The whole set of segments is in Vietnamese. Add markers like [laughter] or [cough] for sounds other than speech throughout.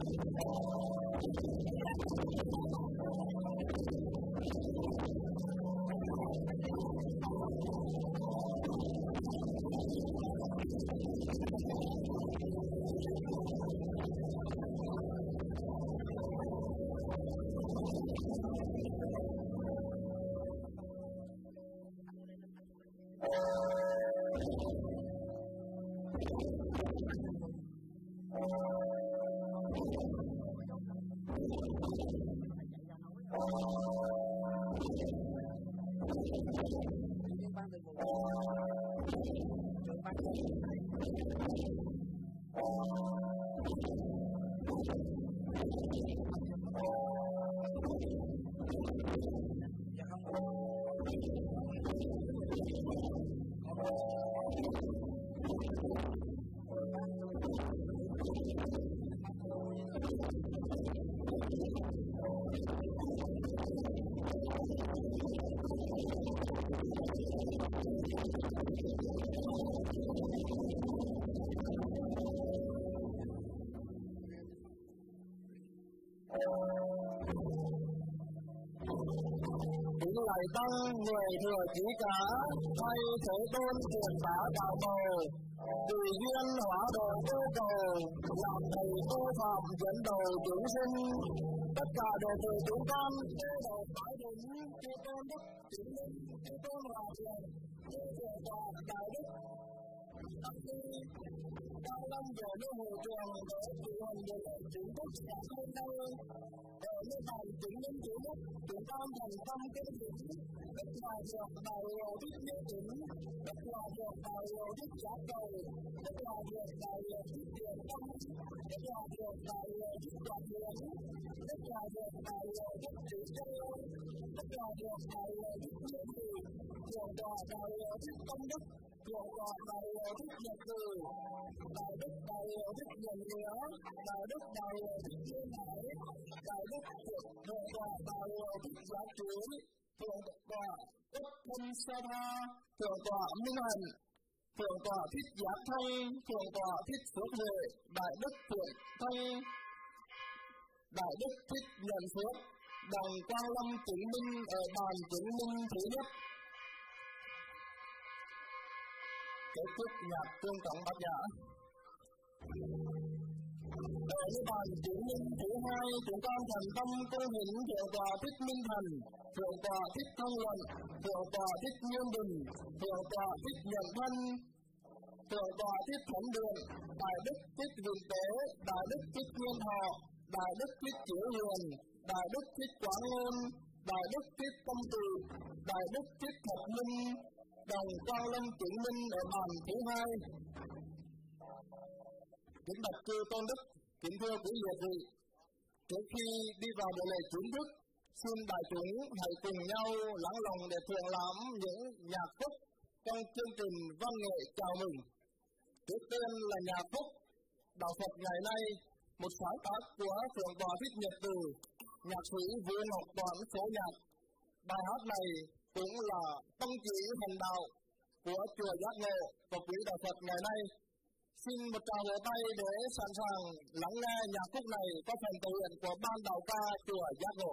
Thank you. Lại tăng, người thừa chỉ cả, thay thế tôn truyền bá đạo bầu tùy duyên hóa độ yêu cầu, làm thầy tô phạm dẫn đầu chúng sinh. Tất cả đều từ chúng con tế độ phải đúng chư tôn đức chứng minh chư tôn hòa thượng chư thượng đạo đại đức tất giờ cao lâm tròn nơi hội trường để cử hành điều lệ chính thức sáng hôm hơn ở nơi bàn chứng minh thứ nhất chúng con thành tâm cái việc đức hòa thượng đại đức như tính đức hòa thượng đại đức giá cầu đức hòa thượng đại đức tiền tâm đức hòa thượng đại đức quạt hiến đức hòa thượng đại đức trí châu đức hòa thượng đại đức như thị thượng đầu đại đức công đức thượng tọa đại đức nhật từ đạo đức đại đức nhân nghĩa đạo đức đại đức thiên hải đạo đức thượng tọa đại đức giá chuyển thượng tọa đức thân sa tha thượng tọa minh hạnh thượng tọa thích giác thông thượng tọa thích phước huệ đại đức thượng thông đại đức thích nhận phước đồng quang lâm chứng minh ở bàn chứng minh thứ nhất kết thúc nhạc tương trọng bác giả ở như bài chứng thứ hai chúng con thành tâm cung hình thượng tòa thích minh thành thượng tòa thích thân luận thượng tòa thích nhân bình thượng tòa thích nhận thân thượng tòa thích thánh đường, đại đức thích vịnh tế, đại đức thích nguyên thọ, đại đức thích chữ hiền đại đức thích quán ngôn, đại đức thích tâm từ, đại đức thích thật minh đồng Cao lâm chuyển minh ở bàn thứ hai. Kính bạch chư tôn đức, kính thưa quý liệt vị. Trước khi đi vào buổi lễ chính thức, xin đại chúng hãy cùng nhau lắng lòng để thưởng lãm những nhạc khúc trong chương trình văn nghệ chào mừng. Trước tiên là nhạc khúc đạo phật ngày nay, một sáng tác của thượng tọa thích nhật từ, nhạc sĩ Vương ngọc toàn số nhạc. Bài hát này cũng là tâm chỉ hành đạo của chùa giác ngộ và quý đạo phật ngày nay. Xin một tràng vỗ tay để sẵn sàng lắng nghe nhạc khúc này có phần thể hiện của ban đạo ca chùa giác ngộ.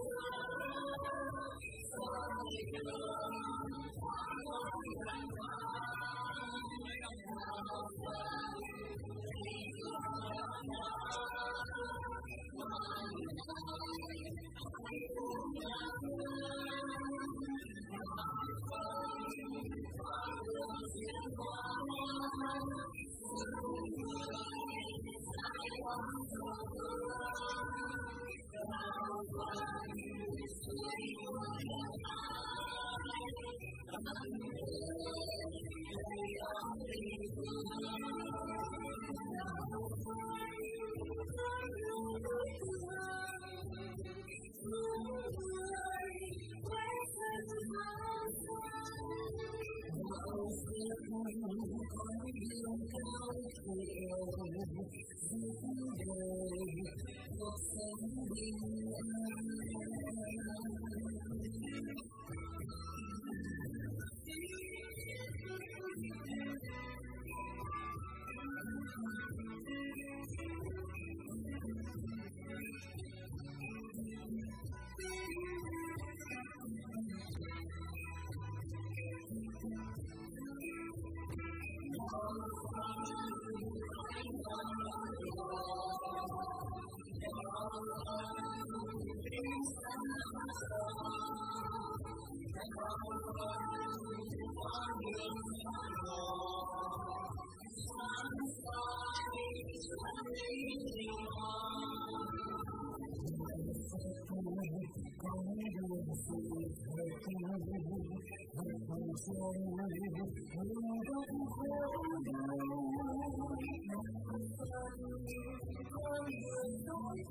Hãy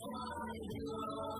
subscribe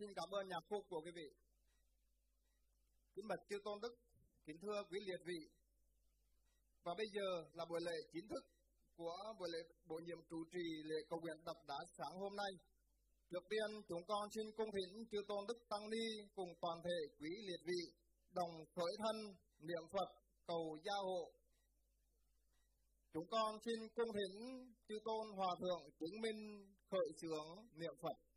Xin cảm ơn nhạc khúc của quý vị. Kính bạch chư tôn đức, kính thưa quý liệt vị. Và bây giờ là buổi lễ chính thức của buổi lễ bổ nhiệm chủ trì lễ cầu nguyện độc đá sáng hôm nay. Trước tiên, chúng con xin cung thỉnh chư tôn đức tăng ni cùng toàn thể quý liệt vị đồng khởi thân niệm Phật cầu gia hộ. Chúng con xin cung thỉnh chư tôn hòa thượng chứng minh khởi xướng niệm Phật.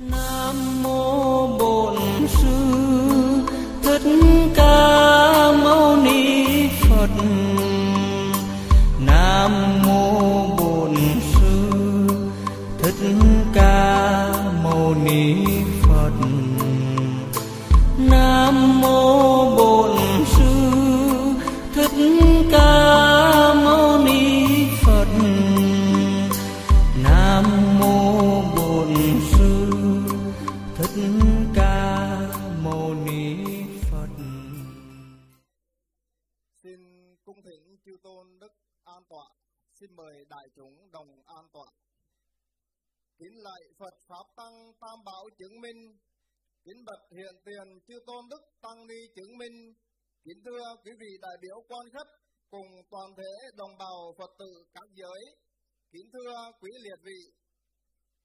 Nam mô Kính Phật Pháp Tăng Tam Bảo chứng minh. Kính bậc hiện tiền chư tôn đức tăng ni chứng minh. Kính thưa quý vị đại biểu quan khách cùng toàn thể đồng bào Phật tử các giới. Kính thưa quý liệt vị,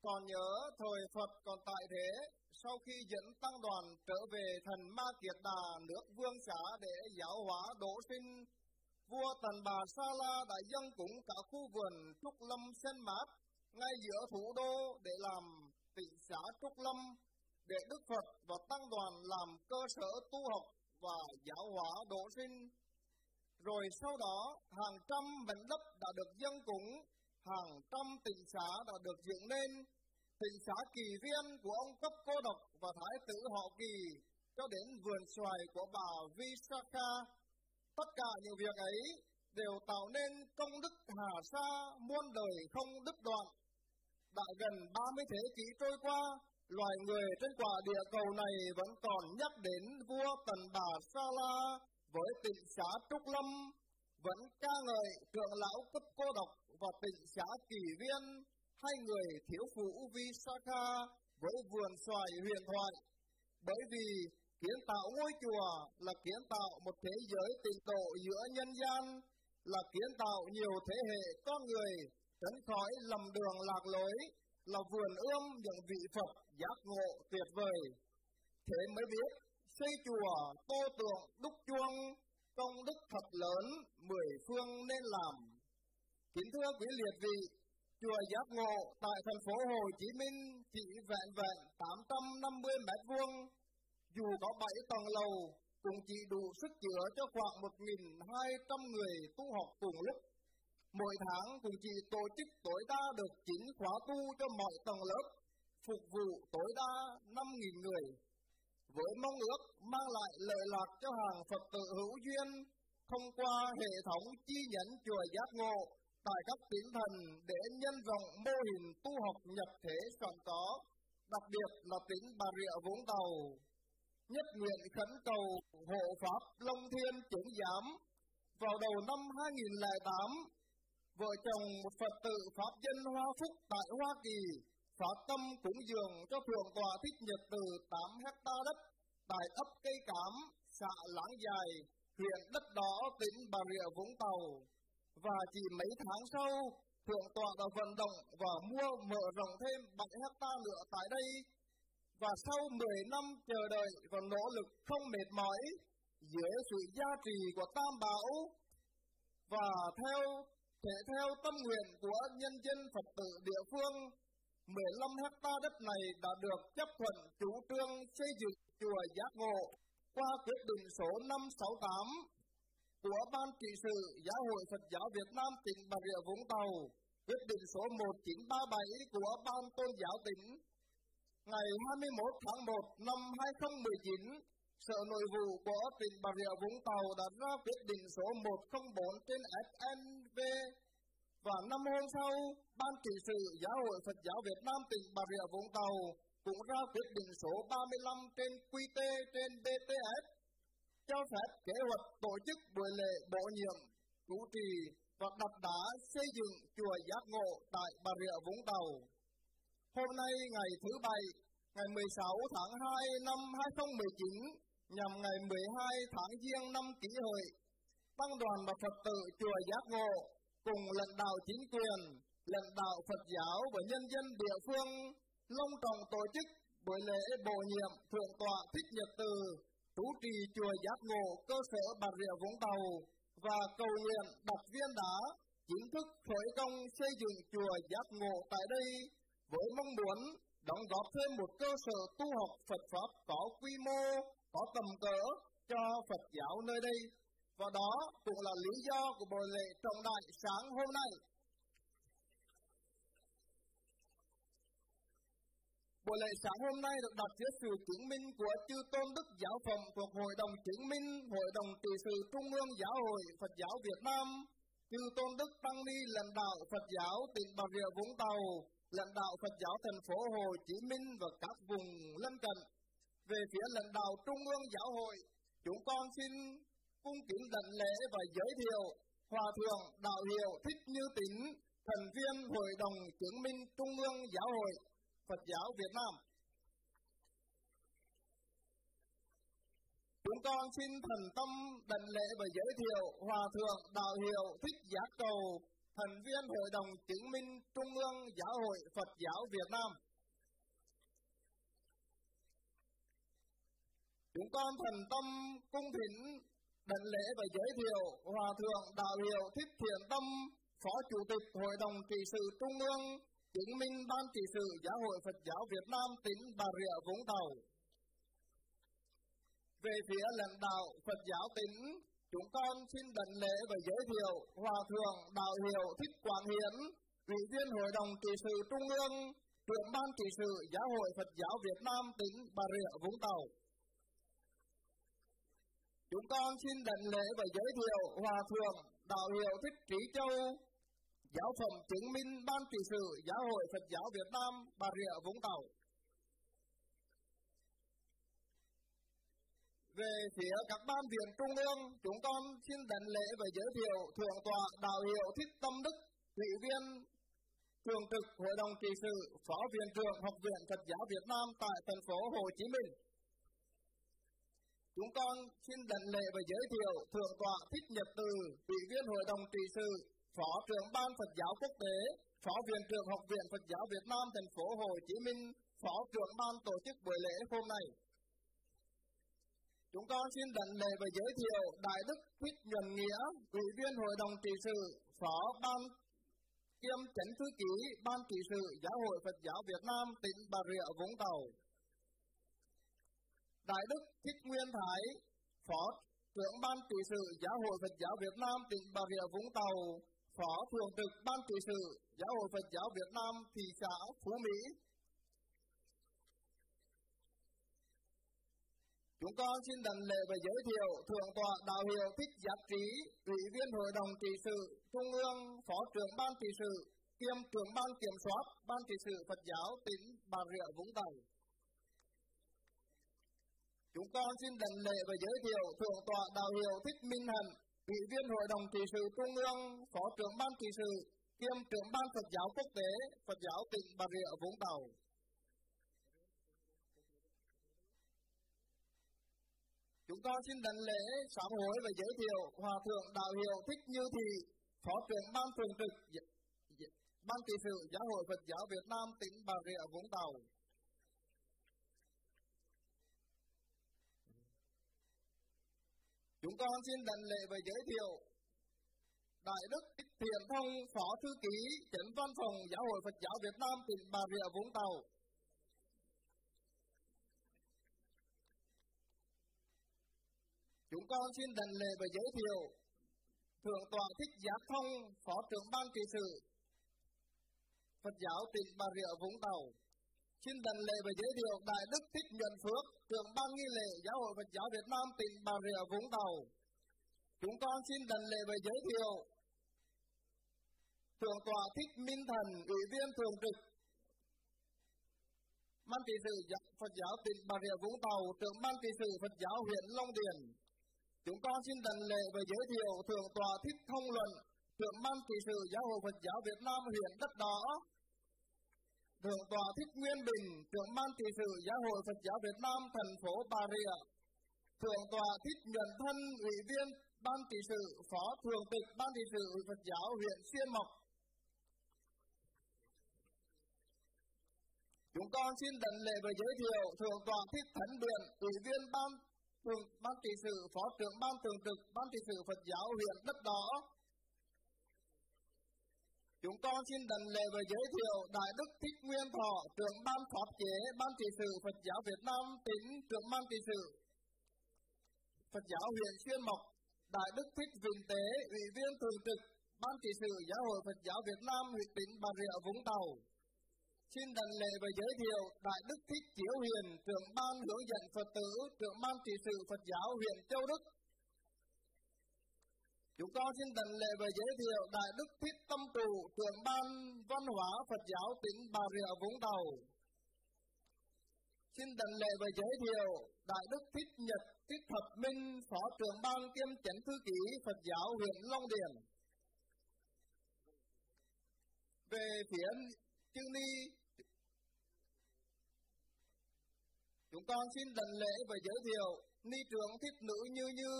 còn nhớ thời Phật còn tại thế, sau khi dẫn tăng đoàn trở về thần Ma Kiệt Đà nước Vương Xá để giáo hóa đỗ sinh, vua Tần Bà Sa La đã dâng cúng cả khu vườn Trúc Lâm sen mát ngay giữa thủ đô để làm tịnh xã Trúc Lâm, để Đức Phật và tăng đoàn làm cơ sở tu học và giáo hóa độ sinh. Rồi sau đó, hàng trăm mảnh đất đã được dân cúng, hàng trăm tịnh xã đã được dựng lên Tịnh xã kỳ viên của ông cấp cô độc và thái tử họ kỳ cho đến vườn xoài của bà Visakha. Tất cả những việc ấy đều tạo nên công đức hà sa muôn đời không đứt đoạn. Đã gần 30 thế kỷ trôi qua, loài người trên quả địa cầu này vẫn còn nhắc đến vua Tần Bà Sa La với tịnh xá Trúc Lâm, vẫn ca ngợi thượng lão cấp cô độc và tịnh xá kỳ viên, hai người thiếu phụ Visakha với vườn xoài huyền thoại. Bởi vì kiến tạo ngôi chùa là kiến tạo một thế giới tịnh độ giữa nhân gian, là kiến tạo nhiều thế hệ con người tránh khỏi lầm đường lạc lối, là vườn ươm những vị Phật giác ngộ tuyệt vời. Thế mới biết xây chùa, tô tượng, đúc chuông, công đức thật lớn, mười phương nên làm. Kính thưa quý liệt vị, chùa Giác Ngộ tại thành phố Hồ Chí Minh chỉ vẹn vẹn 850 mét vuông, dù có 7 tầng lầu cũng chỉ đủ sức chứa cho khoảng 1.200 người tu học cùng lúc. Mỗi tháng cũng chỉ tổ chức tối đa được 9 khóa tu cho mọi tầng lớp, phục vụ tối đa 5.000 người. Với mong ước mang lại lợi lạc cho hàng Phật tử hữu duyên, thông qua hệ thống chi nhánh chùa Giác Ngộ tại các tỉnh thành để nhân rộng mô hình tu học nhập thế sẵn có, đặc biệt là tỉnh Bà Rịa Vũng Tàu. Nhất nguyện khấn cầu hộ Pháp Long Thiên chứng giám vào đầu năm 2008, vợ chồng một Phật tử Pháp dân Hoa Phúc tại Hoa Kỳ phát tâm cúng dường cho thượng tọa thích nhật từ 8 hecta đất tại ấp cây cám, xã Láng Dài, huyện đất đỏ, tỉnh Bà Rịa Vũng Tàu. Và chỉ mấy tháng sau, thượng tọa đã vận động và mua mở rộng thêm 7 hecta nữa tại đây. Và sau 10 năm chờ đợi và nỗ lực không mệt mỏi, dưới sự gia trì của Tam Bảo và theo thể theo tâm nguyện của nhân dân Phật tử địa phương, 15 hecta đất này đã được chấp thuận chủ trương xây dựng chùa Giác Ngộ qua quyết định số 568 của Ban trị sự Giáo hội Phật giáo Việt Nam tỉnh Bà Rịa Vũng Tàu, quyết định số 1937 của Ban tôn giáo tỉnh. Ngày 21 tháng 1 năm 2019, Sở Nội vụ của tỉnh Bà Rịa Vũng Tàu đã ra quyết định số 104 trên về. và năm hôm sau, Ban trị sự Giáo hội Phật giáo Việt Nam tỉnh Bà Rịa Vũng Tàu cũng ra quyết định số 35 trên QT trên BTS cho phép kế hoạch tổ chức buổi lễ bổ nhiệm, chủ trì và đặt đá xây dựng chùa Giác Ngộ tại Bà Rịa Vũng Tàu. Hôm nay ngày thứ Bảy ngày 16 tháng 2 năm 2019 nhằm ngày 12 tháng Giêng năm Kỷ Hợi, tăng đoàn và Phật tử chùa Giác Ngộ cùng lãnh đạo chính quyền, lãnh đạo Phật giáo và nhân dân địa phương long trọng tổ chức buổi lễ bổ nhiệm thượng tọa thích nhật từ trú trì chùa Giác Ngộ cơ sở Bà Rịa Vũng Tàu và cầu nguyện đặt viên đá chính thức khởi công xây dựng chùa Giác Ngộ tại đây với mong muốn đóng góp thêm một cơ sở tu học Phật Pháp có quy mô, có tầm cỡ cho Phật giáo nơi đây. Và đó cũng là lý do của buổi lễ trọng đại sáng hôm nay. Buổi lễ sáng hôm nay được đặt dưới sự chứng minh của chư tôn đức giáo phẩm thuộc Hội đồng chứng minh Hội đồng trị sự Trung ương Giáo hội Phật giáo Việt Nam, chư tôn đức tăng ni lãnh đạo Phật giáo tỉnh Bà Rịa Vũng Tàu, lãnh đạo Phật giáo thành phố Hồ Chí Minh và các vùng lân cận. Về phía lãnh đạo Trung ương Giáo hội, chúng con xin cung kính đảnh lễ và giới thiệu Hòa Thượng Đạo Hiệu Thích Như Tính, thành viên Hội đồng chứng minh Trung ương Giáo hội Phật giáo Việt Nam. Chúng con xin thần tâm đảnh lễ và giới thiệu Hòa Thượng Đạo Hiệu Thích Giác Cầu, thành viên Hội đồng chứng minh Trung ương Giáo hội Phật giáo Việt Nam. Chúng con thần tâm cung thỉnh đảnh lễ và giới thiệu Hòa Thượng Đạo Hiệu Thích Thiện Tâm, Phó Chủ tịch Hội đồng trị sự Trung ương, chứng minh Ban trị sự Giáo hội Phật giáo Việt Nam tỉnh Bà Rịa Vũng Tàu. Về phía lãnh đạo Phật giáo tỉnh, chúng con xin đảnh lễ và giới thiệu Hòa Thượng Đạo Hiệu Thích Quảng Hiển, Ủy viên Hội đồng trị sự Trung ương, trưởng Ban trị sự Giáo hội Phật giáo Việt Nam tỉnh Bà Rịa Vũng Tàu. Chúng con xin đảnh lễ và giới thiệu Hòa Thượng Đạo Hiệu Thích Trí Châu, Giáo phẩm chứng minh Ban trị sự Giáo hội Phật giáo Việt Nam Bà Rịa Vũng Tàu. Về phía các ban viện trung ương, chúng con xin đảnh lễ và giới thiệu Thượng tọa Đạo hiệu Thích Tâm Đức, Ủy viên Thường trực Hội đồng trị sự, Phó Viện trưởng Học viện Phật giáo Việt Nam tại thành phố Hồ Chí Minh. Chúng con xin đảnh lễ và giới thiệu Thượng tọa Thích Nhật Từ, Ủy viên Hội đồng trị sự, Phó trưởng Ban Phật giáo Quốc tế, Phó Viện trưởng Học viện Phật giáo Việt Nam thành phố Hồ Chí Minh, Phó trưởng Ban tổ chức buổi lễ hôm nay. Chúng con xin đảnh lễ và giới thiệu Đại Đức Thích Nhuận Nghĩa, Ủy viên Hội đồng trị sự, Phó Ban kiêm chánh thư ký Ban trị sự Giáo hội Phật giáo Việt Nam tỉnh Bà Rịa Vũng Tàu. Đại Đức Thích Nguyên Thái, Phó trưởng Ban trị sự Giáo hội Phật giáo Việt Nam tỉnh Bà Rịa Vũng Tàu, Phó Thường trực Ban trị sự Giáo hội Phật giáo Việt Nam thị xã Phú Mỹ. Chúng con xin đảnh lễ và giới thiệu Thượng tọa Đạo hiệu Thích Giác Trí, Ủy viên Hội đồng trị sự Trung ương, Phó trưởng Ban trị sự, kiêm trưởng Ban kiểm soát Ban trị sự Phật giáo tỉnh Bà Rịa Vũng Tàu. Chúng con xin đảnh lễ và giới thiệu Thượng tọa Đạo hiệu Thích Minh Hạnh, Ủy viên Hội đồng trị sự Trung ương, Phó trưởng Ban trị sự, kiêm trưởng Ban Phật giáo Quốc tế, Phật giáo tỉnh Bà Rịa Vũng Tàu. Chúng con xin đảnh lễ sám hối và giới thiệu Hòa thượng Đạo hiệu Thích Như Thị, Phó trưởng Ban thường trực Ban trị sự Giáo hội Phật giáo Việt Nam tỉnh Bà Rịa Vũng Tàu. Chúng con xin đảnh lễ và giới thiệu Đại Đức Thích Thiện Thông, Phó Thư ký, Chánh Văn phòng Giáo hội Phật giáo Việt Nam tỉnh Bà Rịa Vũng Tàu. Chúng con xin đảnh lễ và giới thiệu Thượng tọa Thích Giác Thông, Phó trưởng Ban trị sự Phật giáo tỉnh Bà Rịa Vũng Tàu. Xin đảnh lễ và giới thiệu Đại Đức Thích Nhuận Phước, trưởng Ban nghi lễ Giáo hội Phật giáo Việt Nam tỉnh Bà Rịa Vũng Tàu. Chúng con xin đảnh lễ và giới thiệu Thượng tọa Thích Minh Thần, Ủy viên Thường trực Ban trị sự Phật giáo tỉnh Bà Rịa Vũng Tàu, trưởng Ban trị sự Phật giáo huyện Long Điền. Chúng con xin đảnh lễ và giới thiệu Thượng tọa Thích Thông Luận, trưởng Ban trị sự Giáo hội Phật giáo Việt Nam huyện Đất Đỏ. Thượng tọa Thích Nguyên Bình, trưởng ban trị sự Giáo hội Phật giáo Việt Nam thành phố Bà Rịa. Thượng tọa Thích Nhuận Thân, ủy viên ban trị sự, phó thường tịch ban trị sự Phật giáo huyện Xuyên Mộc. Chúng con xin đảnh lễ và giới thiệu Thượng tọa Thích Thánh Điện, ủy viên ban thường ban trị sự, phó trưởng ban thường trực ban trị sự Phật giáo huyện Đất Đỏ, Chúng con xin đảnh lễ và giới thiệu Đại Đức Thích Nguyên Thọ, trưởng ban pháp chế, ban trị sự Phật giáo Việt Nam, tỉnh trưởng ban trị sự Phật giáo huyện Xuyên Mộc, Đại Đức Thích Vĩnh Tế, ủy viên thường trực ban trị sự Giáo hội Phật giáo Việt Nam, huyện tỉnh Bà Rịa Vũng Tàu. Xin đảnh lễ và giới thiệu Đại Đức Thích Chiếu Hiền, trưởng ban hướng dẫn Phật tử, trưởng ban trị sự Phật giáo huyện Châu Đức, Chúng con xin đảnh lễ và giới thiệu Đại Đức Thích Tâm Trụ, trưởng ban văn hóa Phật giáo tỉnh Bà Rịa Vũng Tàu. Xin đảnh lễ và giới thiệu Đại Đức Thích Nhật Thích Thập Minh, Phó trưởng ban kiêm chánh thư ký Phật giáo huyện Long Điền. Về phía chư ni, chúng con xin đảnh lễ và giới thiệu ni trưởng thích nữ như như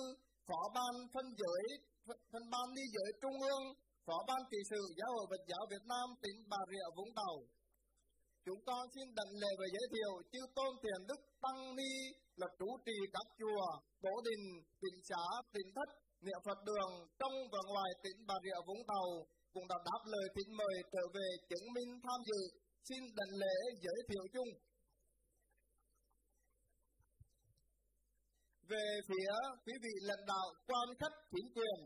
phó ban phân giới phân ban đi giới trung ương, phó ban trị sự giáo hội Phật giáo Việt Nam tỉnh Bà Rịa Vũng Tàu. Chúng con xin đảnh lễ và giới thiệu chư tôn thiền đức tăng ni là chủ trì các chùa tổ đình, tỉnh xã tỉnh thất, niệm Phật đường trong và ngoài tỉnh Bà Rịa Vũng Tàu, cũng đã đáp lời thỉnh mời trở về chứng minh tham dự. Xin đảnh lễ giới thiệu chung. Về phía quý vị lãnh đạo, quan khách chính quyền,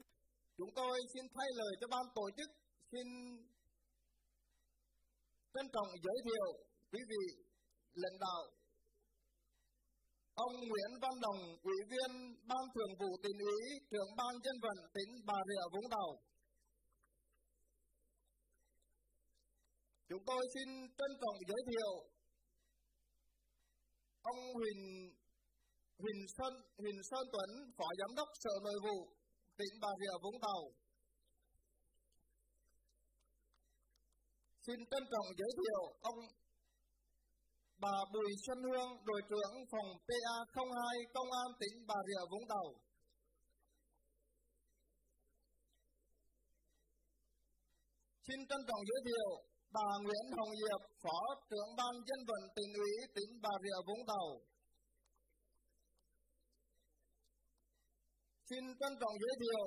chúng tôi xin thay lời cho ban tổ chức, xin trân trọng giới thiệu quý vị lãnh đạo. Ông Nguyễn Văn Đồng, ủy viên ban thường vụ tỉnh ủy, trưởng ban dân vận tỉnh Bà Rịa Vũng Tàu. Chúng tôi xin trân trọng giới thiệu ông Huỳnh Huỳnh Sơn, Huỳnh Sơn Tuấn, Phó Giám đốc Sở Nội vụ, tỉnh Bà Rịa Vũng Tàu. Xin trân trọng giới thiệu ông bà Bùi Xuân Hương, đội trưởng phòng PA02 Công an tỉnh Bà Rịa Vũng Tàu. Xin trân trọng giới thiệu bà Nguyễn Hồng Diệp, Phó trưởng ban dân vận tỉnh ủy tỉnh Bà Rịa Vũng Tàu. Xin trân trọng giới thiệu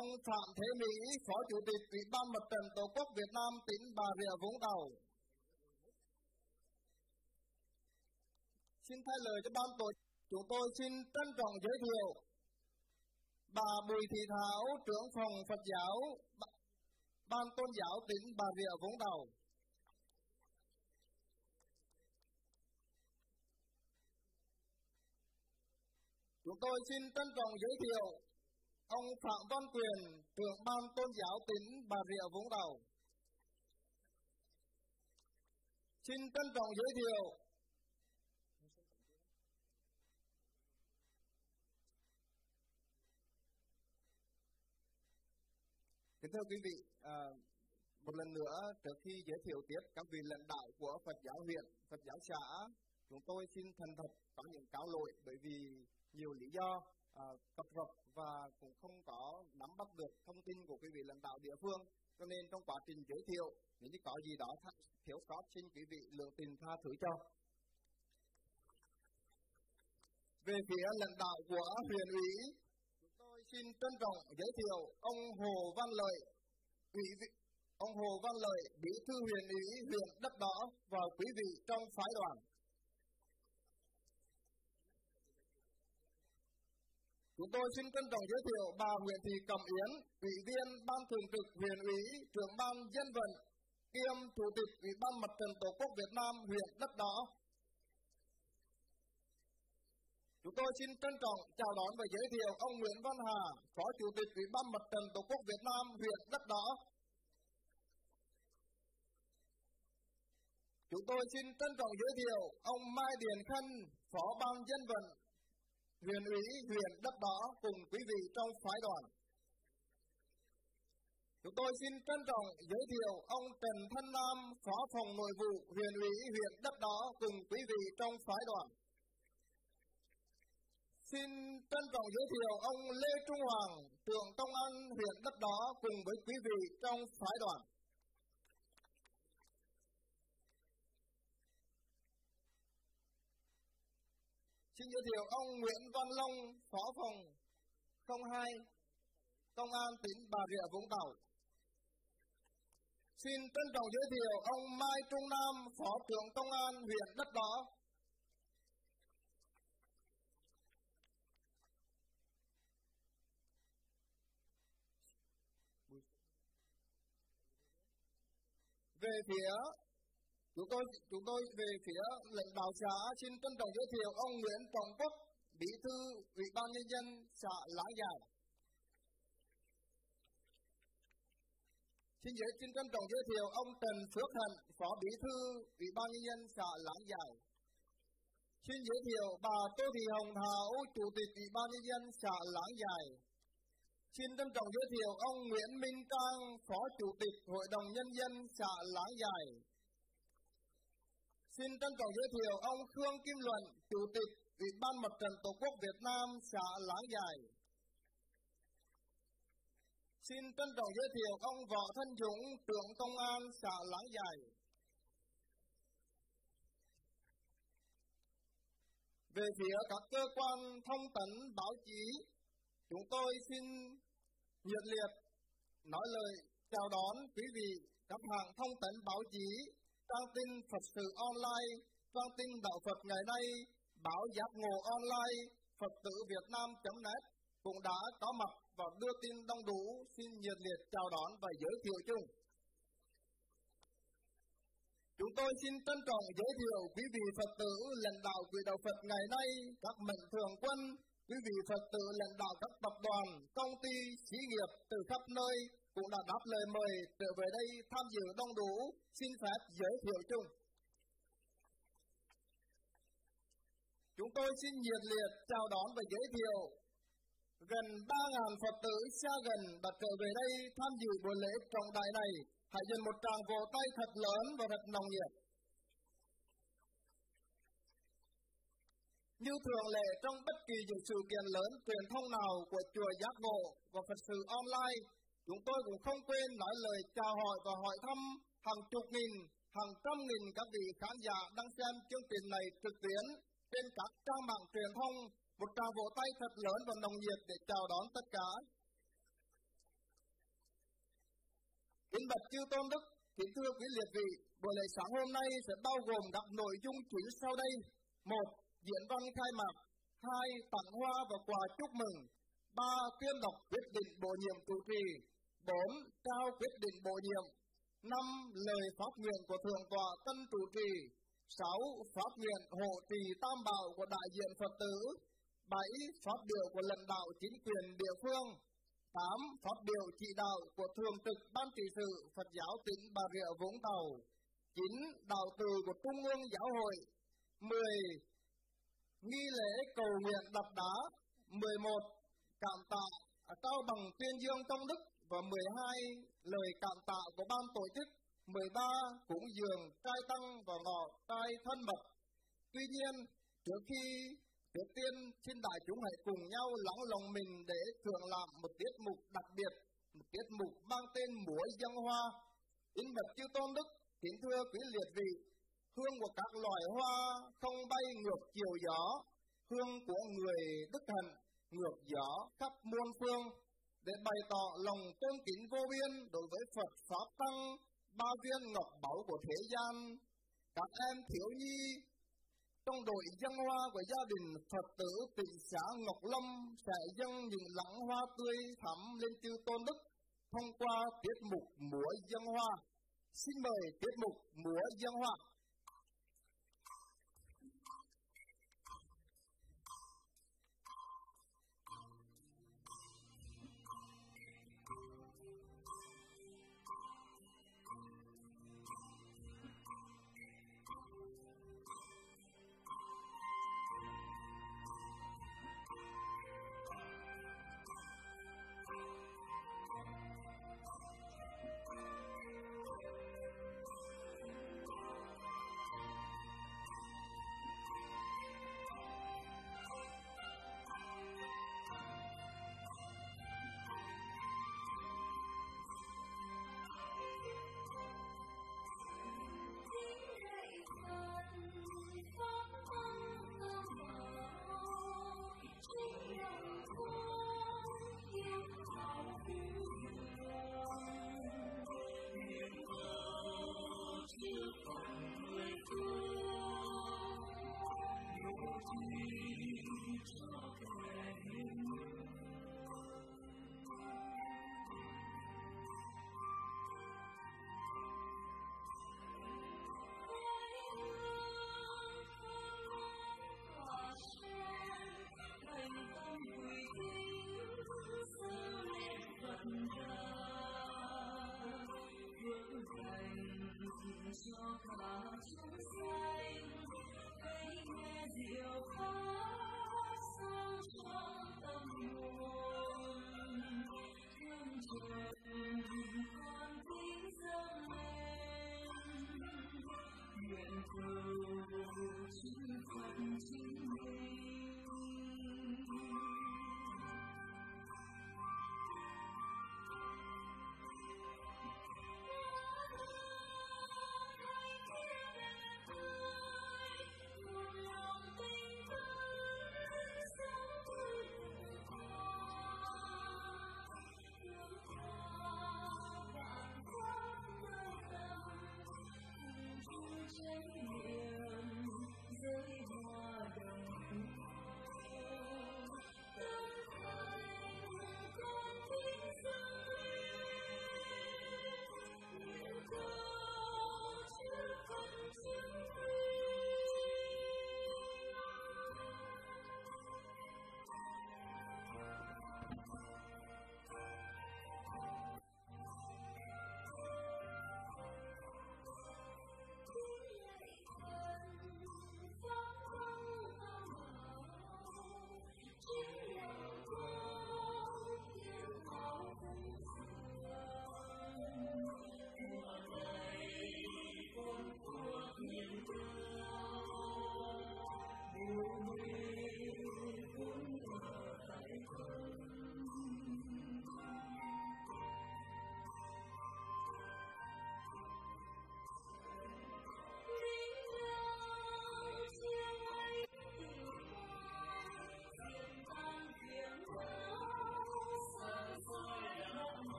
ông Phạm Thế Mỹ, Phó Chủ tịch Ủy ban Mặt trận Tổ quốc Việt Nam tỉnh Bà Rịa Vũng Tàu. Xin thay lời cho ban tổ chúng tôi xin trân trọng giới thiệu bà Bùi Thị Thảo, trưởng phòng Phật giáo, ban tôn giáo tỉnh Bà Rịa Vũng Tàu. Chúng tôi xin trân trọng giới thiệu ông Phạm Văn Quyền, trưởng ban tôn giáo tỉnh Bà Rịa Vũng Tàu. Xin trân trọng giới thiệu Kính thưa quý vị, à, một lần nữa trước khi giới thiệu tiếp các vị lãnh đạo của Phật giáo huyện, Phật giáo xã, chúng tôi xin thành thật có những cáo lỗi bởi vì nhiều lý do à, cập rập và cũng không có nắm bắt được thông tin của quý vị lãnh đạo địa phương. Cho nên trong quá trình giới thiệu nếu như có gì đó thiếu sót xin quý vị lượng tình tha thứ cho. Về phía lãnh đạo của huyện ủy chúng tôi xin trân trọng giới thiệu ông Hồ Văn Lợi ủy vị ông Hồ Văn Lợi bí thư huyện ủy huyện Đất Đỏ và quý vị trong phái đoàn. Chúng tôi xin trân trọng giới thiệu bà Nguyễn Thị Cẩm Yến, Ủy viên Ban Thường trực huyện ủy, trưởng ban dân vận, kiêm Chủ tịch Ủy ban Mặt trận Tổ quốc Việt Nam huyện Đất Đỏ. Chúng tôi xin trân trọng chào đón và giới thiệu ông Nguyễn Văn Hà, Phó Chủ tịch Ủy ban Mặt trận Tổ quốc Việt Nam huyện Đất Đỏ. Chúng tôi xin trân trọng giới thiệu ông Mai Điền Khanh, Phó ban dân vận, huyện ủy huyện đất đỏ cùng quý vị trong phái đoàn Chúng tôi xin trân trọng giới thiệu ông Trần Thân Nam, Phó phòng nội vụ huyện ủy huyện Đất Đỏ cùng quý vị trong phái đoàn. Xin trân trọng giới thiệu ông Lê Trung Hoàng, trưởng công an huyện Đất Đỏ cùng với quý vị trong phái đoàn. Xin giới thiệu ông Nguyễn Văn Long, Phó phòng 02, Công an tỉnh Bà Rịa Vũng Tàu. Xin trân trọng giới thiệu ông Mai Trung Nam, Phó trưởng Công an huyện Đất Đỏ. Về phía chúng tôi chúng tôi về phía lãnh đạo xã xin trân trọng giới thiệu ông Nguyễn Trọng Quốc, Bí thư Ủy ban nhân dân xã Láng Dài. Xin giới xin trân trọng giới thiệu ông Trần Phước Hạnh, Phó Bí thư Ủy ban nhân dân xã Láng Dài. Xin giới thiệu bà Tô Thị Hồng Thảo, Chủ tịch Ủy ban nhân dân xã Láng Dài. Xin trân trọng giới thiệu ông Nguyễn Minh Trang, Phó Chủ tịch Hội đồng Nhân dân xã Láng Dài. Xin trân trọng giới thiệu ông Khương Kim Luận, Chủ tịch Ủy ban Mặt trận Tổ quốc Việt Nam xã Láng Dài. Xin trân trọng giới thiệu ông Võ Thanh Dũng, trưởng công an xã Láng Dài. Về phía các cơ quan thông tấn báo chí, chúng tôi xin nhiệt liệt nói lời chào đón quý vị các hãng thông tấn báo chí, trang tin Phật sự online, trang tin đạo Phật ngày nay, báo giác ngộ online, Phật tử Việt Nam.net cũng đã có mặt và đưa tin đông đủ xin nhiệt liệt chào đón và giới thiệu chung. Chúng tôi xin trân trọng giới thiệu quý vị Phật tử lãnh đạo quỹ đạo Phật ngày nay, các mệnh thường quân, quý vị Phật tử lãnh đạo các tập đoàn, công ty, xí nghiệp từ khắp nơi cũng đã đáp lời mời trở về đây tham dự đông đủ, xin phép giới thiệu chung. Chúng tôi xin nhiệt liệt chào đón và giới thiệu gần 3.000 Phật tử xa gần đã trở về đây tham dự buổi lễ trọng đại này. Hãy dành một tràng vỗ tay thật lớn và thật nồng nhiệt. Như thường lệ trong bất kỳ những sự kiện lớn truyền thông nào của chùa Giác Ngộ và Phật sự online, chúng tôi cũng không quên nói lời chào hỏi và hỏi thăm hàng chục nghìn, hàng trăm nghìn các vị khán giả đang xem chương trình này trực tuyến trên các trang mạng truyền thông một tràng vỗ tay thật lớn và nồng nhiệt để chào đón tất cả. Kính bạch chư tôn đức, kính thưa quý liệt vị, buổi lễ sáng hôm nay sẽ bao gồm các nội dung chính sau đây. Một, diễn văn khai mạc. Hai, tặng hoa và quà chúc mừng. Ba, tuyên đọc quyết định bổ nhiệm chủ trì. 4. trao quyết định bổ nhiệm. 5. lời pháp nguyện của Thượng tọa Tân Trụ trì. 6. pháp nguyện hộ trì tam bảo của đại diện Phật tử. 7. Pháp biểu của lãnh đạo chính quyền địa phương 8. Pháp biểu chỉ đạo của Thường trực Ban trị sự Phật giáo tỉnh Bà Rịa Vũng Tàu 9. Đạo từ của Trung ương Giáo hội 10. Nghi lễ cầu nguyện đập đá 11. Cảm tạ trao bằng tuyên dương công đức và 12. Lời cảm tạ của ban tổ chức 13. Cúng dường trai tăng và ngọ trai thân mật Tuy nhiên, trước khi Trước tiên, xin đại chúng hãy cùng nhau lắng lòng mình để thường làm một tiết mục đặc biệt, một tiết mục mang tên múa dân hoa. Kính vật chư tôn đức, kính thưa quý liệt vị, hương của các loài hoa không bay ngược chiều gió, hương của người đức hạnh ngược gió khắp muôn phương để bày tỏ lòng tôn kính vô biên đối với Phật Pháp Tăng, ba viên ngọc báu của thế gian. Các em thiếu nhi trong đội dân hoa của gia đình Phật tử tỉnh xã Ngọc Lâm sẽ dâng những lãng hoa tươi thắm lên chư tôn đức thông qua tiết mục múa dân hoa. Xin mời tiết mục múa dân hoa.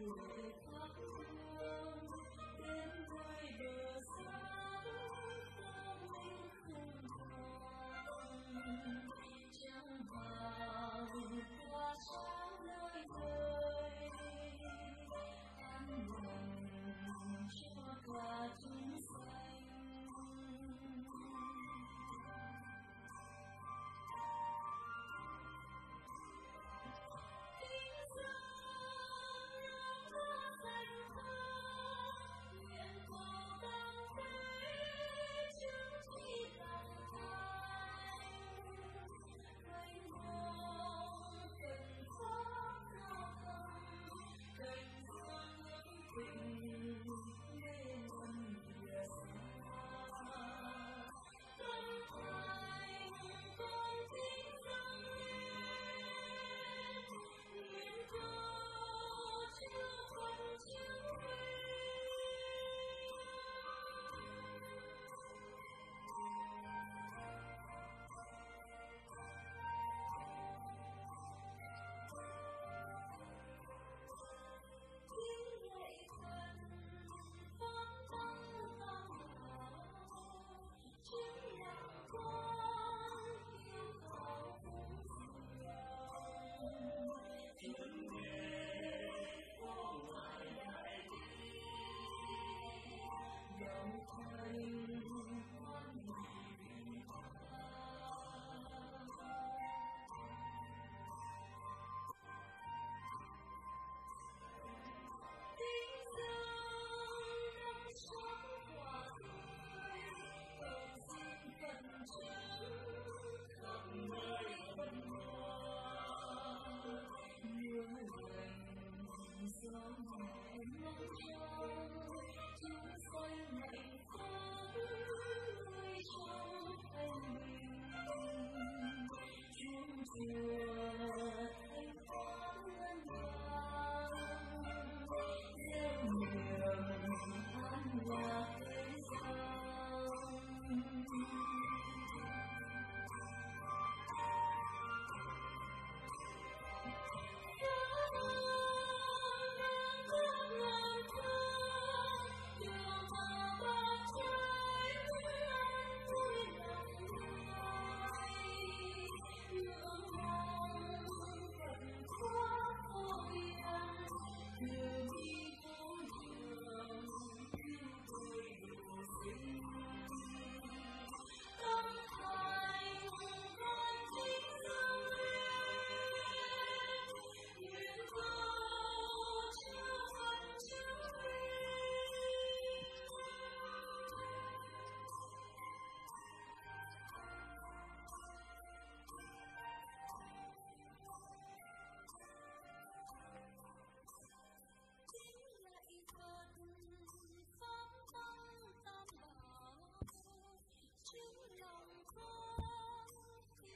you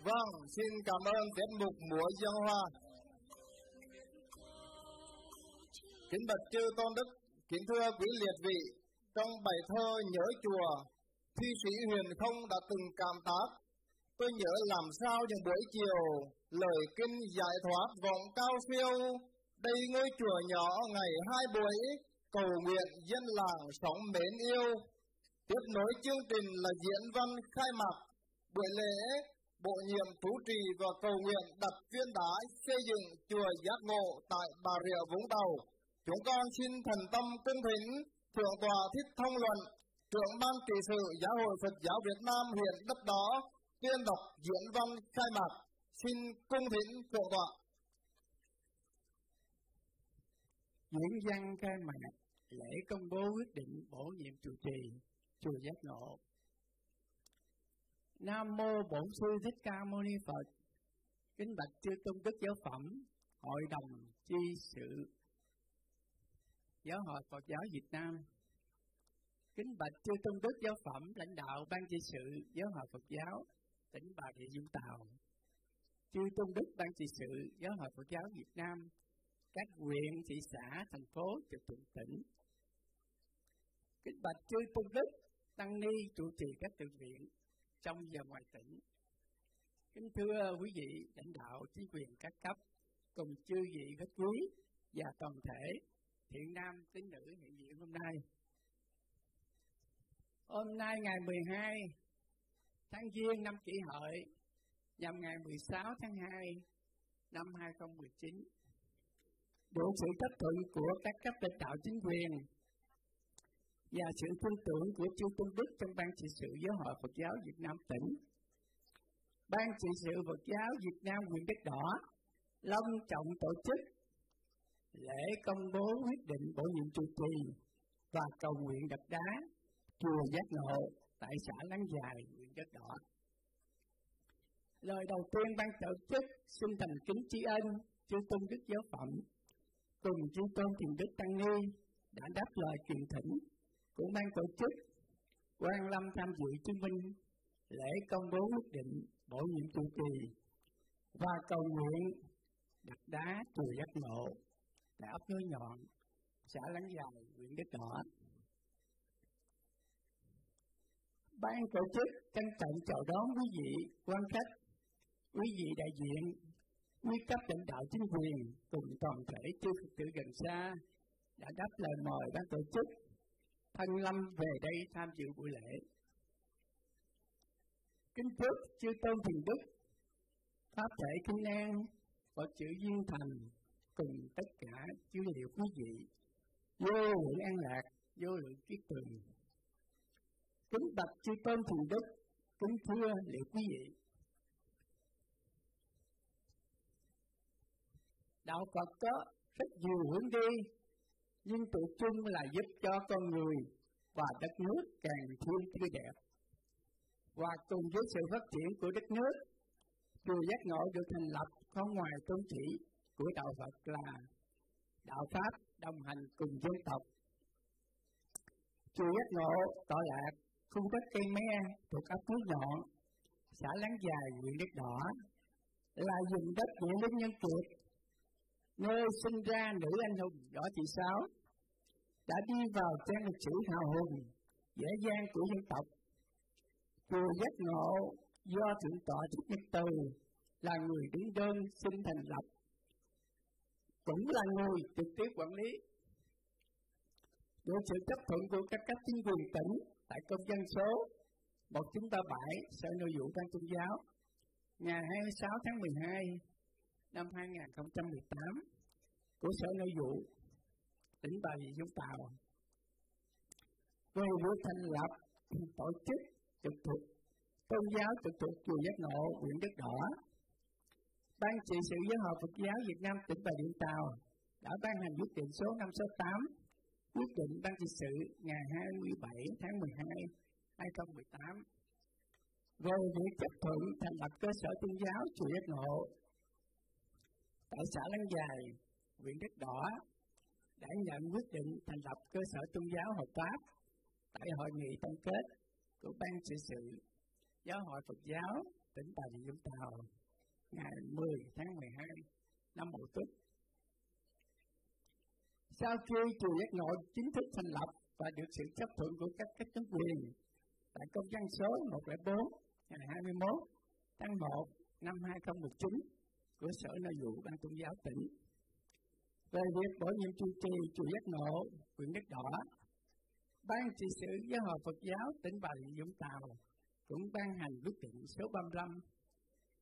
Vâng, xin cảm ơn tiết mục múa dân hoa. Kính bạch chư tôn đức, kính thưa quý liệt vị, trong bài thơ nhớ chùa, thi sĩ huyền không đã từng cảm tác. Tôi nhớ làm sao những buổi chiều, lời kinh giải thoát vọng cao siêu đây ngôi chùa nhỏ ngày hai buổi, cầu nguyện dân làng sống mến yêu. Tiếp nối chương trình là diễn văn khai mạc buổi lễ bộ nhiệm chủ trì và cầu nguyện đặt viên đá xây dựng chùa Giác Ngộ tại Bà Rịa Vũng Tàu. Chúng con xin thần tâm cung thỉnh Thượng tòa Thích Thông Luận, trưởng ban trị sự Giáo hội Phật giáo Việt Nam hiện đất đó, tuyên đọc diễn văn khai mạc. Xin cung thỉnh Thượng tọa. Diễn văn khai mạc lễ công bố quyết định bổ nhiệm chủ trì chùa Giác Ngộ Nam mô Bổn sư Thích Ca Mâu Ni Phật. Kính bạch chư tôn đức giáo phẩm, hội đồng chi sự giáo hội Phật giáo Việt Nam. Kính bạch chư tôn đức giáo phẩm, lãnh đạo ban chi sự giáo hội Phật giáo tỉnh Bà Rịa Vũng Tàu. Chư tôn đức ban chi sự giáo hội Phật giáo Việt Nam, các huyện, thị xã, thành phố trực thuộc tỉnh. Kính bạch chư tôn đức tăng ni trụ trì các tự viện trong và ngoài tỉnh. Kính thưa quý vị lãnh đạo chính quyền các cấp, cùng chư vị khách quý và toàn thể thiện nam tín nữ hiện diện hôm nay. Hôm nay ngày 12 tháng Giêng năm kỷ hợi nhằm ngày 16 tháng 2 năm 2019 được sự chấp thuận của các cấp lãnh đạo chính quyền và sự tin tưởng của chư tôn đức trong ban trị sự giáo hội Phật giáo Việt Nam tỉnh. Ban trị sự Phật giáo Việt Nam huyện Đất Đỏ long trọng tổ chức lễ công bố quyết định bổ nhiệm trụ trì và cầu nguyện đập đá chùa Giác Ngộ tại xã Láng Dài, huyện Đất Đỏ. Lời đầu tiên ban tổ chức xin thành kính tri ân chư tôn đức giáo phẩm cùng chư tôn thiền đức tăng ni đã đáp lời truyền thỉnh cũng ban tổ chức quan lâm tham dự chứng minh lễ công bố quyết định bổ nhiệm chủ trì và cầu nguyện đặt đá chùa giác ngộ tại ấp núi nhọn xã láng dài huyện đức đỏ ban tổ chức trân trọng chào đón quý vị quan khách, quý vị đại diện, quý cấp lãnh đạo chính quyền cùng toàn thể chư phật tử gần xa đã đáp lời mời ban tổ chức thanh lâm về đây tham dự buổi lễ. Kính trước chư tôn thiền đức, pháp thể kinh an, Phật chữ duyên thành cùng tất cả chư liệu quý vị vô lượng an lạc, vô lượng kiết tường. Kính bạch chư tôn thiền đức, kính thưa liệu quý vị. Đạo Phật có rất nhiều hướng đi nhưng tụi chung là giúp cho con người và đất nước càng thêm tươi đẹp. Và cùng với sự phát triển của đất nước, chùa giác ngộ được thành lập không ngoài tôn chỉ của đạo Phật là đạo Pháp đồng hành cùng dân tộc. Chùa giác ngộ tọa lạc khu đất cây me thuộc ấp núi nhọn, xã Láng Dài, huyện Đất Đỏ, là dùng đất của lính nhân kiệt nơi sinh ra nữ anh hùng võ thị sáu đã đi vào trang lịch sử hào hùng, dễ dàng của dân tộc. Chùa giác ngộ do thượng tọa thích nhất từ là người đứng đơn xin thành lập, cũng là người trực tiếp quản lý. Được sự chấp thuận của các cấp chính quyền tỉnh tại công dân số 1937 Sở Nội vụ Ban Tôn giáo, ngày 26 tháng 12 năm 2018 của Sở Nội vụ tỉnh Bà Rịa Vũng Tàu. Về việc thành lập [coughs] tổ chức trực thuộc, tôn giáo trực thuộc chùa Giác Ngộ, huyện Đất Đỏ, Ban trị sự giáo hội Phật giáo Việt Nam tỉnh Bà Rịa Tàu đã ban hành quyết định số 568 quyết định ban trị sự ngày 27 tháng 12 2018 về việc chấp thuận thành lập cơ sở tôn giáo chùa Giác Ngộ ở xã Láng Dài, huyện Đất Đỏ đã nhận quyết định thành lập cơ sở tôn giáo hợp pháp tại hội nghị tổng kết của ban trị sự giáo hội Phật giáo tỉnh Bà Rịa Vũng Tàu ngày 10 tháng 12 năm Mậu Tuất. Sau khi chùa Giác Ngộ chính thức thành lập và được sự chấp thuận của các cấp chính quyền tại công văn số 104 ngày 21 tháng 1 năm 2019 của Sở Nội vụ Ban Tôn giáo tỉnh về việc bổ nhiệm trụ trì chùa Giác Ngộ, huyện Đất Đỏ. Ban trị sự giáo hội Phật giáo tỉnh Bà Rịa Vũng Tàu cũng ban hành quyết định số 35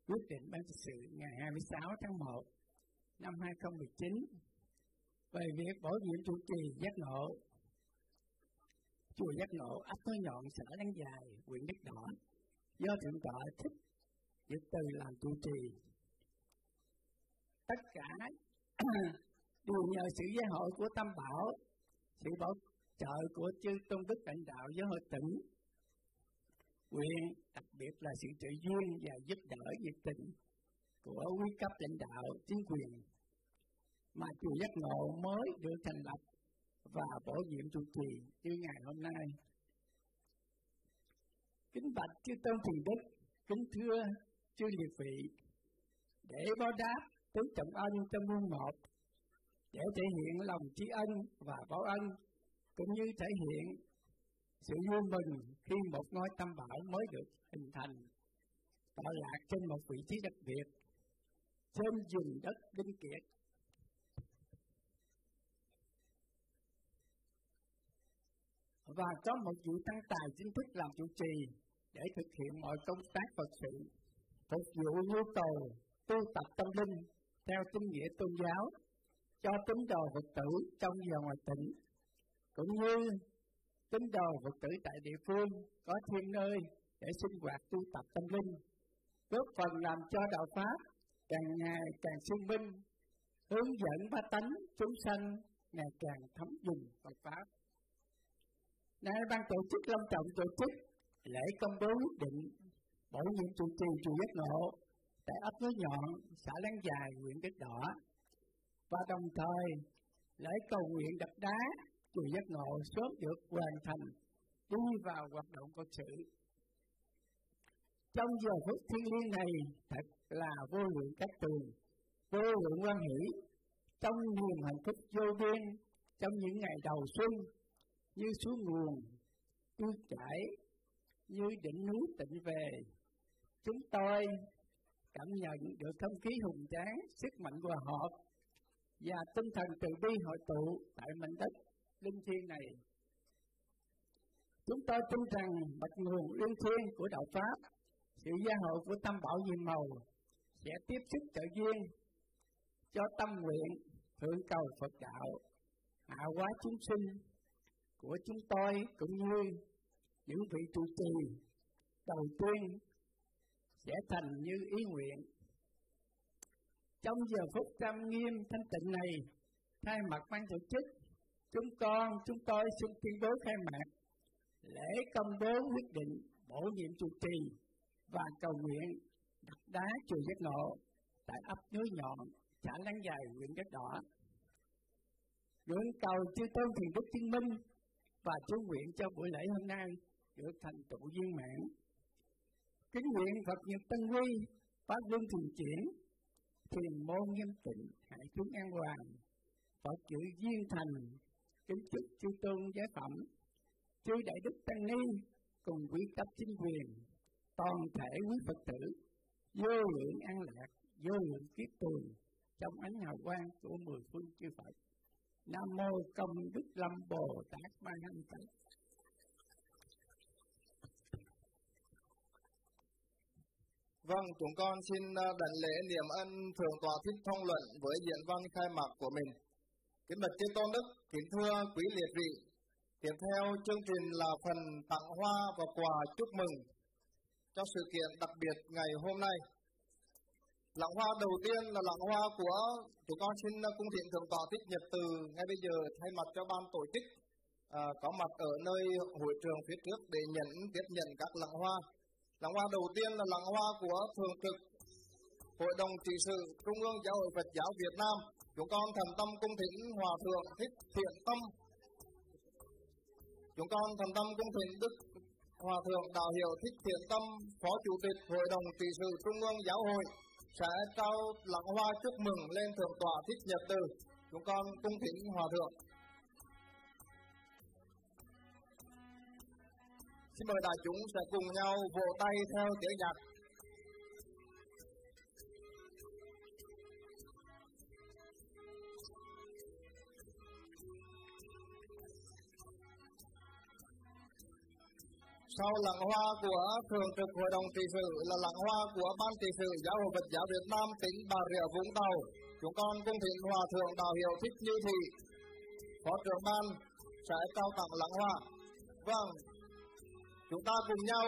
quyết định ban trị sự ngày 26 tháng 1 năm 2019 về việc bổ nhiệm trụ trì giác ngộ chùa giác ngộ ấp Thới Nhọn xã Láng Dài huyện Đất Đỏ do thượng tọa thích Nhật Từ làm trụ trì tất cả [clears throat] đều nhờ sự gia hội của Tâm Bảo, sự bảo trợ của chư tôn đức lãnh đạo giáo hội tỉnh. Quyền đặc biệt là sự trợ duyên và giúp đỡ nhiệt tình của quý cấp lãnh đạo chính quyền mà chùa giác ngộ mới được thành lập và bổ nhiệm trụ trì như ngày hôm nay. Kính bạch chư tôn thiền đức, kính thưa chư liệt vị, để báo đáp tướng trọng ân trong muôn một, để thể hiện lòng tri ân và báo ân, cũng như thể hiện sự vui mừng khi một ngôi tâm bảo mới được hình thành, tọa lạc trên một vị trí đặc biệt, trên vùng đất linh kiệt. Và có một vị tăng tài chính thức làm chủ trì để thực hiện mọi công tác Phật sự, phục vụ nhu cầu tu tập tâm linh theo tinh nghĩa tôn giáo cho tín đồ Phật tử trong và ngoài tỉnh cũng như tín đồ Phật tử tại địa phương có thêm nơi để sinh hoạt tu tập tâm linh, góp phần làm cho đạo Pháp càng ngày càng sinh minh, hướng dẫn ba tánh chúng sanh ngày càng thấm dùng Phật Pháp. Nay ban tổ chức long trọng tổ chức lễ công bố quyết định bổ nhiệm trụ trì chùa Giác Ngộ tại ấp Núi Nhọn, xã Láng Dài, huyện Đất Đỏ và đồng thời lễ cầu nguyện đập đá chùa giác ngộ sớm được hoàn thành đi vào hoạt động Phật sự. Trong giờ phút thiêng liêng này thật là vô lượng các tường, vô lượng quan hỷ, trong niềm hạnh phúc vô biên, trong những ngày đầu xuân, như xuống nguồn, tươi chảy, như đỉnh núi tịnh về. Chúng tôi cảm nhận được không khí hùng tráng, sức mạnh hòa hợp và tinh thần từ bi hội tụ tại mảnh đất linh thiêng này. Chúng tôi tin rằng bạch nguồn linh thiêng của đạo Pháp, sự gia hộ của tâm bảo nhiệm màu sẽ tiếp sức trợ duyên cho tâm nguyện thượng cầu Phật đạo, hạ hóa chúng sinh của chúng tôi cũng như những vị trụ trì đầu tiên sẽ thành như ý nguyện. Trong giờ phút trang nghiêm thanh tịnh này, thay mặt ban tổ chức Chúng con, chúng tôi xin tuyên bố khai mạc lễ công bố quyết định bổ nhiệm trụ trì và cầu nguyện đặt đá chùa giác ngộ tại ấp núi nhọn, xã láng dài, huyện đất đỏ. Nguyện cầu chư tôn thiền đức chứng minh và chú nguyện cho buổi lễ hôm nay được thành tựu viên mãn. Kính nguyện Phật Nhật Tân Quy, Pháp Luân Thường Chuyển, Thiền môn nghiêm tịnh, hải chúng an hoàng, Phật chữ duyên thành, kính chúc chư tôn giá phẩm chư đại đức tăng ni cùng quý cấp chính quyền toàn thể quý phật tử vô lượng an lạc vô lượng kiết tường trong ánh hào quang của mười phương chư phật. Nam mô công đức lâm bồ tát ma hạnh phật. Vâng, chúng con xin à, đảnh lễ niệm ân thượng tọa thích thông luận với diễn văn khai mạc của mình. Kính bạch chư tôn đức, kính thưa quý liệt vị, tiếp theo chương trình là phần tặng hoa và quà chúc mừng cho sự kiện đặc biệt ngày hôm nay. Lặng hoa đầu tiên là lặng hoa của chúng con xin à, cung thiện thượng tọa thích nhật từ ngay bây giờ thay mặt cho ban tổ chức à, có mặt ở nơi hội trường phía trước để nhận tiếp nhận các lặng hoa. Làng hoa đầu tiên là làng hoa của thường trực Hội đồng trị sự Trung ương Giáo hội Phật giáo Việt Nam Chúng con thành tâm cung thỉnh Hòa Thượng Thích Thiện Tâm. Chúng con thành tâm cung thỉnh Đức Hòa thượng Đạo Hiệu Thích Thiện Tâm, Phó Chủ tịch Hội đồng trị sự Trung ương Giáo hội sẽ trao lãng hoa chúc mừng lên thượng tọa Thích Nhật Từ. Chúng con cung thỉnh Hòa thượng. Xin mời đại chúng sẽ cùng nhau vỗ tay theo tiếng nhạc. Sau lặng hoa của Thường trực Hội đồng trị sự là lặng hoa của Ban trị sự Giáo hội Phật giáo Việt Nam tỉnh Bà Rịa Vũng Tàu. Chúng con cung thỉnh Hòa Thượng Đạo Hiệu Thích Như Thị, Phó trưởng ban sẽ trao tặng lặng hoa. Vâng, chúng ta cùng nhau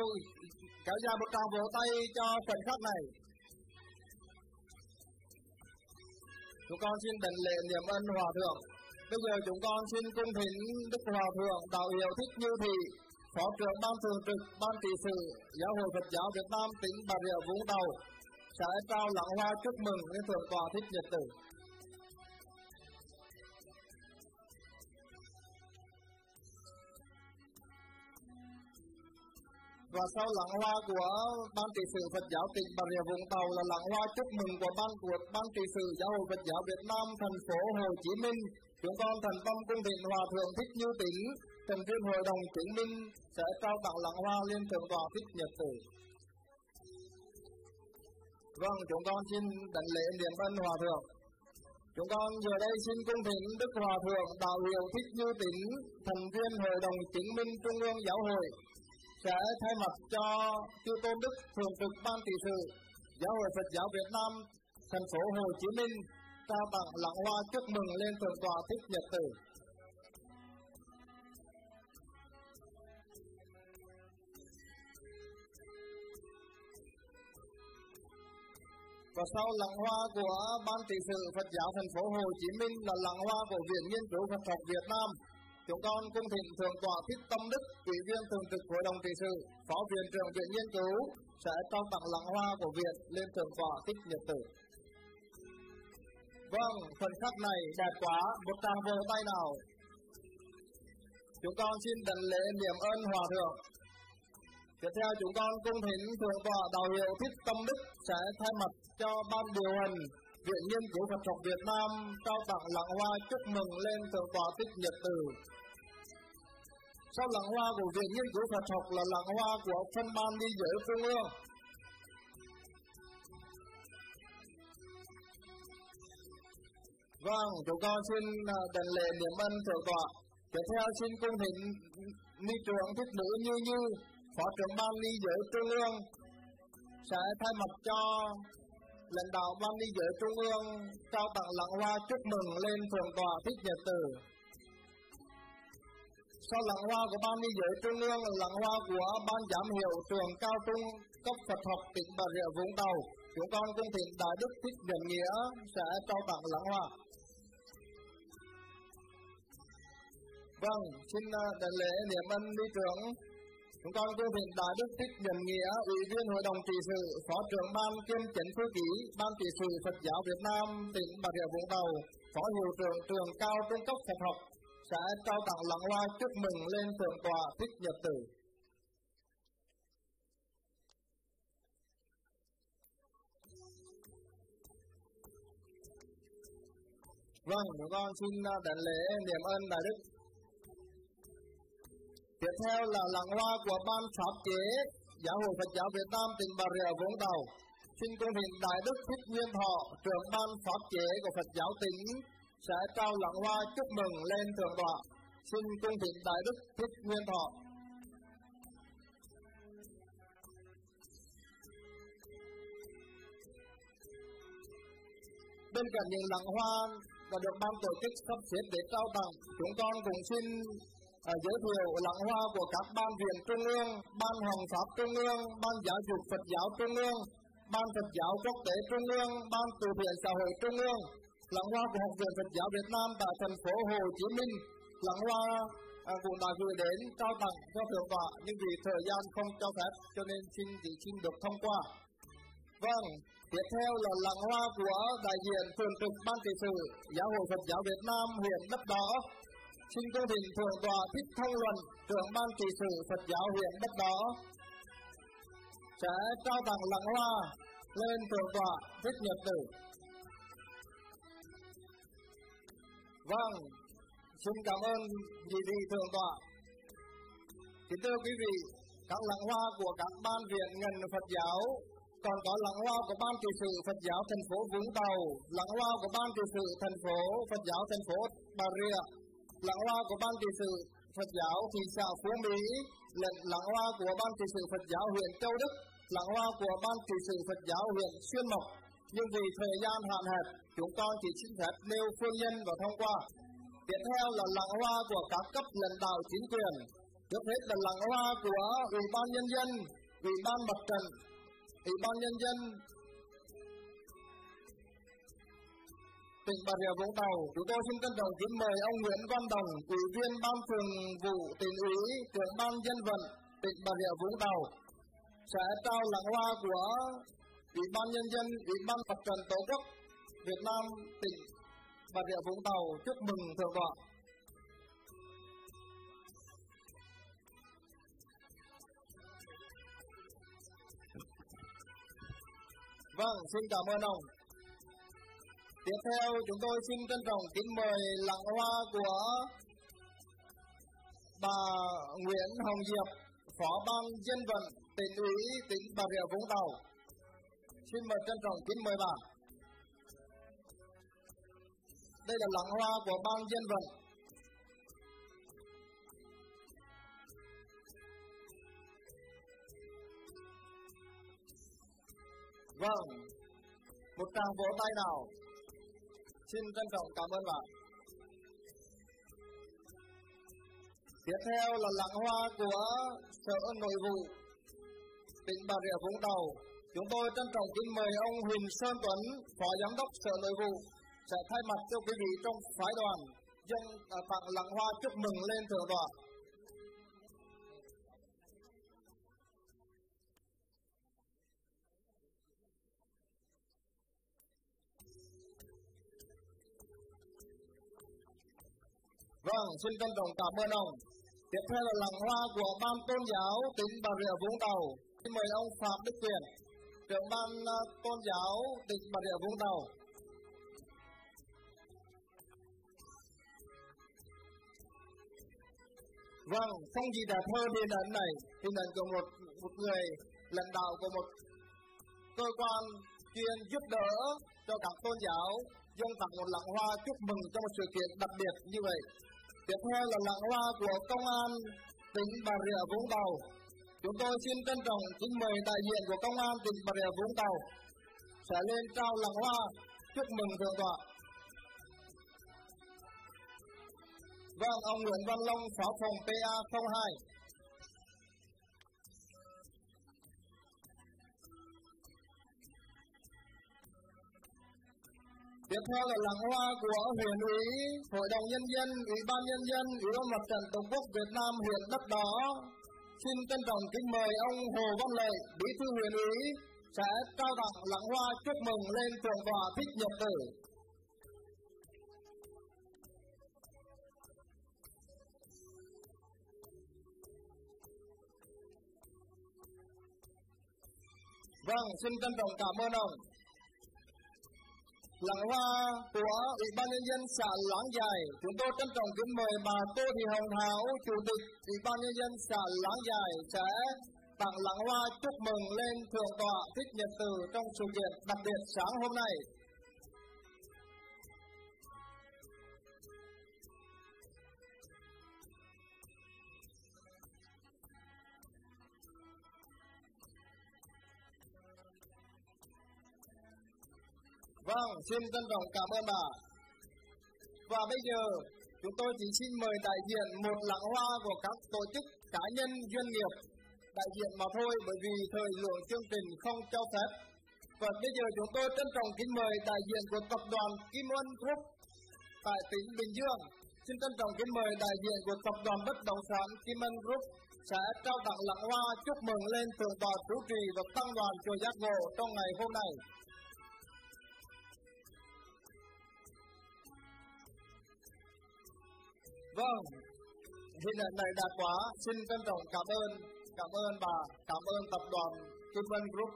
kéo dài một tràng vỗ tay cho phần khắc này. Chúng con xin đảnh lễ niệm ân Hòa Thượng. Bây giờ chúng con xin cung thỉnh Đức Hòa Thượng Đạo Hiệu Thích Như Thị, Phó trưởng ban thường trực ban trị sự Giáo hội Phật giáo Việt Nam tỉnh Bà Rịa Vũng Tàu sẽ trao lãng hoa chúc mừng lên thượng tọa thích nhật tử. Và sau lãng hoa của ban trị sự Phật giáo tỉnh Bà Rịa Vũng Tàu là lãng hoa chúc mừng của ban của ban trị sự Giáo hội Phật giáo Việt Nam thành phố Hồ Chí Minh. Chúng con thành tâm cung thỉnh hòa thượng thích như tỉnh thành viên hội đồng chứng minh sẽ trao tặng lãng hoa lên thượng tọa thích nhật tử. Vâng, chúng con xin đảnh lễ niệm ân hòa thượng. Chúng con giờ đây xin cung thỉnh Đức Hòa Thượng Đạo Hiệu Thích Như Tĩnh, thành viên Hội đồng chứng minh Trung ương Giáo hội, sẽ thay mặt cho Chư Tôn Đức Thường trực Ban trị sự Giáo hội Phật giáo Việt Nam, thành phố Hồ Chí Minh, trao tặng lãng hoa chúc mừng lên thượng tọa Thích Nhật Tử. Và sau lặng hoa của Ban trị sự Phật giáo thành phố Hồ Chí Minh là lặng hoa của Viện Nghiên cứu Phật học Việt Nam. Chúng con cung thỉnh Thượng tọa Thích Tâm Đức, Ủy viên Thường trực Hội đồng trị sự, Phó Viện trưởng Viện Nghiên cứu sẽ trao tặng lãng hoa của Viện lên Thượng tọa Thích Nhật Tử. Vâng, phần khắc này đẹp quá, một tràng vỗ tay nào. Chúng con xin đảnh lễ niệm ơn Hòa Thượng Tiếp theo chúng con cung thỉnh Thượng tọa Đạo hiệu Thích Tâm Đức sẽ thay mặt cho ban điều hành Viện Nghiên cứu Phật học Việt Nam trao tặng lãng hoa chúc mừng lên Thượng tọa Thích Nhật Từ. Sau lãng hoa của Viện Nghiên cứu Phật học là lãng hoa của phân ban đi giới trung ương. Vâng, chúng con xin à, đền đảnh lễ niệm ân thượng tọa. Tiếp theo xin cung thỉnh ni trưởng thích nữ như như phó trưởng ban ni giới trung ương sẽ thay mặt cho lãnh đạo ban ni giới trung ương trao tặng lãng hoa chúc mừng lên thượng tọa thích nhật tử sau lãng hoa của ban ly giới trung ương là hoa của ban giám hiệu trường cao trung cấp Phật học tỉnh Bà Rịa Vũng Tàu chúng con cung thỉnh đại đức thích Nhân nghĩa sẽ trao tặng lãng hoa. Vâng xin à, đại lễ niệm ân đi trưởng. Chúng con cung thỉnh Đại Đức Thích Nhân Nghĩa, Ủy viên Hội đồng trị sự, Phó trưởng ban kiêm chánh thư ký Ban trị sự Phật giáo Việt Nam tỉnh Bà Rịa Vũng Tàu, Phó hiệu trưởng trường cao trung cấp Phật học sẽ trao tặng lặng hoa chúc mừng lên thượng tọa Thích Nhật Tử. Vâng, chúng con xin à, đảnh lễ niệm ơn Đại Đức Tiếp theo là lặng hoa của ban pháp chế Giáo hội Phật giáo Việt Nam tỉnh Bà Rịa Vũng Tàu. Xin cung thỉnh Đại Đức Thích Nguyên Thọ, trưởng ban pháp chế của Phật giáo tỉnh sẽ trao làng hoa chúc mừng lên thượng tọa. Xin cung thỉnh Đại Đức Thích Nguyên Thọ. Bên cạnh những làng hoa đã được ban tổ chức sắp xếp để trao tặng, chúng con cùng xin à, giới thiệu lãng hoa của các ban viện trung ương, ban hồng pháp trung ương, ban giáo dục Phật giáo trung ương, ban Phật giáo quốc tế trung ương, ban từ thiện xã hội trung ương, lãng hoa của học viện Phật giáo Việt Nam tại thành phố Hồ Chí Minh, lãng hoa à, cũng đã gửi đến trao tặng cho thượng tọa nhưng vì thời gian không cho phép cho nên xin chỉ xin được thông qua. Vâng, tiếp theo là lãng hoa của đại diện thường trực ban trị sự giáo hội Phật giáo Việt Nam huyện Đất Đỏ. Xin công thỉnh thượng tọa thích thông luận trưởng ban trị sự Phật giáo huyện đất Đỏ. Sẽ trao tặng lãng hoa lên thượng tọa thích nhật tử. Vâng xin cảm ơn vị vị thượng tọa kính thưa quý vị các lặng hoa của các ban viện ngành Phật giáo còn có lặng hoa của ban trị sự Phật giáo thành phố Vũng Tàu, lặng hoa của ban trị sự thành phố Phật giáo thành phố Bà Rịa, lặng hoa của ban trị sự Phật giáo thị xã Phú Mỹ, lệnh lặng hoa của ban trị sự Phật giáo huyện Châu Đức, lặng hoa của ban trị sự Phật giáo huyện Xuyên Mộc. Nhưng vì thời gian hạn hẹp, chúng con chỉ xin phép nêu phương nhân và thông qua. Tiếp theo là lặng hoa của các cấp lãnh đạo chính quyền. Trước hết là lặng hoa của Ủy ban Nhân dân, Ủy ban Mặt trận, Ủy ban Nhân dân tỉnh Bà Rịa Vũng Tàu, chúng tôi xin trân trọng kính mời ông Nguyễn Văn Đồng, Ủy viên Ban Thường vụ tỉnh ủy, trưởng ban dân vận tỉnh Bà Rịa Vũng Tàu sẽ trao lãng hoa của Ủy ban Nhân dân, Ủy ban Mặt trận Tổ quốc Việt Nam tỉnh Bà Rịa Vũng Tàu chúc mừng thượng tọa. Vâng, xin cảm ơn ông. Tiếp theo chúng tôi xin trân trọng kính mời lặng hoa của bà Nguyễn Hồng Diệp, Phó ban dân vận tỉnh ủy tỉnh Bà Rịa Vũng Tàu. Xin mời trân trọng kính mời bà. Đây là lặng hoa của ban dân vận. Vâng, một tràng vỗ tay nào. Xin trân trọng cảm ơn bạn. Tiếp theo là lặng hoa của Sở Nội vụ tỉnh Bà Rịa Vũng Tàu. Chúng tôi trân trọng kính mời ông Huỳnh Sơn Tuấn, Phó Giám đốc Sở Nội vụ sẽ thay mặt cho quý vị trong phái đoàn dân à, tặng lặng hoa chúc mừng lên thượng tọa. Vâng, xin trân trọng cảm ơn ông. Tiếp theo là làng hoa của ban tôn giáo tỉnh Bà Rịa Vũng Tàu. Xin mời ông Phạm Đức Quyền, trưởng ban à, tôn giáo tỉnh Bà Rịa Vũng Tàu. Vâng, không gì đẹp hơn hình ảnh này, hình ảnh của một một người lãnh đạo của một cơ quan chuyên giúp đỡ cho các tôn giáo dân tặng một lặng hoa chúc mừng cho một sự kiện đặc biệt như vậy. Tiếp theo là lặng hoa của công an tỉnh Bà Rịa Vũng Tàu. Chúng tôi xin trân trọng kính mời đại diện của công an tỉnh Bà Rịa Vũng Tàu sẽ lên trao lặng hoa chúc mừng thượng tọa. Vâng, ông Nguyễn Văn Long, Phó phòng PA 02. Tiếp theo là làng hoa của huyện ủy, hội đồng nhân dân, ủy ban nhân dân, ủy ban mặt trận tổ quốc Việt Nam huyện đất đó. Xin trân trọng kính mời ông Hồ Văn Lợi, bí thư huyện ủy sẽ trao tặng làng hoa chúc mừng lên thượng tòa thích nhật tử. Vâng, xin trân trọng cảm ơn ông. Làng hoa của Ủy ban Nhân dân xã Láng Dài, chúng tôi trân trọng kính mời bà Tô Thị Hồng Thảo, Chủ tịch Ủy ban Nhân dân xã Láng Dài sẽ tặng làng hoa chúc mừng lên Thượng tọa Thích Nhật Từ trong sự kiện đặc biệt sáng hôm nay. Vâng, xin trân trọng cảm ơn bà. Và bây giờ, chúng tôi chỉ xin mời đại diện một lãng hoa của các tổ chức cá nhân doanh nghiệp đại diện mà thôi bởi vì thời lượng chương trình không cho phép. Và bây giờ chúng tôi trân trọng kính mời đại diện của tập đoàn Kim Ân Group tại tỉnh Bình Dương. Xin trân trọng kính mời đại diện của tập đoàn bất động sản Kim Ân Group sẽ trao tặng lãng hoa chúc mừng lên thượng tọa chủ trì và tăng đoàn chùa Giác Ngộ trong ngày hôm nay. Vâng, hình ảnh này đạt quá. Xin trân trọng cảm ơn, cảm ơn bà, cảm ơn tập đoàn Kim Vân Group.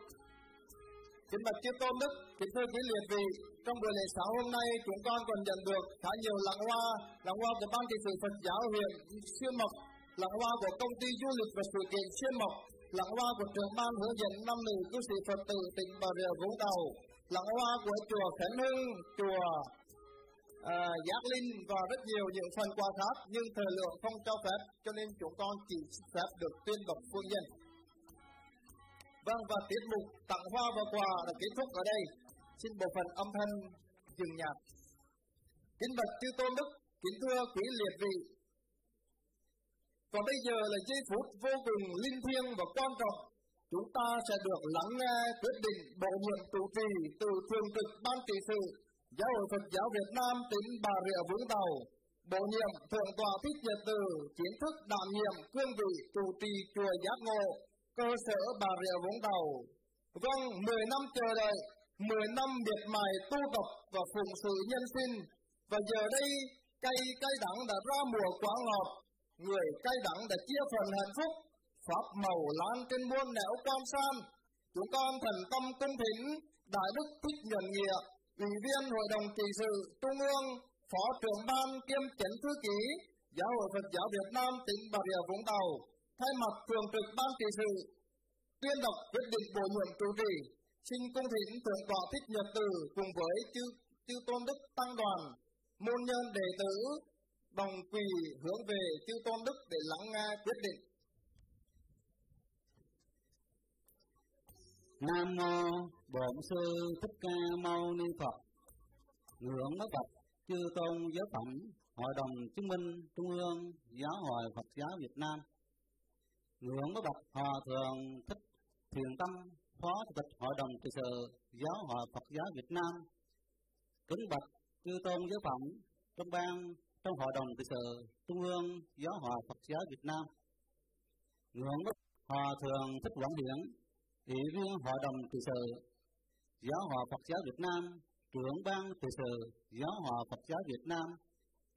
Kính bạch chư Tôn Đức, kính thưa quý liệt vị, trong buổi lễ sáng hôm nay chúng con còn nhận được khá nhiều lãng hoa, lãng hoa của ban trị sự Phật giáo huyện Xuyên Mộc, lãng hoa của công ty du lịch và sự kiện Xuyên Mộc, lãng hoa của trưởng ban hướng dẫn năm nữ cư sĩ Phật tử tỉnh Bà Rịa Vũng Tàu, lãng hoa của chùa Khánh Hưng, chùa uh, Giác Linh và rất nhiều những phần quà khác nhưng thời lượng không cho phép cho nên chúng con chỉ phép được tuyên đọc phương nhân. Vâng và tiết mục tặng hoa và quà đã kết thúc ở đây. Xin bộ phận âm thanh dừng nhạc. Kính bạch chư tôn đức, kính thưa quý liệt vị. Và bây giờ là giây phút vô cùng linh thiêng và quan trọng. Chúng ta sẽ được lắng nghe quyết định bổ nhiệm chủ trì từ thường trực ban trị sự Giáo hội Phật giáo Việt Nam tỉnh Bà Rịa Vũng Tàu bổ nhiệm thượng tọa thích nhật từ chính thức đảm nhiệm cương vị trụ trì chùa giác ngộ cơ sở Bà Rịa Vũng Tàu. Vâng, 10 năm chờ đợi, 10 năm miệt mài tu tập và phụng sự nhân sinh. Và giờ đây, cây cây đắng đã ra mùa quả ngọt, người cây đắng đã chia phần hạnh phúc, pháp màu lan trên muôn nẻo quan san. Chúng con thành tâm cung thỉnh, Đại Đức Thích Nhuận Nghĩa, Ủy viên Hội đồng trị sự Trung ương, Phó trưởng ban kiêm chánh thư ký Giáo hội Phật giáo Việt Nam tỉnh Bà Rịa Vũng Tàu thay mặt thường trực ban trị sự tuyên đọc quyết định bổ nhiệm chủ trì xin cung thỉnh thượng tọa thích nhật từ cùng với chư chư tôn đức tăng đoàn môn nhân đệ tử đồng quỳ hướng về chư tôn đức để lắng nghe quyết định. Nam mô Bổn sư Thích Ca Mâu Ni Phật. Ngưỡng mới bạch chư tôn giới phẩm, Hội đồng chứng minh Trung ương Giáo hội Phật giáo Việt Nam. Ngưỡng mới bạch Hòa thượng Thích Thiền Tâm, Phó Chủ tịch Hội đồng trị sự Giáo hội Phật giáo Việt Nam. Kính bạch chư tôn giới phẩm trong ban trong Hội đồng trị sự Trung ương Giáo hội Phật giáo Việt Nam. Ngưỡng mới Hòa thượng Thích Quảng Hiển Ủy viên Hội đồng trị sự Giáo hội Phật giáo Việt Nam, trưởng ban trị sự Giáo hội Phật giáo Việt Nam,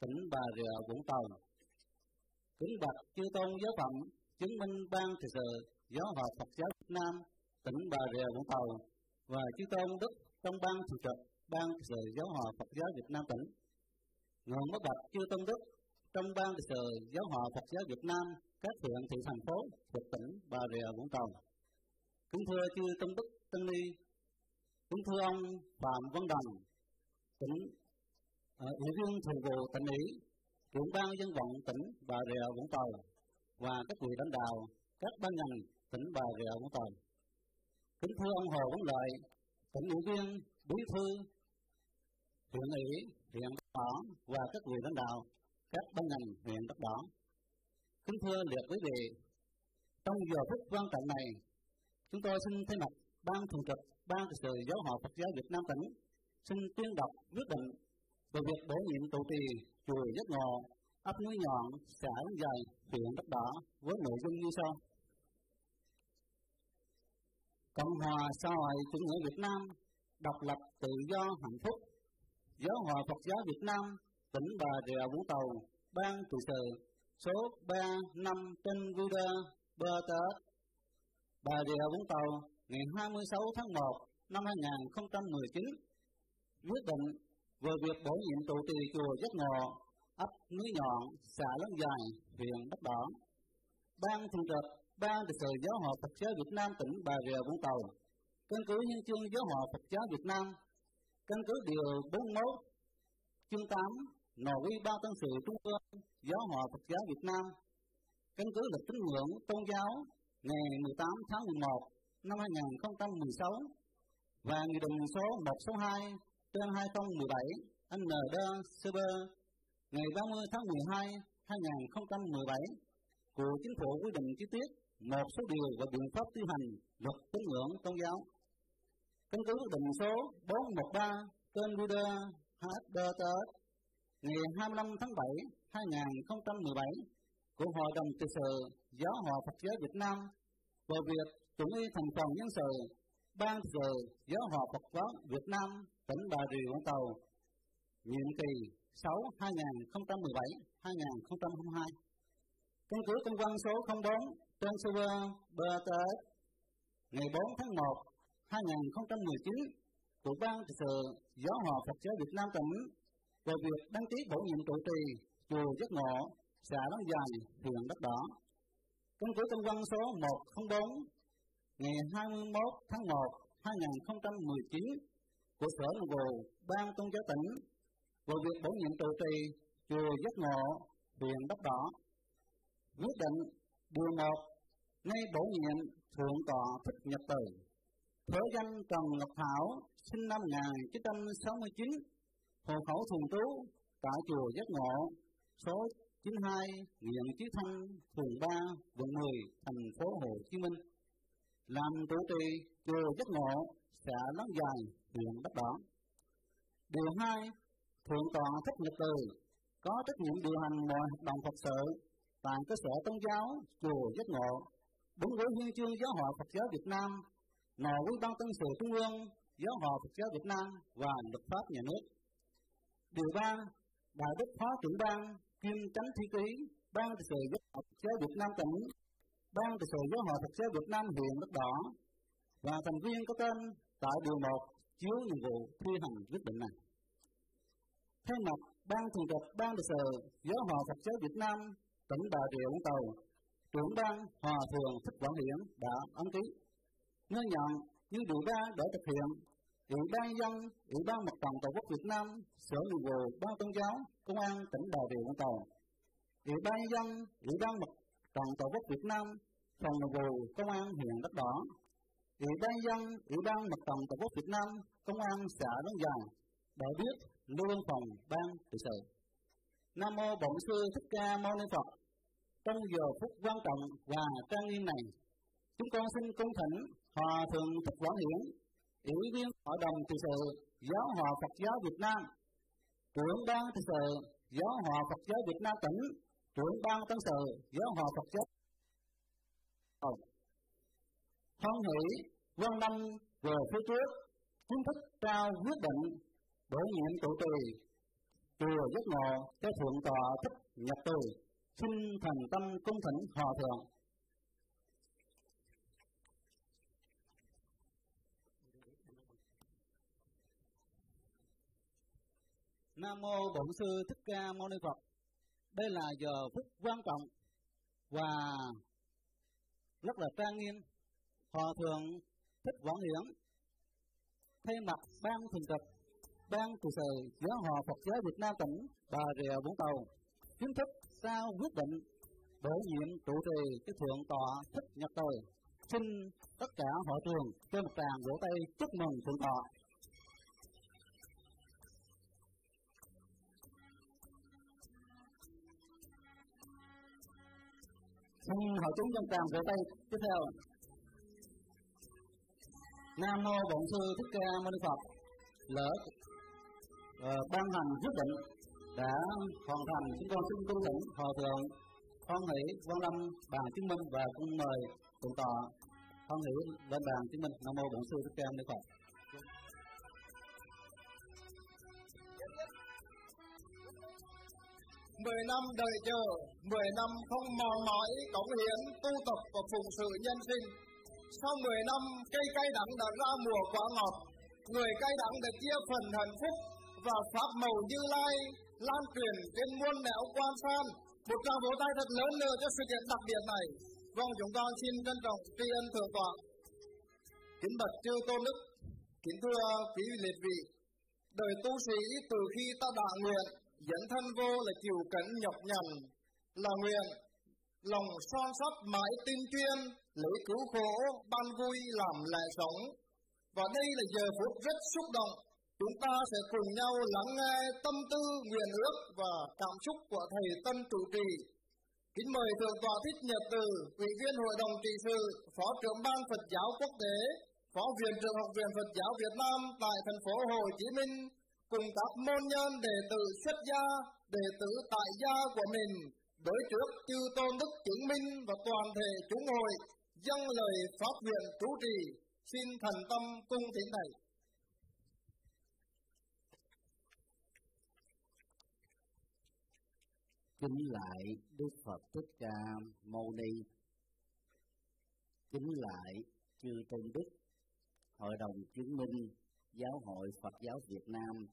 tỉnh Bà Rịa Vũng Tàu. Kính bạch chư tôn giáo phẩm, chứng minh ban trị sự Giáo hội Phật giáo Việt Nam, tỉnh Bà Rịa Vũng Tàu và chư tôn đức trong ban thường trực ban trị sự Giáo hội Phật giáo Việt Nam tỉnh. Ngưỡng bất bạch chư tôn đức trong ban trị sự Giáo hội Phật giáo Việt Nam các huyện thị thành phố thuộc tỉnh Bà Rịa Vũng Tàu. Kính thưa chư tôn đức Tân Ni, kính thưa ông Phạm Văn Đồng, tỉnh ờ, ủy viên thường vụ tỉnh ủy, trưởng ban dân vận tỉnh Bà Rịa Vũng Tàu và các vị lãnh đạo các ban ngành tỉnh Bà Rịa Vũng Tàu. Kính thưa ông Hồ Văn Lợi, tỉnh ủy viên, bí thư, huyện ủy, huyện Đất Đỏ và các vị lãnh đạo các ban ngành huyện Đất Đỏ. Kính thưa liệt quý vị, trong giờ phút quan trọng này, chúng tôi xin thay mặt ban thường trực ban trị sự giáo hội Phật giáo Việt Nam tỉnh xin tuyên đọc quyết định về việc bổ nhiệm trụ trì chùa Giác Ngộ, ấp núi nhọn, xã Láng Dài, huyện Đất Đỏ với nội dung như sau. Cộng hòa xã hội chủ nghĩa Việt Nam độc lập tự do hạnh phúc giáo hội Phật giáo Việt Nam tỉnh Bà Rịa Vũng Tàu ban trụ sự số 3 năm trên Guda Bơ Tết Bà Rịa Vũng Tàu ngày 26 tháng 1 năm 2019 quyết định về việc bổ nhiệm trụ trì chùa Giác Ngộ, ấp Núi Nhọn, xã Láng Dài, huyện Đất Đỏ. Ban thường trực Ban trị sự Giáo hội Phật giáo Việt Nam tỉnh Bà Rịa Vũng Tàu, căn cứ Nhân chương Giáo hội Phật giáo Việt Nam, căn cứ điều 41, chương 8, nội quy ba tân sự Trung ương Giáo hội Phật giáo Việt Nam, căn cứ lịch tín ngưỡng tôn giáo ngày 18 tháng 11 năm 2016 và Nghị định số 162 trên 2017 ndcb ngày 30 tháng 12 2017 của Chính phủ quy định chi tiết một số điều và biện pháp thi hành luật tín ngưỡng tôn giáo. Căn cứ quyết định số 413 trên QD HDTS ngày 25 tháng 7 2017 của Hội đồng trị sự Giáo hội Phật giáo Việt Nam về việc chuẩn y thành phần nhân sự ban sự giáo hội Phật giáo Việt Nam tỉnh Bà Rịa Vũng Tàu nhiệm kỳ 6 2017 2022. Căn cứ công văn số 04 trên server BTS ngày 4 tháng 1 2019 của Ban trị sự Giáo hội Phật giáo Việt Nam tỉnh về việc đăng ký bổ nhiệm trụ trì chùa Giác Ngộ, xã Long Dài, huyện Đất Đỏ. Căn cứ công văn số 104 ngày 21 tháng 1 2019 của Sở Nội vụ Ban Tôn giáo tỉnh về việc bổ nhiệm trụ trì chùa Giác Ngộ, huyện Đất Đỏ. Quyết định điều 1 nay bổ nhiệm Thượng tọa Thích Nhật Từ, Thế danh Trần Ngọc Thảo, sinh năm 1969, hộ khẩu thường trú tại chùa Giác Ngộ, số 92 Nguyễn Chí Thanh, phường 3, quận 10, thành phố Hồ Chí Minh. Làm trụ trì chùa giấc Ngộ, sẽ Láng Dài, huyện Đất Đỏ. Điều hai Thượng tọa Thích Nhật Từ có trách nhiệm điều hành mọi hoạt động Phật sự tại cơ sở tôn giáo chùa giấc Ngộ, đúng với huy chương giáo hội Phật giáo Việt Nam, nội quy ban tân sự trung ương giáo hội Phật giáo Việt Nam và luật pháp nhà nước. Điều ba Đại đức Phó trưởng ban kiêm chánh thi ký ban trị sự giáo hội Phật giáo Việt Nam tỉnh, ban trị sự giáo hội Phật giáo Việt Nam huyện Đất Đỏ và thành viên có tên tại điều 1 chiếu nhiệm vụ thi hành quyết định này. Thay mặt ban thường trực ban trị sự giáo hội Phật giáo Việt Nam tỉnh Bà Rịa Vũng Tàu, trưởng ban Hòa Thượng Thích Quảng Hiển đã ấn ký. Nơi nhận những điều ra để thực hiện Ủy ban dân, Ủy ban Mặt trận Tổ quốc Việt Nam, Sở Nội vụ, Ban Tôn giáo, Công an tỉnh Bà Rịa Vũng Tàu. Ủy ban dân, Ủy ban Mặt toàn Tổ quốc Việt Nam, Phòng Nội vụ, Công an huyện Đất Đỏ. Ủy ban dân, Ủy ban Mặt trận Tổ quốc Việt Nam, Công an xã Đông giang đã biết lưu văn phòng ban trị sự. Nam mô Bổn sư Thích Ca Mâu Ni Phật. Trong giờ phút quan trọng và trang nghiêm này, chúng con xin cung thỉnh Hòa thượng Thích Quảng Hiển, ủy viên hội đồng trị sự giáo hội Phật giáo Việt Nam, trưởng ban trị sự giáo hội Phật giáo Việt Nam tỉnh, trưởng ban tân sự giáo hội Phật giáo hoan hỷ, quan tâm về phía trước, chính thức trao quyết định bổ nhiệm trụ trì. Chùa giấc ngộ cho thượng tọa thích nhật từ, xin thành tâm cung thỉnh hòa thượng. Nam mô Bổn sư Thích Ca Mâu Ni Phật. Đây là giờ phút quan trọng và rất là trang nghiêm. Hòa thượng Thích võ Hiển, thay mặt ban thường trực, ban trụ sở giáo hội Phật giáo Việt Nam tỉnh, Bà Rịa Vũng Tàu, chính thức sao quyết định bổ nhiệm trụ trì cái thượng tọa thích nhật từ xin tất cả hội trường trên một tràng vỗ tay chúc mừng thượng tọa họ hội chúng trong tràng vỗ tay. Tiếp theo. Nam mô bổn sư thích ca mâu ni phật. Lỡ uh, ban hành quyết định đã hoàn thành chúng con xin cung thỉnh hòa thượng hoan hỷ quan lâm bàn chứng minh và cung mời tụng tọa hoan hỷ lên bàn chứng minh. Nam mô bổn sư thích ca mâu ni phật. Mười năm đợi chờ, mười năm không mòn mỏi, cống hiến, tu tập và phụng sự nhân sinh. Sau mười năm, cây cay đắng đã ra mùa quả ngọt, người cay đắng đã chia phần hạnh phúc và pháp màu như lai lan truyền trên muôn nẻo quan san. Một tràng vỗ tay thật lớn nữa cho sự kiện đặc biệt này. Vâng, chúng con xin trân trọng tri ân thượng tọa. Kính bạch chư tôn đức, kính thưa quý liệt vị, đời tu sĩ từ khi ta đã nguyện dẫn thân vô là chịu cảnh nhọc nhằn, là nguyện, lòng son sắt mãi tin chuyên lễ cứu khổ ban vui làm lại sống. Và đây là giờ phút rất xúc động, chúng ta sẽ cùng nhau lắng nghe tâm tư, nguyện ước và cảm xúc của thầy tân trụ trì. Kính mời thượng tọa thích nhật từ, ủy viên hội đồng trị sự, phó trưởng ban phật giáo quốc tế, phó viện trưởng học viện phật giáo việt nam tại thành phố hồ chí minh cùng các môn nhân đệ tử xuất gia, đệ tử tại gia của mình, đối trước chư tôn đức chứng minh và toàn thể chúng hội, dâng lời pháp nguyện chú trì, xin thành tâm cung thỉnh thầy. kính lại Đức Phật Thích Ca Mâu Ni, kính lại chư tôn đức, Hội đồng chứng minh Giáo hội Phật giáo Việt Nam,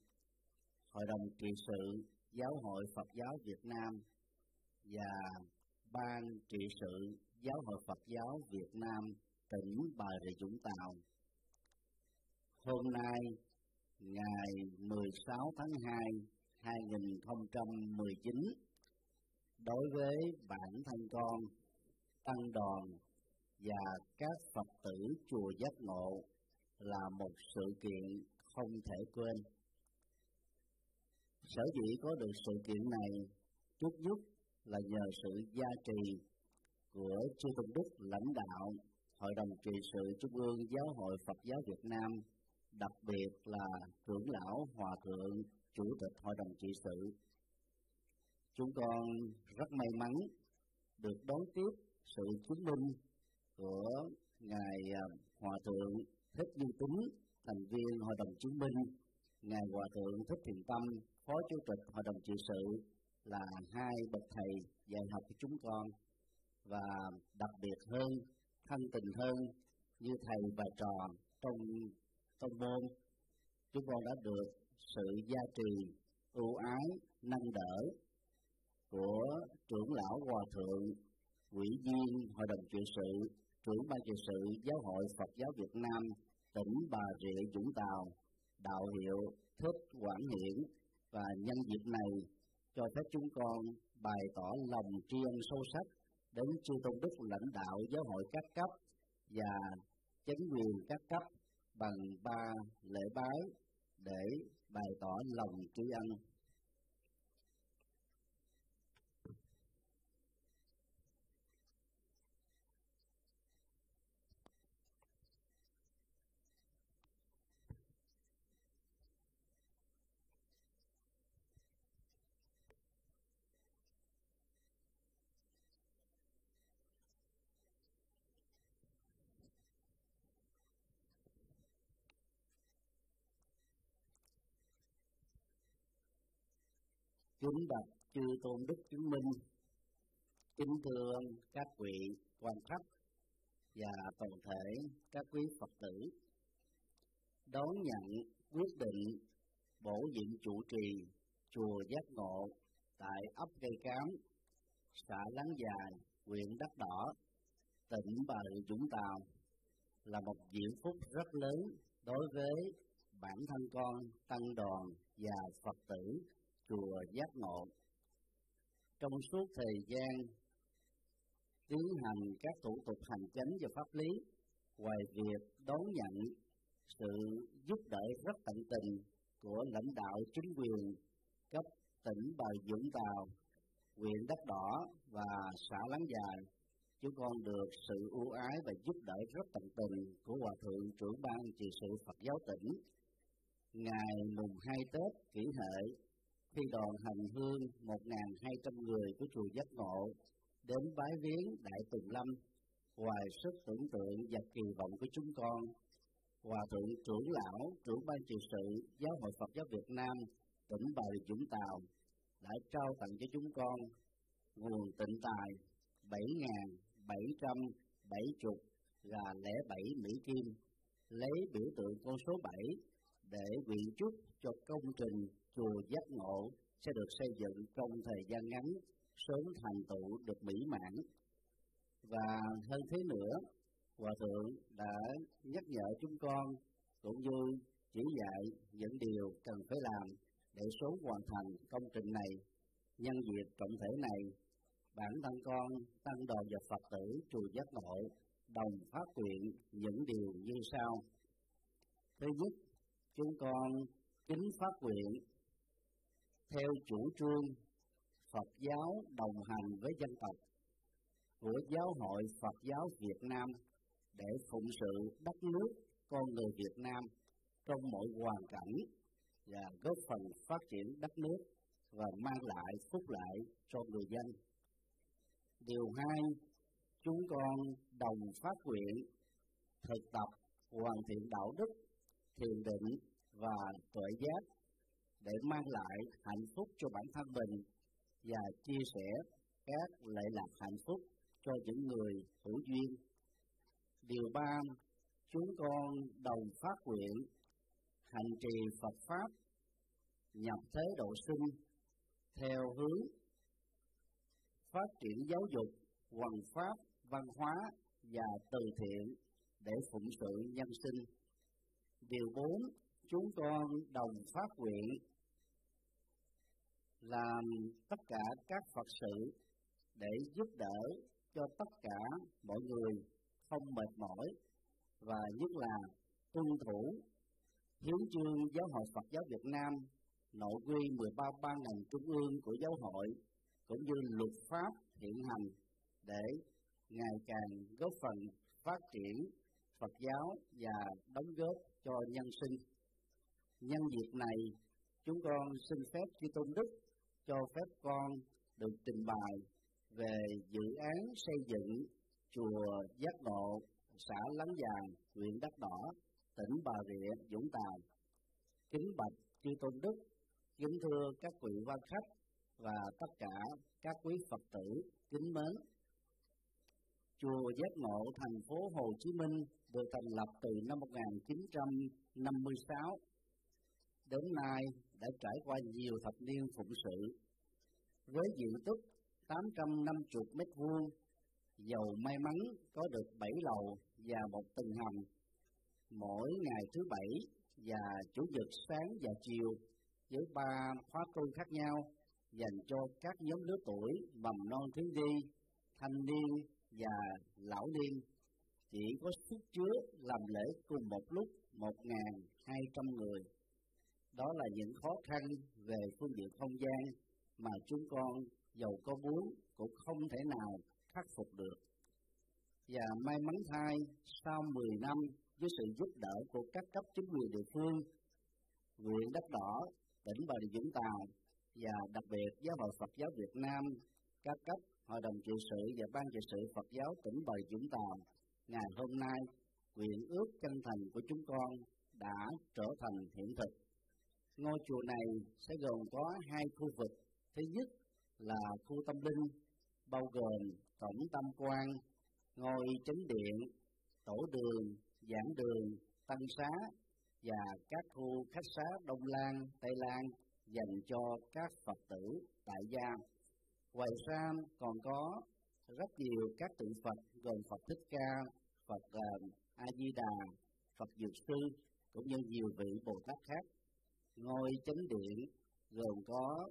Hội đồng trị sự Giáo hội Phật giáo Việt Nam và Ban trị sự Giáo hội Phật giáo Việt Nam tỉnh Bà Rịa Vũng Tàu. Hôm nay, ngày 16 tháng 2, 2019, đối với bản thân con, tăng đoàn và các Phật tử chùa Giác Ngộ là một sự kiện không thể quên. Sở dĩ có được sự kiện này, trước nhất là nhờ sự gia trì của chư tôn đức lãnh đạo Hội đồng trị sự Trung ương Giáo hội Phật giáo Việt Nam, đặc biệt là trưởng lão Hòa thượng Chủ tịch Hội đồng trị sự. Chúng con rất may mắn được đón tiếp sự chứng minh của ngài à, Hòa thượng Thích Như Tính, thành viên Hội đồng chứng minh, ngài Hòa thượng Thích Thiện Tâm, Phó Chủ tịch Hội đồng trị sự là hai bậc thầy dạy học của chúng con. Và đặc biệt hơn, thân tình hơn như thầy và trò trong trong môn, chúng con đã được sự gia trì, ưu ái, nâng đỡ của trưởng lão hòa thượng, ủy viên hội đồng trị sự, trưởng ban trị sự giáo hội Phật giáo Việt Nam, tỉnh Bà Rịa Vũng Tàu, đạo hiệu Thích Quảng Hiển và nhân dịp này, cho phép chúng con bày tỏ lòng tri ân sâu sắc đến chư tôn đức lãnh đạo giáo hội các cấp và chính quyền các cấp bằng ba lễ bái để bày tỏ lòng tri ân. Kính bạch chư tôn đức chứng minh, kính thưa các vị quan khách và toàn thể các quý phật tử. Đón nhận quyết định bổ nhiệm chủ trì chùa giác ngộ tại ấp cây cám, xã láng dài huyện đất đỏ, tỉnh bà rịa vũng tàu là một diễn phúc rất lớn đối với bản thân con, tăng đoàn và phật tử chùa giác ngộ trong suốt thời gian tiến hành các thủ tục hành chính và pháp lý ngoài việc đón nhận sự giúp đỡ rất tận tình của lãnh đạo chính quyền cấp tỉnh Bà Vũng Tàu, huyện Đất Đỏ và xã Láng Dài, chúng con được sự ưu ái và giúp đỡ rất tận tình của Hòa Thượng trưởng ban trị sự Phật giáo tỉnh. Ngày mùng 2 Tết kỷ hợi khi đoàn hành hương 1.200 người của chùa Giác Ngộ đến bái viếng Đại Tùng Lâm, ngoài sức tưởng tượng và kỳ vọng của chúng con, Hòa Thượng trưởng lão, trưởng ban trị sự Giáo hội Phật giáo Việt Nam, tỉnh Bà Rịa Vũng Tàu đã trao tặng cho chúng con nguồn tịnh tài 7.770 gà lẻ bảy Mỹ Kim, lấy biểu tượng con số 7 để nguyện chúc cho công trình chùa giác ngộ sẽ được xây dựng trong thời gian ngắn, sớm thành tựu được mỹ mãn. Và hơn thế nữa, hòa thượng đã nhắc nhở chúng con cũng như chỉ dạy những điều cần phải làm để sớm hoàn thành công trình này. Nhân dịp trọng thể này, bản thân con tăng đoàn và phật tử chùa giác ngộ đồng phát nguyện những điều như sau. Thứ nhất, chúng con kính phát nguyện theo chủ trương Phật giáo đồng hành với dân tộc của Giáo hội Phật giáo Việt Nam để phụng sự đất nước con người Việt Nam trong mọi hoàn cảnh và góp phần phát triển đất nước và mang lại phúc lợi cho người dân. Điều hai, chúng con đồng phát nguyện thực tập hoàn thiện đạo đức, thiền định và tuệ giác để mang lại hạnh phúc cho bản thân mình và chia sẻ các lệ lạc hạnh phúc cho những người hữu duyên. Điều ba, chúng con đồng phát nguyện hành trì Phật pháp nhập thế độ sinh theo hướng phát triển giáo dục, quần pháp, văn hóa và từ thiện để phụng sự nhân sinh. Điều bốn, chúng con đồng phát nguyện làm tất cả các Phật sự để giúp đỡ cho tất cả mọi người không mệt mỏi và nhất là tuân thủ hiến chương giáo hội Phật giáo Việt Nam nội quy 13 ban ngành trung ương của giáo hội cũng như luật pháp hiện hành để ngày càng góp phần phát triển Phật giáo và đóng góp cho nhân sinh. Nhân dịp này, chúng con xin phép chư tôn đức cho phép con được trình bày về dự án xây dựng chùa Giác Ngộ, xã Láng Giàng, huyện đắk Đỏ, tỉnh Bà Rịa, Vũng Tàu. Kính bạch chư tôn đức, kính thưa các vị quan khách và tất cả các quý Phật tử kính mến. Chùa Giác Ngộ thành phố Hồ Chí Minh được thành lập từ năm 1956. Đến nay đã trải qua nhiều thập niên phụng sự với diện tích 850 mét vuông, giàu may mắn có được 7 lầu và một tầng hầm. Mỗi ngày thứ bảy và chủ nhật sáng và chiều với ba khóa tu khác nhau dành cho các nhóm lứa tuổi mầm non thiếu nhi, thanh niên và lão niên chỉ có sức chứa làm lễ cùng một lúc một ngàn hai trăm người. Đó là những khó khăn về phương diện không gian mà chúng con giàu có muốn cũng không thể nào khắc phục được. Và may mắn thay, sau 10 năm với sự giúp đỡ của các cấp chính quyền địa phương, huyện Đất Đỏ, tỉnh Bà Rịa Vũng Tàu và đặc biệt Giáo hội Phật giáo Việt Nam, các cấp Hội đồng trị sự và Ban trị sự Phật giáo tỉnh Bà Rịa Vũng Tàu, ngày hôm nay, nguyện ước chân thành của chúng con đã trở thành hiện thực. Ngôi chùa này sẽ gồm có hai khu vực. Thứ nhất là khu tâm linh bao gồm cổng tâm quan, ngôi chánh điện, tổ đường, giảng đường, tăng xá và các khu khách xá Đông Lan, Tây Lan dành cho các Phật tử tại gia. Ngoài ra còn có rất nhiều các tượng Phật gồm Phật Thích Ca, Phật uh, A Di Đà, Phật Dược Sư cũng như nhiều vị Bồ Tát khác. Ngôi chánh điện gồm có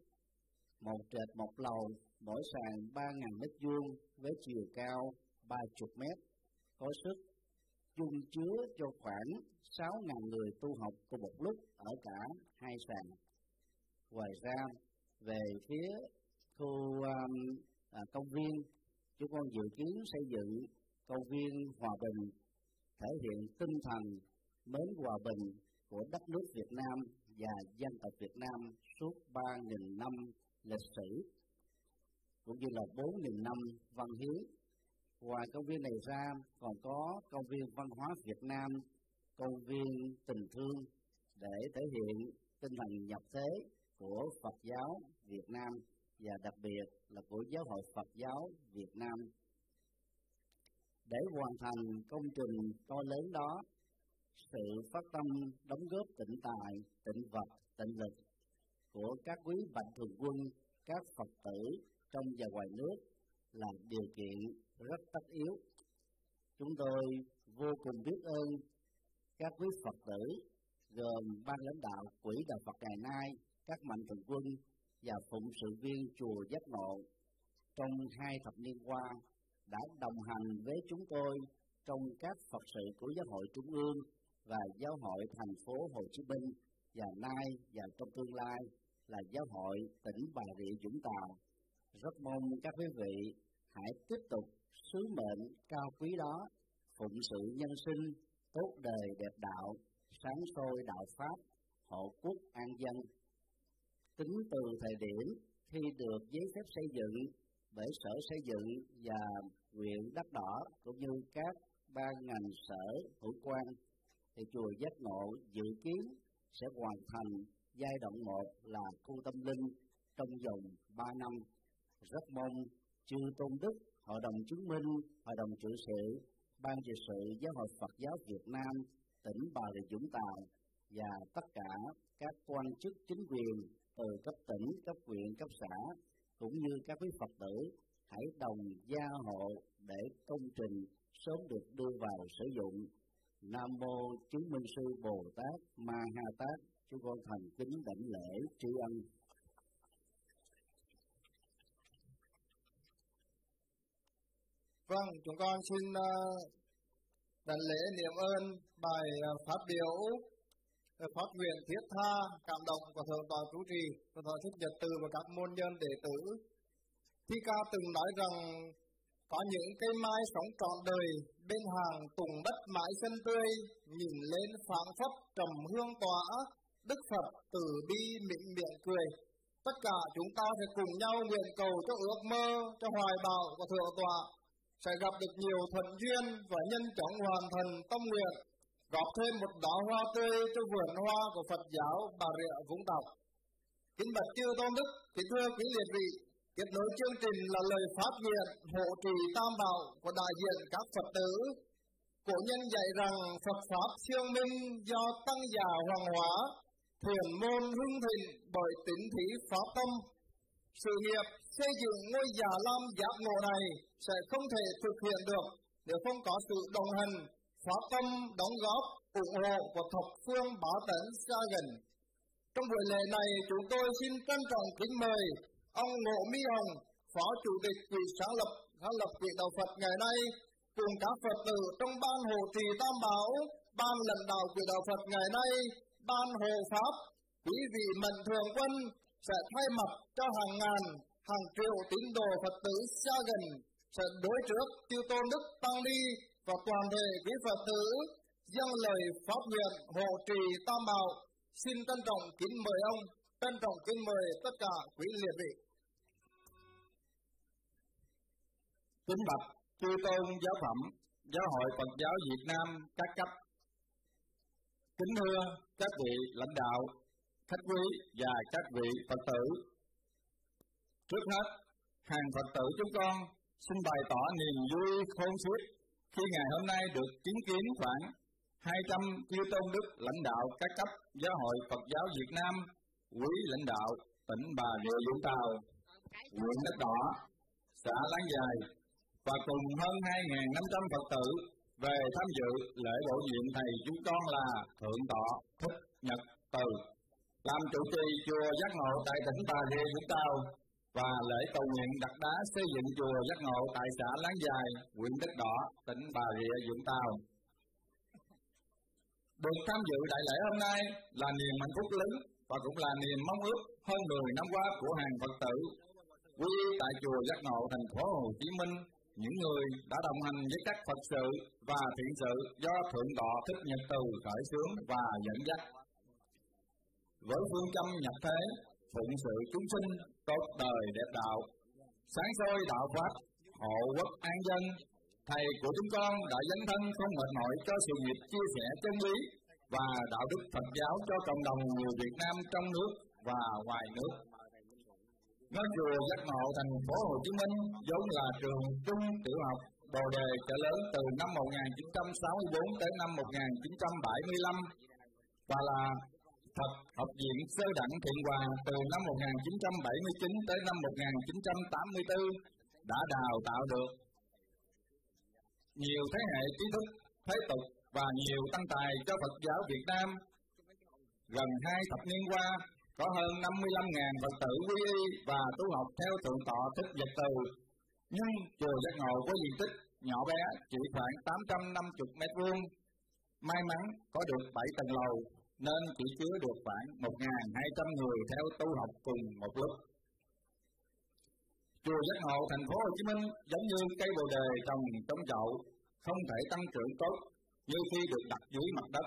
một trệt một lầu, mỗi sàn ba ngàn mét vuông với chiều cao ba chục mét, có sức dung chứa cho khoảng sáu ngàn người tu học cùng một lúc ở cả hai sàn. Ngoài ra, về phía khu um, à, công viên, chúng con dự kiến xây dựng công viên hòa bình thể hiện tinh thần mến hòa bình của đất nước Việt Nam và dân tộc Việt Nam suốt ba nghìn năm lịch sử cũng như là bốn nghìn năm văn hiến. Ngoài công viên này ra còn có công viên văn hóa Việt Nam, công viên tình thương để thể hiện tinh thần nhập thế của Phật giáo Việt Nam và đặc biệt là của Giáo hội Phật giáo Việt Nam. Để hoàn thành công trình to lớn đó, sự phát tâm đóng góp tịnh tài, tịnh vật, tịnh lực của các quý bạch thường quân, các Phật tử trong và ngoài nước là điều kiện rất tất yếu. Chúng tôi vô cùng biết ơn các quý Phật tử gồm ban lãnh đạo quỹ đạo Phật ngày nay, các mạnh thường quân và phụng sự viên chùa Giác Ngộ trong hai thập niên qua đã đồng hành với chúng tôi trong các Phật sự của Giáo hội Trung ương và Giáo hội thành phố Hồ Chí Minh và nay và trong tương lai là Giáo hội tỉnh Bà Rịa Vũng Tàu. Rất mong các quý vị hãy tiếp tục sứ mệnh cao quý đó, phụng sự nhân sinh, tốt đời đẹp đạo, sáng soi đạo Pháp, hộ quốc an dân. Tính từ thời điểm khi được giấy phép xây dựng bởi Sở Xây dựng và huyện Đất Đỏ cũng như các ban ngành sở hữu quan thì chùa Giác Ngộ dự kiến sẽ hoàn thành giai đoạn một là khu tâm linh trong vòng 3 năm. Rất mong chư tôn đức, hội đồng chứng minh, hội đồng trị sự, ban trị sự, giáo hội phật giáo việt nam, tỉnh bà rịa vũng tàu và tất cả các quan chức chính quyền từ cấp tỉnh, cấp huyện, cấp xã, cũng như các quý phật tử, hãy đồng gia hộ để công trình sớm được đưa vào sử dụng nam mô chứng minh sư bồ tát ma ha tát chúng con thành kính đảnh lễ tri ân Vâng, chúng con xin ờ, đảnh lễ niệm ơn bài phát biểu phát nguyện thiết tha cảm động của thượng tọa chủ trì của thọ thích nhật từ và các môn nhân đệ tử. Thi ca từng nói rằng có những cây mai sống trọn đời bên hàng tùng đất mãi xanh tươi nhìn lên phảng phất trầm hương tỏa đức phật từ bi mịn miệng cười. Tất cả chúng ta sẽ cùng nhau nguyện cầu cho ước mơ cho hoài bão và thượng tọa. Sẽ gặp được nhiều thuận duyên và nhân chóng hoàn thành tâm nguyện. Góp thêm một đóa hoa tươi cho vườn hoa của Phật giáo Bà Rịa Vũng Tàu. Kính bạch chư tôn đức, kính thưa quý liệt vị, tiếp nối chương trình là lời phát nguyện hộ trì tam bảo của đại diện các Phật tử. Cổ nhân dạy rằng Phật Pháp siêu minh do tăng già hoàng hóa, thiền môn hưng thịnh bởi tính thí pháp tâm. Sự nghiệp xây dựng ngôi già lam giác ngộ này sẽ không thể thực hiện được nếu không có sự đồng hành, pháp tâm đóng góp, ủng hộ của thập phương bá tấn xa gần. Trong buổi lễ này, chúng tôi xin trân trọng kính mời ông Ngộ Mi Hồng, Phó Chủ tịch Quỹ sáng lập sáng lập Quỹ Đạo Phật ngày nay, cùng các Phật tử trong ban hộ trì Tam Bảo, ban lãnh đạo Quỹ Đạo Phật ngày nay, ban hộ Pháp, quý vị mạnh thường quân sẽ thay mặt cho hàng ngàn, hàng triệu tín đồ Phật tử xa gần sẽ đối trước tiêu tôn đức tăng ni và toàn thể quý Phật tử dâng lời pháp nguyện hộ trì Tam Bảo. Xin trân trọng kính mời ông, trân trọng kính mời tất cả quý liệt vị. Kính bạch chư tôn giáo phẩm, giáo hội Phật giáo Việt Nam các cấp. Kính thưa các vị lãnh đạo, khách quý và các vị Phật tử. Trước hết, hàng Phật tử chúng con xin bày tỏ niềm vui khôn xiết khi ngày hôm nay được chứng kiến khoảng 200 chư tôn đức lãnh đạo các cấp giáo hội Phật giáo Việt Nam, quý lãnh đạo tỉnh Bà Rịa Vũng Tàu, huyện Đất Đỏ, xã Láng Dài và cùng hơn 2.500 Phật tử về tham dự lễ bổ nhiệm thầy chúng con là Thượng tọa Thích Nhật Từ làm chủ trì chùa Giác Ngộ tại tỉnh Bà Rịa Vũng Tàu và lễ cầu nguyện đặt đá xây dựng chùa Giác Ngộ tại xã Láng Dài, huyện Đất Đỏ, tỉnh Bà Rịa Vũng Tàu. Được tham dự đại lễ hôm nay là niềm hạnh phúc lớn và cũng là niềm mong ước hơn 10 năm qua của hàng Phật tử quy tại chùa Giác Ngộ thành phố Hồ Chí Minh những người đã đồng hành với các Phật sự và thiện sự do Thượng tọa Thích Nhật Từ khởi xướng và dẫn dắt. Với phương châm nhập thế, phụng sự chúng sinh, tốt đời đẹp đạo, sáng soi đạo pháp, hộ quốc an dân, thầy của chúng con đã dấn thân không mệt mỏi cho sự nghiệp chia sẻ chân lý và đạo đức Phật giáo cho cộng đồng người Việt Nam trong nước và ngoài nước. Ngôi chùa Giác Ngộ thành phố Hồ Chí Minh vốn là trường trung tiểu học Bồ Đề trở lớn từ năm 1964 tới năm 1975 và là Phật học viện sơ đẳng Thiện Hòa từ năm 1979 tới năm 1984 đã đào tạo được nhiều thế hệ trí thức, thế tục và nhiều tăng tài cho Phật giáo Việt Nam. Gần hai thập niên qua, có hơn 55.000 Phật tử quy y và tu học theo thượng tọa thích Nhật từ. Nhưng chùa Giác Ngộ có diện tích nhỏ bé chỉ khoảng 850 mét vuông. May mắn có được 7 tầng lầu nên chỉ chứa được khoảng 1.200 người theo tu học cùng một lúc. Chùa Giác Ngộ thành phố Hồ Chí Minh giống như cây bồ đề trồng trong chậu, không thể tăng trưởng tốt như khi được đặt dưới mặt đất.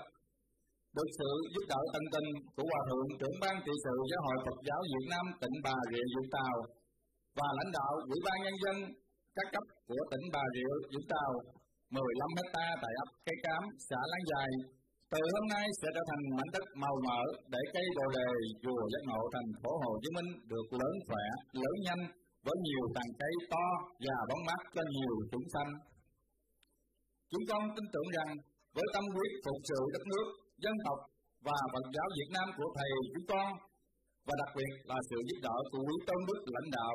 Được sự giúp đỡ tận tình của Hòa Thượng trưởng ban trị sự Giáo hội Phật giáo Việt Nam tỉnh Bà Rịa Vũng Tàu và lãnh đạo Ủy ban Nhân dân các cấp của tỉnh Bà Rịa Vũng Tàu 15 hecta tại ấp Cây Cám, xã Láng Dài. Từ hôm nay sẽ trở thành mảnh đất màu mỡ để cây bồ đề chùa Giác Ngộ thành phố Hồ Chí Minh được lớn khỏe, lớn nhanh với nhiều tàn cây to và bóng mát cho nhiều chúng sanh. Chúng con tin tưởng rằng với tâm huyết phục sự đất nước, dân tộc và Phật giáo Việt Nam của Thầy chúng con và đặc biệt là sự giúp đỡ của quý tôn đức lãnh đạo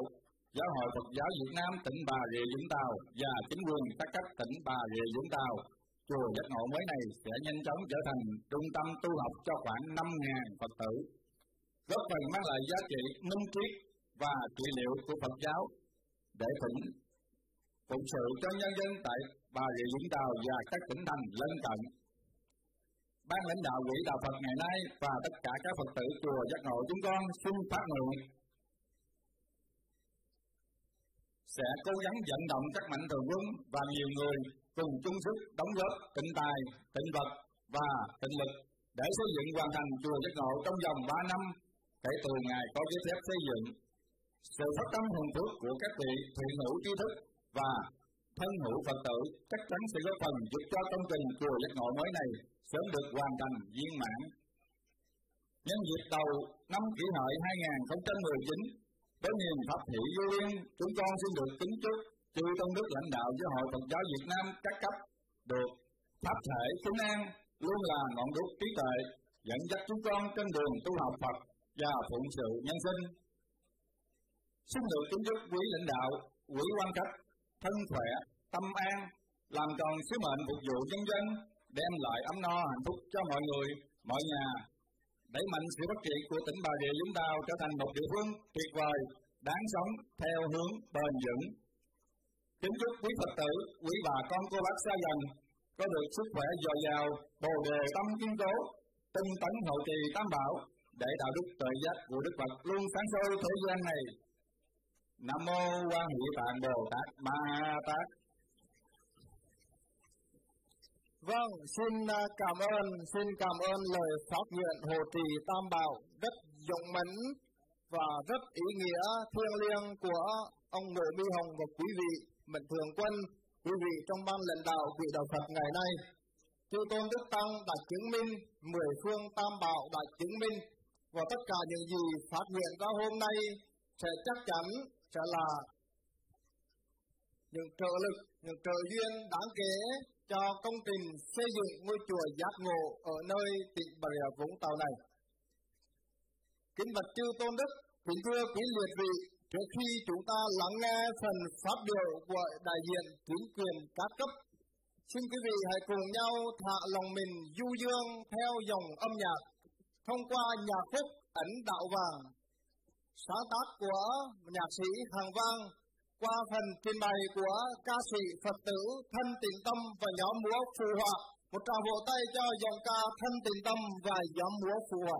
Giáo hội Phật giáo Việt Nam tỉnh Bà Rịa Vũng Tàu và chính quyền các cấp tỉnh Bà Rịa Vũng Tàu chùa giác ngộ mới này sẽ nhanh chóng trở thành trung tâm tu học cho khoảng 5.000 Phật tử, góp phần mang lại giá trị minh triết và trị liệu của Phật giáo để phụng phụng sự cho nhân dân tại Bà Rịa Vũng Tàu và các tỉnh thành lân cận. Ban lãnh đạo quỹ đạo Phật ngày nay và tất cả các Phật tử chùa giác ngộ chúng con xin phát nguyện sẽ cố gắng vận động các mạnh thường quân và nhiều người cùng chung sức đóng góp tịnh tài, tịnh vật và tịnh lực để xây dựng hoàn thành chùa Giác Ngộ trong vòng 3 năm kể từ ngày có giấy phép xây dựng. Sự phát tâm hùng phước của các vị thiện hữu trí thức và thân hữu Phật tử chắc chắn sẽ góp phần giúp cho công trình chùa Giác Ngộ mới này sớm được hoàn thành viên mãn. Nhân dịp đầu năm kỷ hợi 2019, với niềm pháp thị vô biên, chúng con xin được kính chúc chư tôn đức lãnh đạo giáo hội Phật giáo Việt Nam các cấp được pháp thể chúng an luôn là ngọn đuốc trí tuệ dẫn dắt chúng con trên đường tu học Phật và phụng sự nhân sinh. Xin được kính chúc quý lãnh đạo, quý quan khách, thân khỏe, tâm an, làm tròn sứ mệnh phục vụ nhân dân, đem lại ấm no hạnh phúc cho mọi người, mọi nhà, đẩy mạnh sự phát triển của tỉnh Bà Rịa Vũng Tàu trở thành một địa phương tuyệt vời, đáng sống theo hướng bền vững. Kính chúc quý Phật tử, quý bà con cô bác xa gần có được sức khỏe dồi dào, bồ đề tâm kiên cố, tinh tấn hậu trì tam bảo để đạo đức tự giác của Đức Phật luôn sáng soi thế gian này. Nam mô Quan Hệ Tạng Bồ Tát Ma Tát. Vâng, xin à, cảm ơn, xin cảm ơn lời phát nguyện hộ trì Tam Bảo rất dũng mãnh và rất ý nghĩa thiêng liêng của ông Nội Mi Hồng và quý vị mệnh Thường Quân, quý vị trong ban lãnh đạo quỹ đạo Phật ngày nay. Chư Tôn Đức Tăng đã chứng minh, mười phương Tam Bảo đã chứng minh và tất cả những gì phát nguyện ra hôm nay sẽ chắc chắn sẽ là những trợ lực, những trợ duyên đáng kể cho công trình xây dựng ngôi chùa giác ngộ ở nơi tỉnh Bà Rịa Vũng Tàu này. Kính bạch chư tôn đức, kính thưa quý liệt vị, trước khi chúng ta lắng nghe phần phát biểu của đại diện chính quyền các cấp, xin quý vị hãy cùng nhau thả lòng mình du dương theo dòng âm nhạc thông qua nhạc khúc ấn đạo vàng sáng tác của nhạc sĩ Hàng Vang qua phần trình bày của ca sĩ Phật tử Thân Tịnh Tâm và nhóm múa phù hòa. Một tràng vỗ tay cho dòng ca Thân Tịnh Tâm và nhóm múa phù hòa.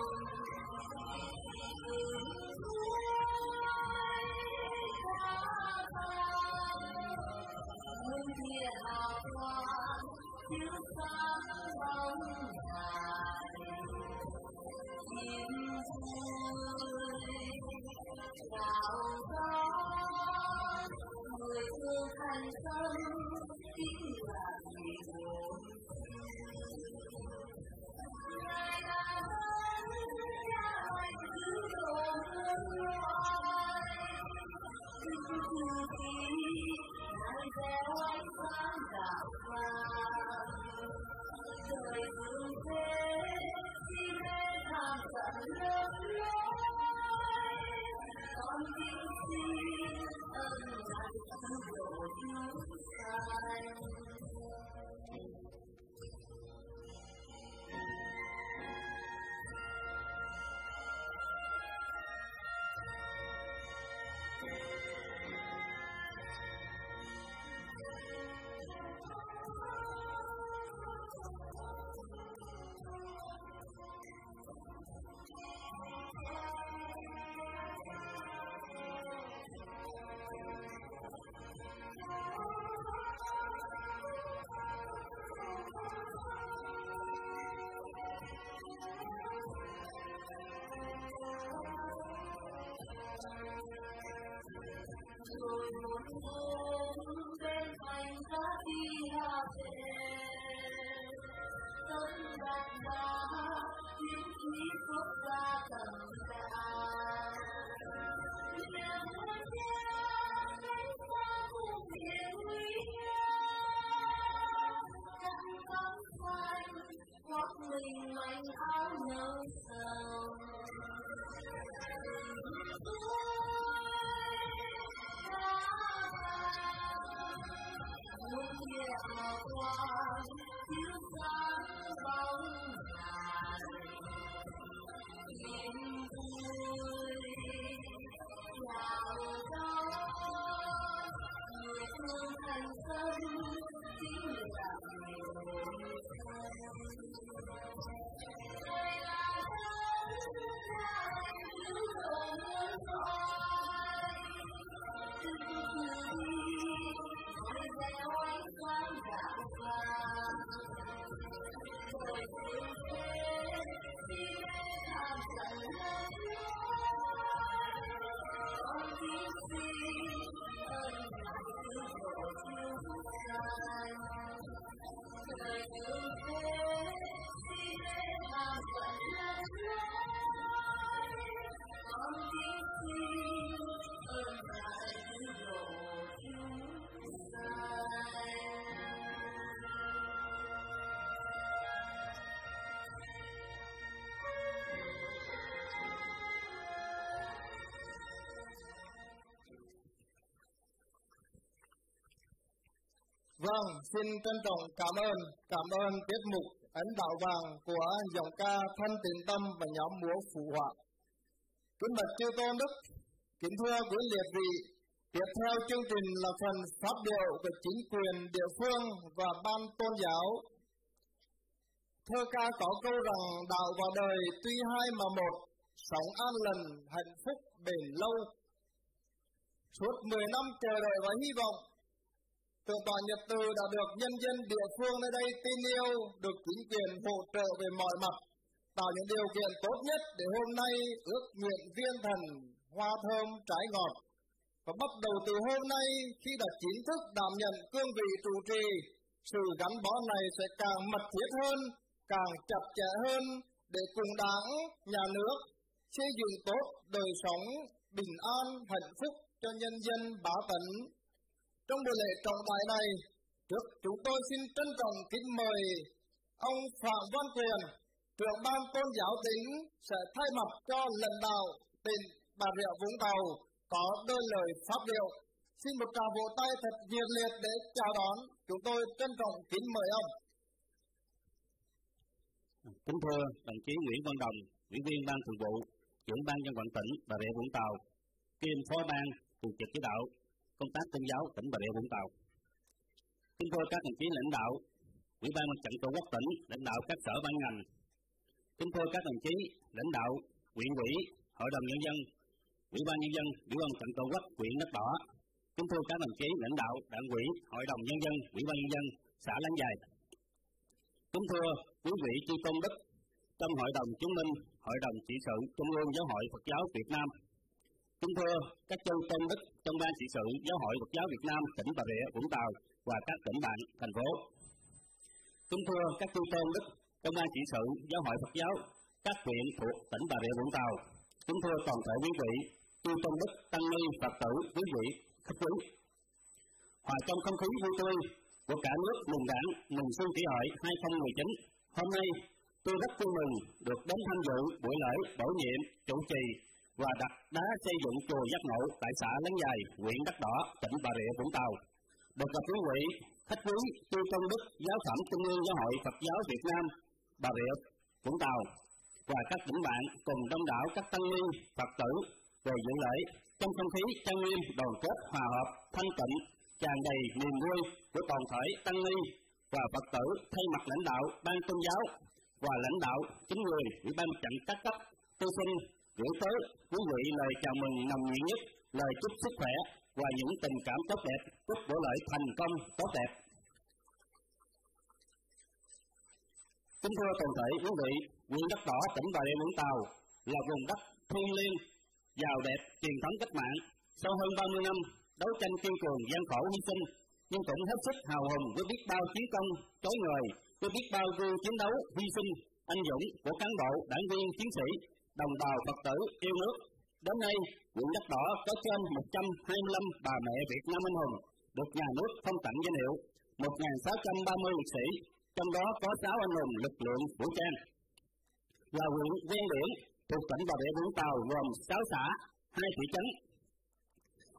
tân đặt đá khí quốc gia tầm cao niềm vui cha cánh xa vùng biển nguy chân cắm xanh hoặc mình mảnh áo nâu sầu thành Trời thương Vâng, xin trân trọng cảm ơn, cảm ơn tiết mục ấn đạo vàng của dòng ca thanh tịnh Tâm và nhóm múa Phụ Họa. Kính bạch chư tôn đức, kính thưa quý liệt vị, tiếp theo chương trình là phần phát biểu của chính quyền địa phương và ban tôn giáo. Thơ ca có câu rằng đạo vào đời tuy hai mà một, sống an lành, hạnh phúc bền lâu. Suốt 10 năm chờ đợi và hy vọng, Thượng tọa Nhật Từ đã được nhân dân địa phương nơi đây tin yêu, được chính quyền hỗ trợ về mọi mặt, tạo những điều kiện tốt nhất để hôm nay ước nguyện viên thần hoa thơm trái ngọt. Và bắt đầu từ hôm nay khi đã chính thức đảm nhận cương vị trụ trì, sự gắn bó này sẽ càng mật thiết hơn, càng chặt chẽ hơn để cùng đảng, nhà nước xây dựng tốt đời sống bình an, hạnh phúc cho nhân dân bá tấn trong buổi lễ trọng đại này, trước chúng tôi xin trân trọng kính mời ông Phạm Văn Quyền, trưởng ban tôn giáo tỉnh sẽ thay mặt cho lãnh đạo tỉnh Bà Rịa Vũng Tàu có đôi lời phát biểu. Xin một tràng vỗ tay thật nhiệt liệt để chào đón. Chúng tôi trân trọng kính mời ông. Kính thưa đồng chí Nguyễn Văn Đồng, ủy viên ban thường vụ, trưởng ban dân vận tỉnh Bà Rịa Vũng Tàu, kiêm phó ban thường trực chỉ đạo công tác tôn giáo tỉnh Bà Rịa Vũng Tàu. Chúng thưa các đồng chí lãnh đạo, Ủy ban Mặt trận Tổ quốc tỉnh, lãnh đạo các sở ban ngành. Chúng thưa các đồng chí lãnh đạo huyện ủy, hội đồng nhân dân, Ủy ban nhân dân, Ủy ban Mặt trận Tổ quốc huyện Đất Đỏ. Chúng thưa các đồng chí lãnh đạo đảng ủy, hội đồng nhân dân, Ủy ban nhân dân xã Láng Dài. Chúng thưa quý vị chư tôn đức trong hội đồng chứng minh, hội đồng trị sự Trung ương Giáo hội Phật giáo Việt Nam Kính thưa các chân tôn đức trong ban trị sự Giáo hội Phật giáo Việt Nam tỉnh Bà Rịa Vũng Tàu và các tỉnh bạn thành phố. Kính thưa các chư tôn đức trong ban trị sự Giáo hội Phật giáo các huyện thuộc tỉnh Bà Rịa Vũng Tàu. Kính thưa toàn thể quý vị, chư tôn đức tăng ni Phật tử quý vị khách quý. Hòa trong không khí vui tươi của cả nước mừng đảng mừng xuân kỷ hợi 2019, hôm nay tôi rất vui mừng được đến tham dự buổi lễ bổ nhiệm chủ trì và đặt đá xây dựng chùa Giác Ngộ tại xã Láng Dài, huyện Đất Đỏ, tỉnh Bà Rịa Vũng Tàu. Được gặp quý vị khách quý tư công đức giáo phẩm trung ương giáo hội Phật giáo Việt Nam Bà Rịa Vũng Tàu và các tỉnh bạn cùng đông đảo các tăng ni Phật tử về dự lễ trong không khí trang nghiêm đoàn kết hòa hợp thanh tịnh tràn đầy niềm vui của toàn thể tăng ni và Phật tử thay mặt lãnh đạo ban tôn giáo và lãnh đạo chính quyền ủy ban trận các cấp tôi xin gửi tới quý vị lời chào mừng nồng nhiệt nhất. Lời chúc sức khỏe và những tình cảm tốt đẹp. Chúc bổ lợi thành công, tốt đẹp. Kính thưa toàn thể, quý vị huyện đất đỏ tỉnh bà rịa vũng tàu là vùng đất thiêng liêng, giàu đẹp, truyền thống cách mạng. Sau hơn 30 năm đấu tranh kiên cường, gian khổ hy sinh, nhưng cũng hết sức hào hùng với biết bao chiến công, chói người với biết bao gương chiến đấu hy sinh, anh dũng của cán bộ, đảng viên, chiến sĩ đồng bào phật tử yêu nước đến nay huyện đất đỏ có trên 125 bà mẹ Việt Nam anh hùng được nhà nước phong tặng danh hiệu 1.630 liệt sĩ trong đó có 6 anh hùng lực lượng vũ trang là huyện ven biển thuộc tỉnh Bà Rịa Vũng Tàu gồm 6 xã, 2 thị trấn.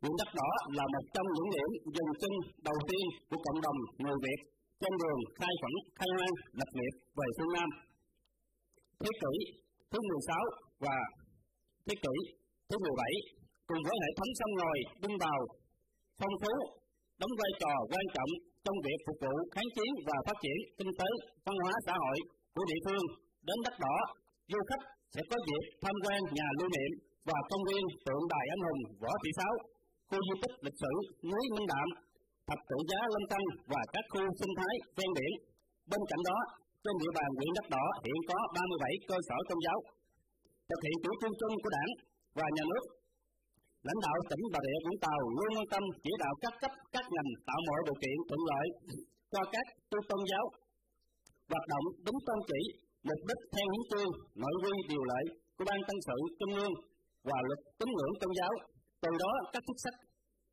Huyện Đất Đỏ là một trong những điểm dừng chân đầu tiên của cộng đồng người Việt trên đường khai khẩn khai hoang lập nghiệp về phương Nam. Thế kỷ thứ 16 và thế kỷ thứ 17 cùng với hệ thống sông ngòi đinh bào phong phú đóng vai trò quan trọng trong việc phục vụ kháng chiến và phát triển kinh tế, văn hóa xã hội của địa phương. Đến đất đỏ du khách sẽ có dịp tham quan nhà lưu niệm và công viên tượng đài anh hùng võ thị sáu khu di tích lịch sử núi minh đạm thập tự giá lâm tăng và các khu sinh thái ven biển. Bên cạnh đó trên địa bàn huyện đất đỏ hiện có 37 cơ sở tôn giáo thực hiện chủ trương chung của đảng và nhà nước. Lãnh đạo tỉnh bà rịa vũng tàu luôn quan tâm chỉ đạo các cấp, các ngành tạo mọi điều kiện thuận lợi cho các tu tôn giáo hoạt động đúng tôn chỉ, mục đích theo hiến chương nội quy, điều lệ của ban tăng sự trung ương và luật tín ngưỡng tôn giáo. Từ đó, các chức sách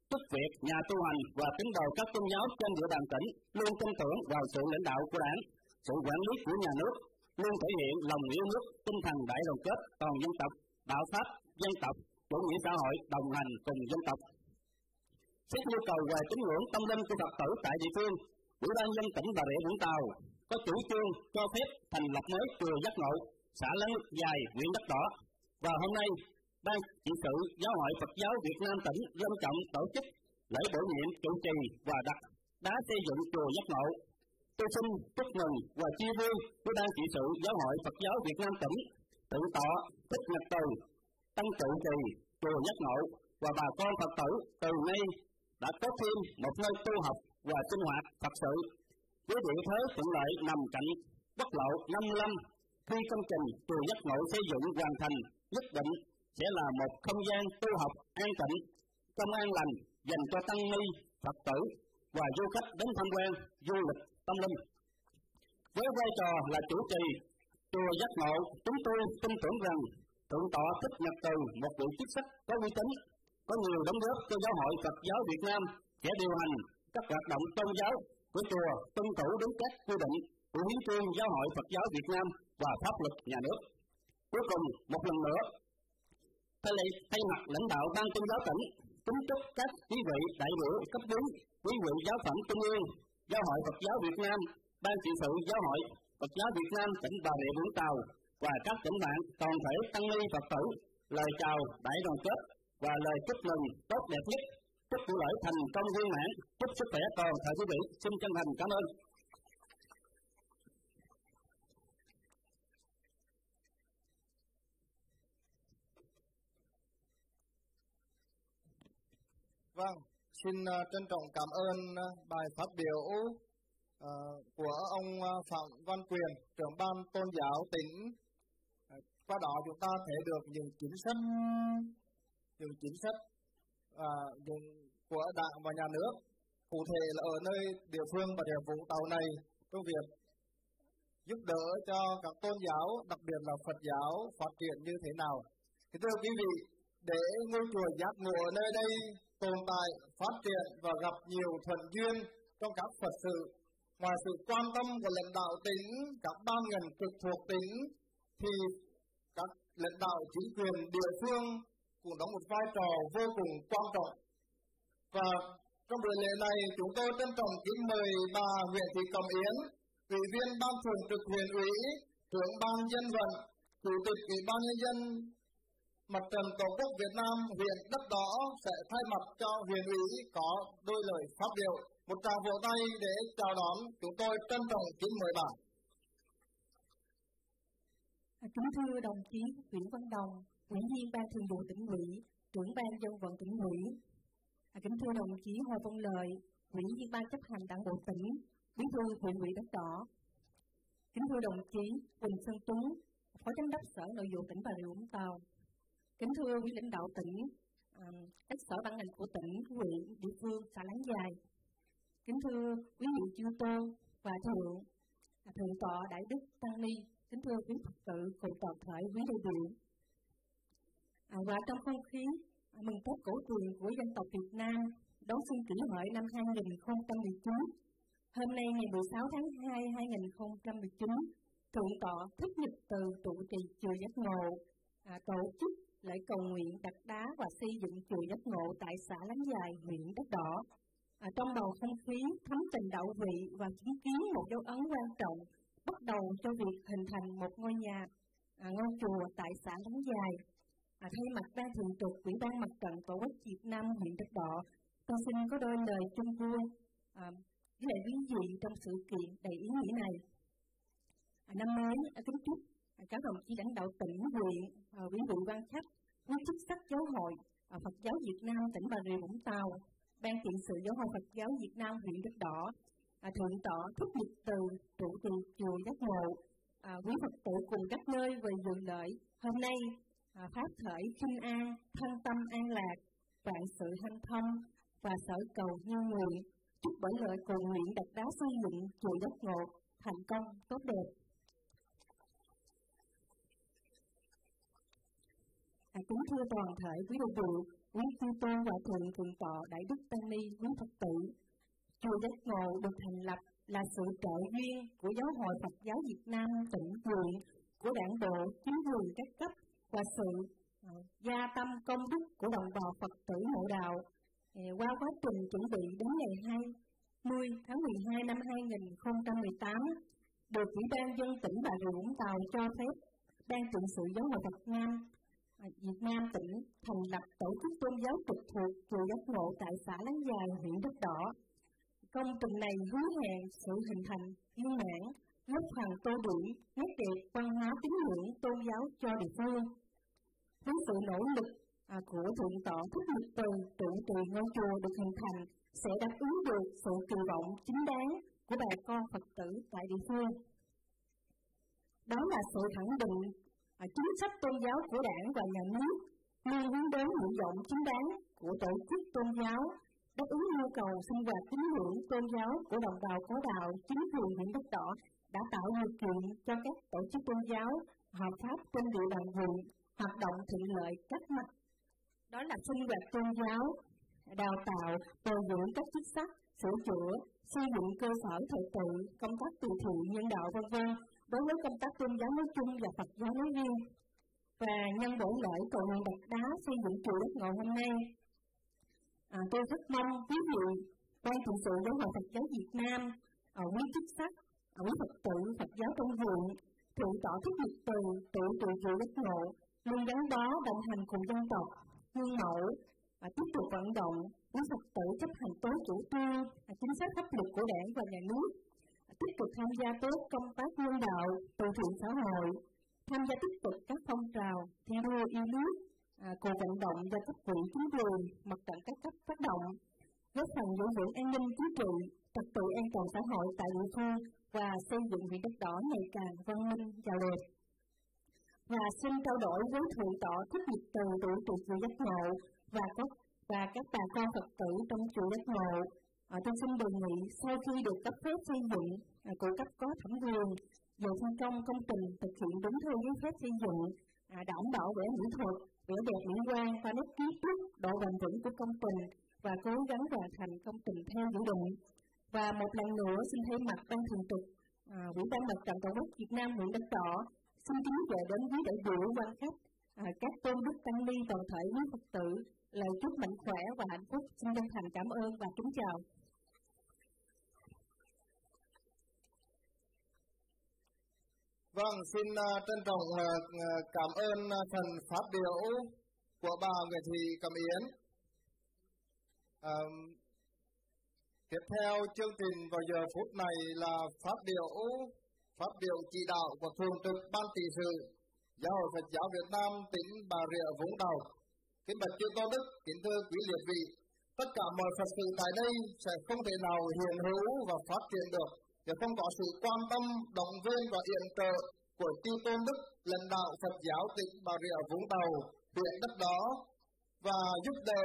chức việc, nhà tu hành và tín đồ các tôn giáo trên địa bàn tỉnh luôn tin tưởng vào sự lãnh đạo của đảng sự quản lý của nhà nước luôn thể hiện lòng yêu nước, tinh thần đại đoàn kết toàn dân tộc, đạo pháp, dân tộc, chủ nghĩa xã hội đồng hành cùng dân tộc. Xét nhu cầu về tín ngưỡng tâm linh của phật tử tại địa phương, ủy ban dân tỉnh bà rịa vũng tàu có chủ trương cho phép thành lập mới chùa giác ngộ, xã lớn dài, huyện đất đỏ. Và hôm nay, ban trị sự giáo hội phật giáo việt nam tỉnh long trọng tổ chức lễ bổ nhiệm chủ trì và đặt đá xây dựng chùa giác ngộ tôi xin chúc mừng và chia vui với ban trị sự giáo hội phật giáo việt nam tỉnh tự tọa thích nhật từ, tăng trụ trì chùa Nhất ngộ và bà con phật tử từ nay đã có thêm một nơi tu học và sinh hoạt thật sự. Với địa thế thuận lợi nằm cạnh quốc lộ 55 khi công trình chùa Nhất ngộ xây dựng hoàn thành, nhất định sẽ là một không gian tu học an tịnh, công an lành dành cho tăng ni, phật tử và du khách đến tham quan, du lịch tâm linh với vai trò là chủ trì chùa giác ngộ chúng tôi tin tưởng rằng thượng tọa thích nhật từ một vị chức sắc có uy tín có nhiều đóng góp cho giáo hội phật giáo việt nam sẽ điều hành các hoạt động tôn giáo của chùa tuân thủ đúng các quy định của hiến trương giáo hội Phật giáo Việt Nam và pháp luật nhà nước. Cuối cùng, một lần nữa, thay, thay mặt lãnh đạo ban tôn giáo tỉnh, kính chúc các quý vị đại biểu cấp dưới, quý vị giáo phẩm trung ương, giáo hội Phật giáo Việt Nam, ban trị sự giáo hội Phật giáo Việt Nam tỉnh Bà Rịa Vũng Tàu và các tỉnh bạn toàn thể tăng ni Phật tử lời chào đại đoàn kết và lời chúc mừng tốt đẹp nhất chúc buổi lễ thành công viên mãn chúc sức khỏe toàn thể quý vị. Xin chân thành cảm ơn. Vâng, xin à, trân trọng cảm ơn à, bài phát biểu à, của ông Phạm Văn Quyền, trưởng ban tôn giáo tỉnh. Qua đó chúng ta thấy được những chính sách, những chính sách những của đảng và nhà nước cụ thể là ở nơi địa phương và địa vùng tàu này trong việc giúp đỡ cho các tôn giáo đặc biệt là phật giáo phát triển như thế nào thì thưa quý vị để ngôi chùa giác ngộ ở nơi đây tồn tại, phát triển và gặp nhiều thuận duyên trong các Phật sự. Ngoài sự quan tâm của lãnh đạo tỉnh, các ban ngành trực thuộc tỉnh, thì các lãnh đạo chính quyền địa phương cũng đóng một vai trò vô cùng quan trọng. Và trong buổi lễ này, chúng tôi trân trọng kính mời bà Nguyễn Thị Cẩm Yến, Ủy viên Ban Thường trực huyện ủy, trưởng ban dân vận, Chủ tịch Ủy ban nhân dân Mặt trận Tổ quốc Việt Nam huyện Đất Đỏ sẽ thay mặt cho huyện ủy có đôi lời phát biểu. Một tràng vỗ tay để chào đón chúng tôi trân trọng kính mời bạn. À, kính thưa đồng chí Nguyễn Văn Đồng, ủy viên ban thường vụ tỉnh ủy, trưởng ban dân vận tỉnh ủy. À, kính thưa đồng chí Hồ Văn Lợi, ủy viên ban chấp hành đảng bộ tỉnh, bí thư huyện ủy Đất Đỏ. Kính thưa đồng chí Quỳnh Xuân Tuấn, phó giám đốc sở nội vụ tỉnh Bà Rịa Vũng Tàu. Kính thưa quý lãnh đạo tỉnh, ờ, các sở ban ngành của tỉnh, huyện, địa phương, xã Láng Dài. Kính thưa quý vị chư tôn và thượng, thượng tọa đại đức tăng ni, kính thưa quý phật tử cùng toàn thể quý đại biểu. À, và trong không khí à, mừng Tết cổ truyền của dân tộc Việt Nam đón xuân kỷ hợi năm 2019, hôm nay ngày 16 tháng 2 2019, thượng tọa thích nhật từ trụ trì chùa giác ngộ à, tổ chức lại cầu nguyện đặt đá và xây dựng chùa giác ngộ tại xã Láng Dài, huyện Đất Đỏ. À, trong bầu không khí thấm tình đạo vị và chứng kiến một dấu ấn quan trọng bắt đầu cho việc hình thành một ngôi nhà, à, ngôi chùa tại xã Láng Dài. À, thay mặt ban thường trực Ủy ban Mặt trận Tổ quốc Việt Nam huyện Đất Đỏ, tôi xin có đôi lời chung vui à, với lại quý vị trong sự kiện đầy ý nghĩa này. À, năm mới à, kính chúc các đồng chí lãnh đạo tỉnh, huyện, quý vị quan khách, quý chức sắc giáo hội, ờ, Phật giáo Việt Nam tỉnh Bà Rịa Vũng Tàu, ban trị sự giáo hội Phật giáo Việt Nam huyện Đất Đỏ, à, thượng tọa thích nhật từ trụ trì chùa giác ngộ, à, quý Phật tử cùng các nơi về dự lợi hôm nay à, pháp khởi kinh an, thân tâm an lạc, vạn sự hanh thông và sở cầu như nguyện chúc bởi lợi cầu nguyện đặt đá xây dựng chùa giác ngộ thành công tốt đẹp. À, kính thưa toàn thể quý đồng biểu, quý chư tôn và thượng thượng tọa đại đức tăng ni, quý phật tử. Chùa Giác Ngộ được thành lập là sự trợ duyên của Giáo hội Phật giáo Việt Nam tỉnh huyện, của đảng bộ, chính quyền các cấp và sự ờ, gia tâm công đức của đồng bào Phật tử mộ đạo. Ờ, qua quá trình chuẩn bị đến ngày 20 tháng 12 năm 2018, được Ủy ban dân tỉnh Bà Rịa Vũng Tàu cho phép Ban trị sự Giáo hội Phật Nam Việt Nam tỉnh thành lập tổ chức tôn giáo trực thuộc chùa giác ngộ tại xã Láng Dài, huyện Đất Đỏ. Công trình này hứa hẹn sự hình thành viên mãn, lớp phần tô điểm, nét đẹp văn hóa tín ngưỡng tôn giáo cho địa phương. Với sự nỗ lực à, của thượng tọa thích nhật từ trụ trì ngôi chùa được hình thành sẽ đáp ứng được sự kỳ vọng chính đáng của bà con Phật tử tại địa phương. Đó là sự khẳng định chính sách tôn giáo của đảng và nhà nước luôn hướng đến nguyện vọng chính đáng của tổ chức tôn giáo, đáp ứng nhu cầu sinh hoạt tín ngưỡng tôn giáo của đồng bào có đạo chính quyền huyện đất đỏ đã tạo điều kiện cho các tổ chức tôn giáo hợp pháp trên địa bàn huyện hoạt động thuận lợi các mặt. Đó là sinh hoạt tôn giáo, đào tạo, bồi dưỡng các chức sắc, sửa chữa, xây dựng cơ sở thờ tự, công tác từ thiện, nhân đạo, vân vân đối với công tác tôn giáo nói chung và Phật giáo nói riêng. Và nhân buổi lễ cầu nguyện đặt đá xây dựng chùa đất ngộ hôm nay, à, tôi rất mong quý vị ban trị sự giáo hội Phật giáo Việt Nam, ở quý chức sắc, ở quý Phật tử Phật giáo trong viện, thượng tọa thích nhật từ tự tự chùa đất ngộ, luôn gắn bó đồng hành cùng dân tộc, gương mẫu và tiếp tục vận động quý Phật tử chấp hành tối chủ trương, à, chính sách pháp luật của đảng và nhà nước tích cực tham gia tốt công tác nhân đạo, từ thiện xã hội, tham gia tích cực các phong trào thi đua yêu nước, à, cùng vận động do cấp quỹ chính quyền, mặt trận các cấp phát động, góp phần giữ vững an ninh chính trị, trật tự an toàn xã hội tại địa phương và xây dựng huyện đất đỏ ngày càng văn minh giàu đẹp. Và xin trao đổi với thượng tọa thích nhật từ tuổi trụ chùa giác ngộ và các và các bà con Phật tử trong chùa giác ngộ À, tôi xin đề nghị sau khi được cấp phép xây dựng à, của cấp có thẩm quyền về thi công công trình thực hiện đúng theo giấy phép xây dựng, à, đảm bảo vẻ mỹ thuật, vẻ đẹp mỹ quan và nét kiến trúc, độ bền vững của công trình và cố gắng hoàn thành công trình theo dự định. Và một lần nữa xin thay mặt ban thường trực à, Ủy ban Mặt trận Tổ quốc Việt Nam huyện Đất Đỏ xin kính gửi đến quý đại biểu quan khách à, các tôn đức tăng ni toàn thể quý Phật tử lời chúc mạnh khỏe và hạnh phúc. Xin chân thành cảm ơn và kính chào. Vâng, xin uh, trân trọng uh, cảm ơn uh, phần phát biểu của bà Nguyễn Thị Cẩm Yến. Uh, tiếp theo chương trình vào giờ phút này là phát biểu phát biểu chỉ đạo của thường trực ban trị sự giáo hội Phật giáo Việt Nam tỉnh Bà Rịa Vũng Tàu. Kính bạch chư tôn đức, kính thưa quý liệt vị, tất cả mọi Phật sự tại đây sẽ không thể nào hiện hữu và phát triển được nếu không có sự quan tâm, động viên và yểm trợ của chư tôn đức lãnh đạo Phật giáo tỉnh Bà Rịa Vũng Tàu, huyện đất đó và giúp đỡ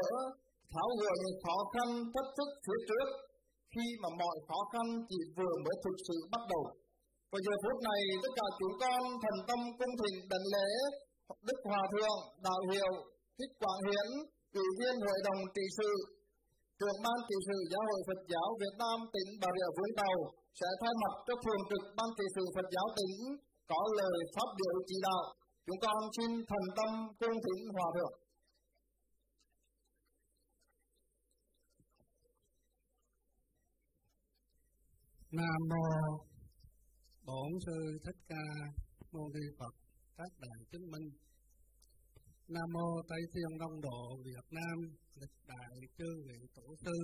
tháo gỡ những khó khăn thách thức phía trước khi mà mọi khó khăn chỉ vừa mới thực sự bắt đầu. Và giờ phút này tất cả chúng con thành tâm cung thỉnh đảnh lễ Đức Hòa Thượng Đạo Hiệu Thích Quảng Hiển Ủy viên Hội đồng trị sự trưởng ban trị sự giáo hội Phật giáo Việt Nam tỉnh Bà Rịa Vũng Tàu sẽ thay mặt cho thường trực ban trị sự Phật giáo tỉnh có lời phát biểu chỉ đạo. Chúng con xin thần tâm cung thỉnh hòa thượng. Nam mô Bổn sư Thích Ca Mâu Ni Phật các đại chứng minh. Nam mô Tây Thiên Đông Độ Việt Nam lịch đại chư vị tổ sư,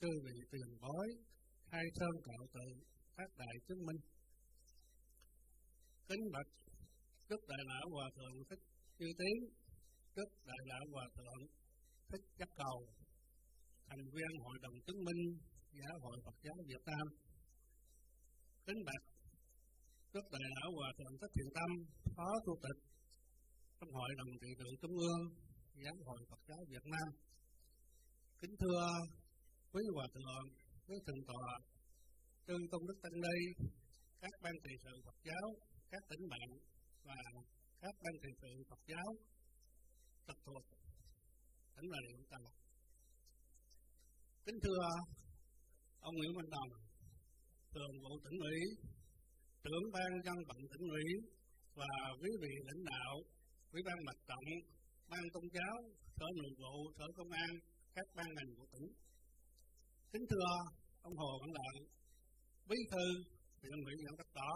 chư vị tiền bối, khai sơn cạo tự phát đại chứng minh. Kính bạch Đức Đại Lão Hòa Thượng Thích Chư Tiến, Đức Đại Lão Hòa Thượng Thích Giác Cầu, thành viên Hội đồng chứng minh Giáo hội Phật giáo Việt Nam. Kính bạch Đức Đại Lão Hòa Thượng Thích Thiện Tâm, Phó Chủ tịch trong Hội đồng trị sự Trung ương Giáo hội Phật giáo Việt Nam. Kính thưa quý Hòa Thượng, quý Thượng Tọa, trương Tôn Đức Tăng Đây, các ban trị sự Phật giáo, các tỉnh bạn và các ban trị sự Phật giáo trực thuộc tỉnh Bà Rịa Vũng Tàu. Kính thưa ông Nguyễn Văn Đồng, thường vụ tỉnh ủy, trưởng ban dân vận tỉnh ủy và quý vị lãnh đạo, quý ban mặt trận, ban tôn giáo, sở nội vụ, sở công an, các ban ngành của tỉnh. Kính thưa ông Hồ Văn lợi bí thư huyện ủy nhận cách đó,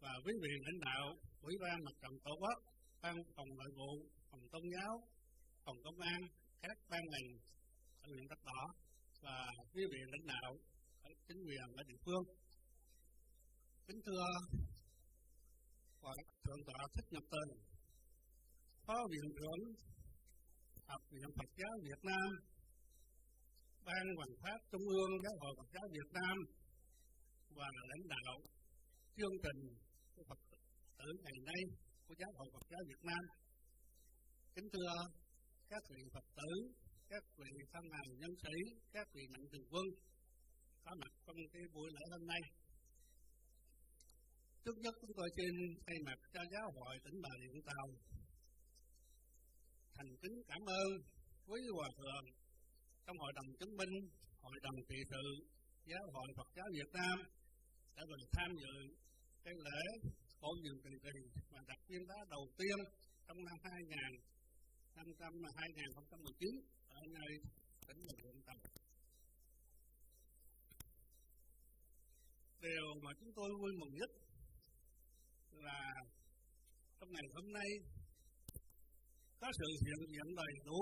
và quý vị lãnh đạo, ủy ban mặt trận tổ quốc, ban phòng nội vụ, phòng tôn giáo, phòng công an, các ban ngành ở huyện đất đỏ và quý vị lãnh đạo ở chính quyền ở địa phương. Kính thưa và thượng tọa thích nhật từ, phó viện trưởng học viện phật giáo việt nam, ban hoàng pháp trung ương giáo hội phật giáo việt nam và lãnh đạo chương trình của Phật tử ngày nay của giáo hội Phật giáo Việt Nam. Kính thưa các vị Phật tử, các vị tham hào nhân sĩ, các vị mạnh thường quân có mặt trong cái buổi lễ hôm nay. Trước nhất chúng tôi xin thay mặt cho giáo hội tỉnh Bà Rịa Vũng Tàu thành kính cảm ơn quý hòa thượng trong hội đồng chứng minh, hội đồng trị sự giáo hội Phật giáo Việt Nam đã được tham dự cái lễ cổ nhiều kỳ kỳ và đặt viên đá đầu tiên trong năm 2000 năm 2019 ở nơi tỉnh bình thuận. Tàu. Điều mà chúng tôi vui mừng nhất là trong ngày hôm nay có sự hiện diện đầy đủ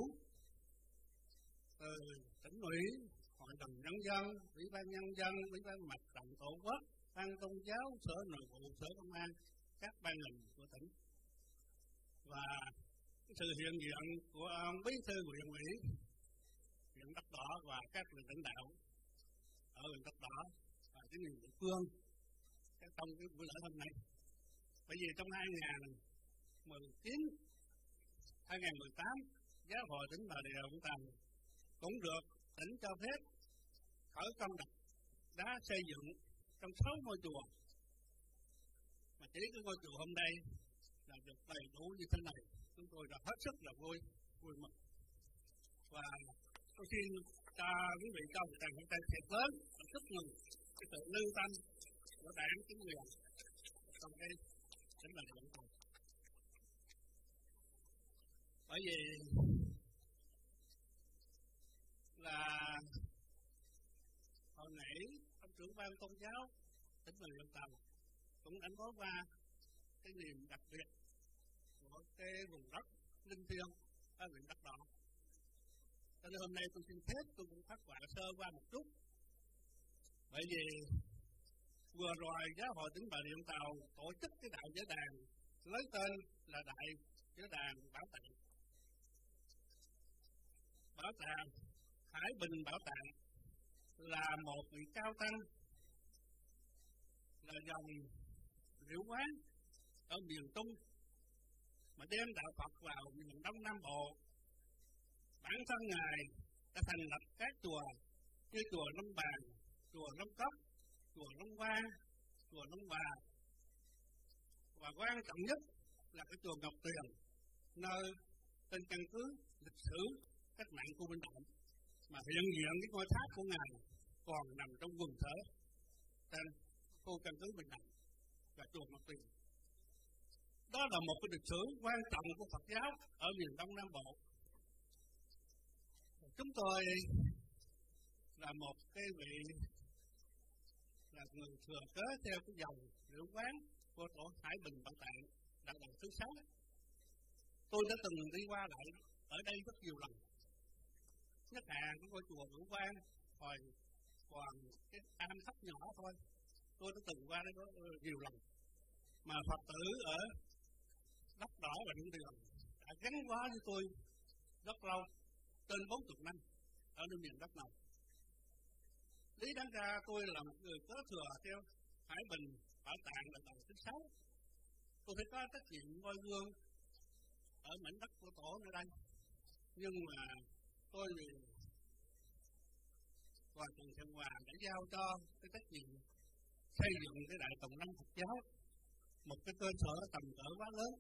từ tỉnh ủy, hội đồng nhân dân, ủy ban nhân dân, ủy ban mặt trận tổ quốc, ban tôn giáo, sở nội vụ, sở công an, các ban ngành của tỉnh. Và sự hiện diện của ông bí thư huyện ủy huyện đất đỏ và các vị lãnh đạo ở huyện đất đỏ và chính quyền địa phương trong cái buổi lễ hôm nay. Bởi vì trong 2019 2018 giáo hội tỉnh Bà Rịa Vũng Tàu cũng được tỉnh cho phép khởi công đặt đá xây dựng trong sáu ngôi chùa. Mà chỉ cái ngôi chùa hôm nay là được đầy đủ như thế này. Chúng tôi đã hết sức là vui vui mừng. Và tôi xin cho quý vị cho một tràng tay thiệt lớn và chúc mừng cái sự lưu tâm của đảng chính quyền trong cái chính là Rịa Vũng bởi vì trưởng ban tôn giáo, tỉnh Bà Rịa Tàu, cũng đã nói qua cái niềm đặc biệt của cái vùng đất linh thiêng ở huyện đất Đỏ. Cho nên hôm nay tôi xin phép tôi cũng phát họa sơ qua một chút. Bởi vì vừa rồi giáo hội tỉnh Bà Rịa Vũng Tàu tổ chức cái đại giới đàn lấy tên là đại giới đàn bảo tàng. Bảo tàng Hải Bình Bảo tàng là một vị cao tăng là dòng liễu quán ở miền Trung mà đem đạo Phật vào miền Đông Nam Bộ. Bản thân Ngài đã thành lập các chùa như chùa Long Bàn, chùa Long Cốc, chùa Long Hoa, chùa Long Hòa. Và quan trọng nhất là cái chùa Ngọc Tuyền, nơi tên căn cứ lịch sử cách mạng của Minh Động mà hiện diện cái ngôi tháp của Ngài còn nằm trong quần thể trên khu căn cứ Bình Động và chùa Ngọc tiền, Đó là một cái lịch sử quan trọng của Phật giáo ở miền Đông Nam Bộ. Chúng tôi là một cái vị là người thừa kế theo cái dòng liễu quán của tổ Hải Bình Bảo Tạng đã đời thứ sáu. Tôi đã từng đi qua lại ở đây rất nhiều lần. Nhất là của ngôi chùa Liễu Quang hồi còn cái am thấp nhỏ thôi. Tôi đã từng qua đây có nhiều lần. Mà Phật tử ở đất đỏ và những đường đã gắn bó với tôi rất lâu, trên bốn chục năm ở nơi miền đất này lý đáng ra tôi là một người có thừa theo hải bình, bảo tàng là tầng thứ sáu tôi phải có trách nhiệm ngôi gương ở mảnh đất của tổ nơi đây nhưng mà tôi vì và Trần Thượng Hòa đã giao cho cái trách nhiệm xây dựng cái đại tổng năng Phật giáo, một cái cơ sở tầm cỡ quá lớn.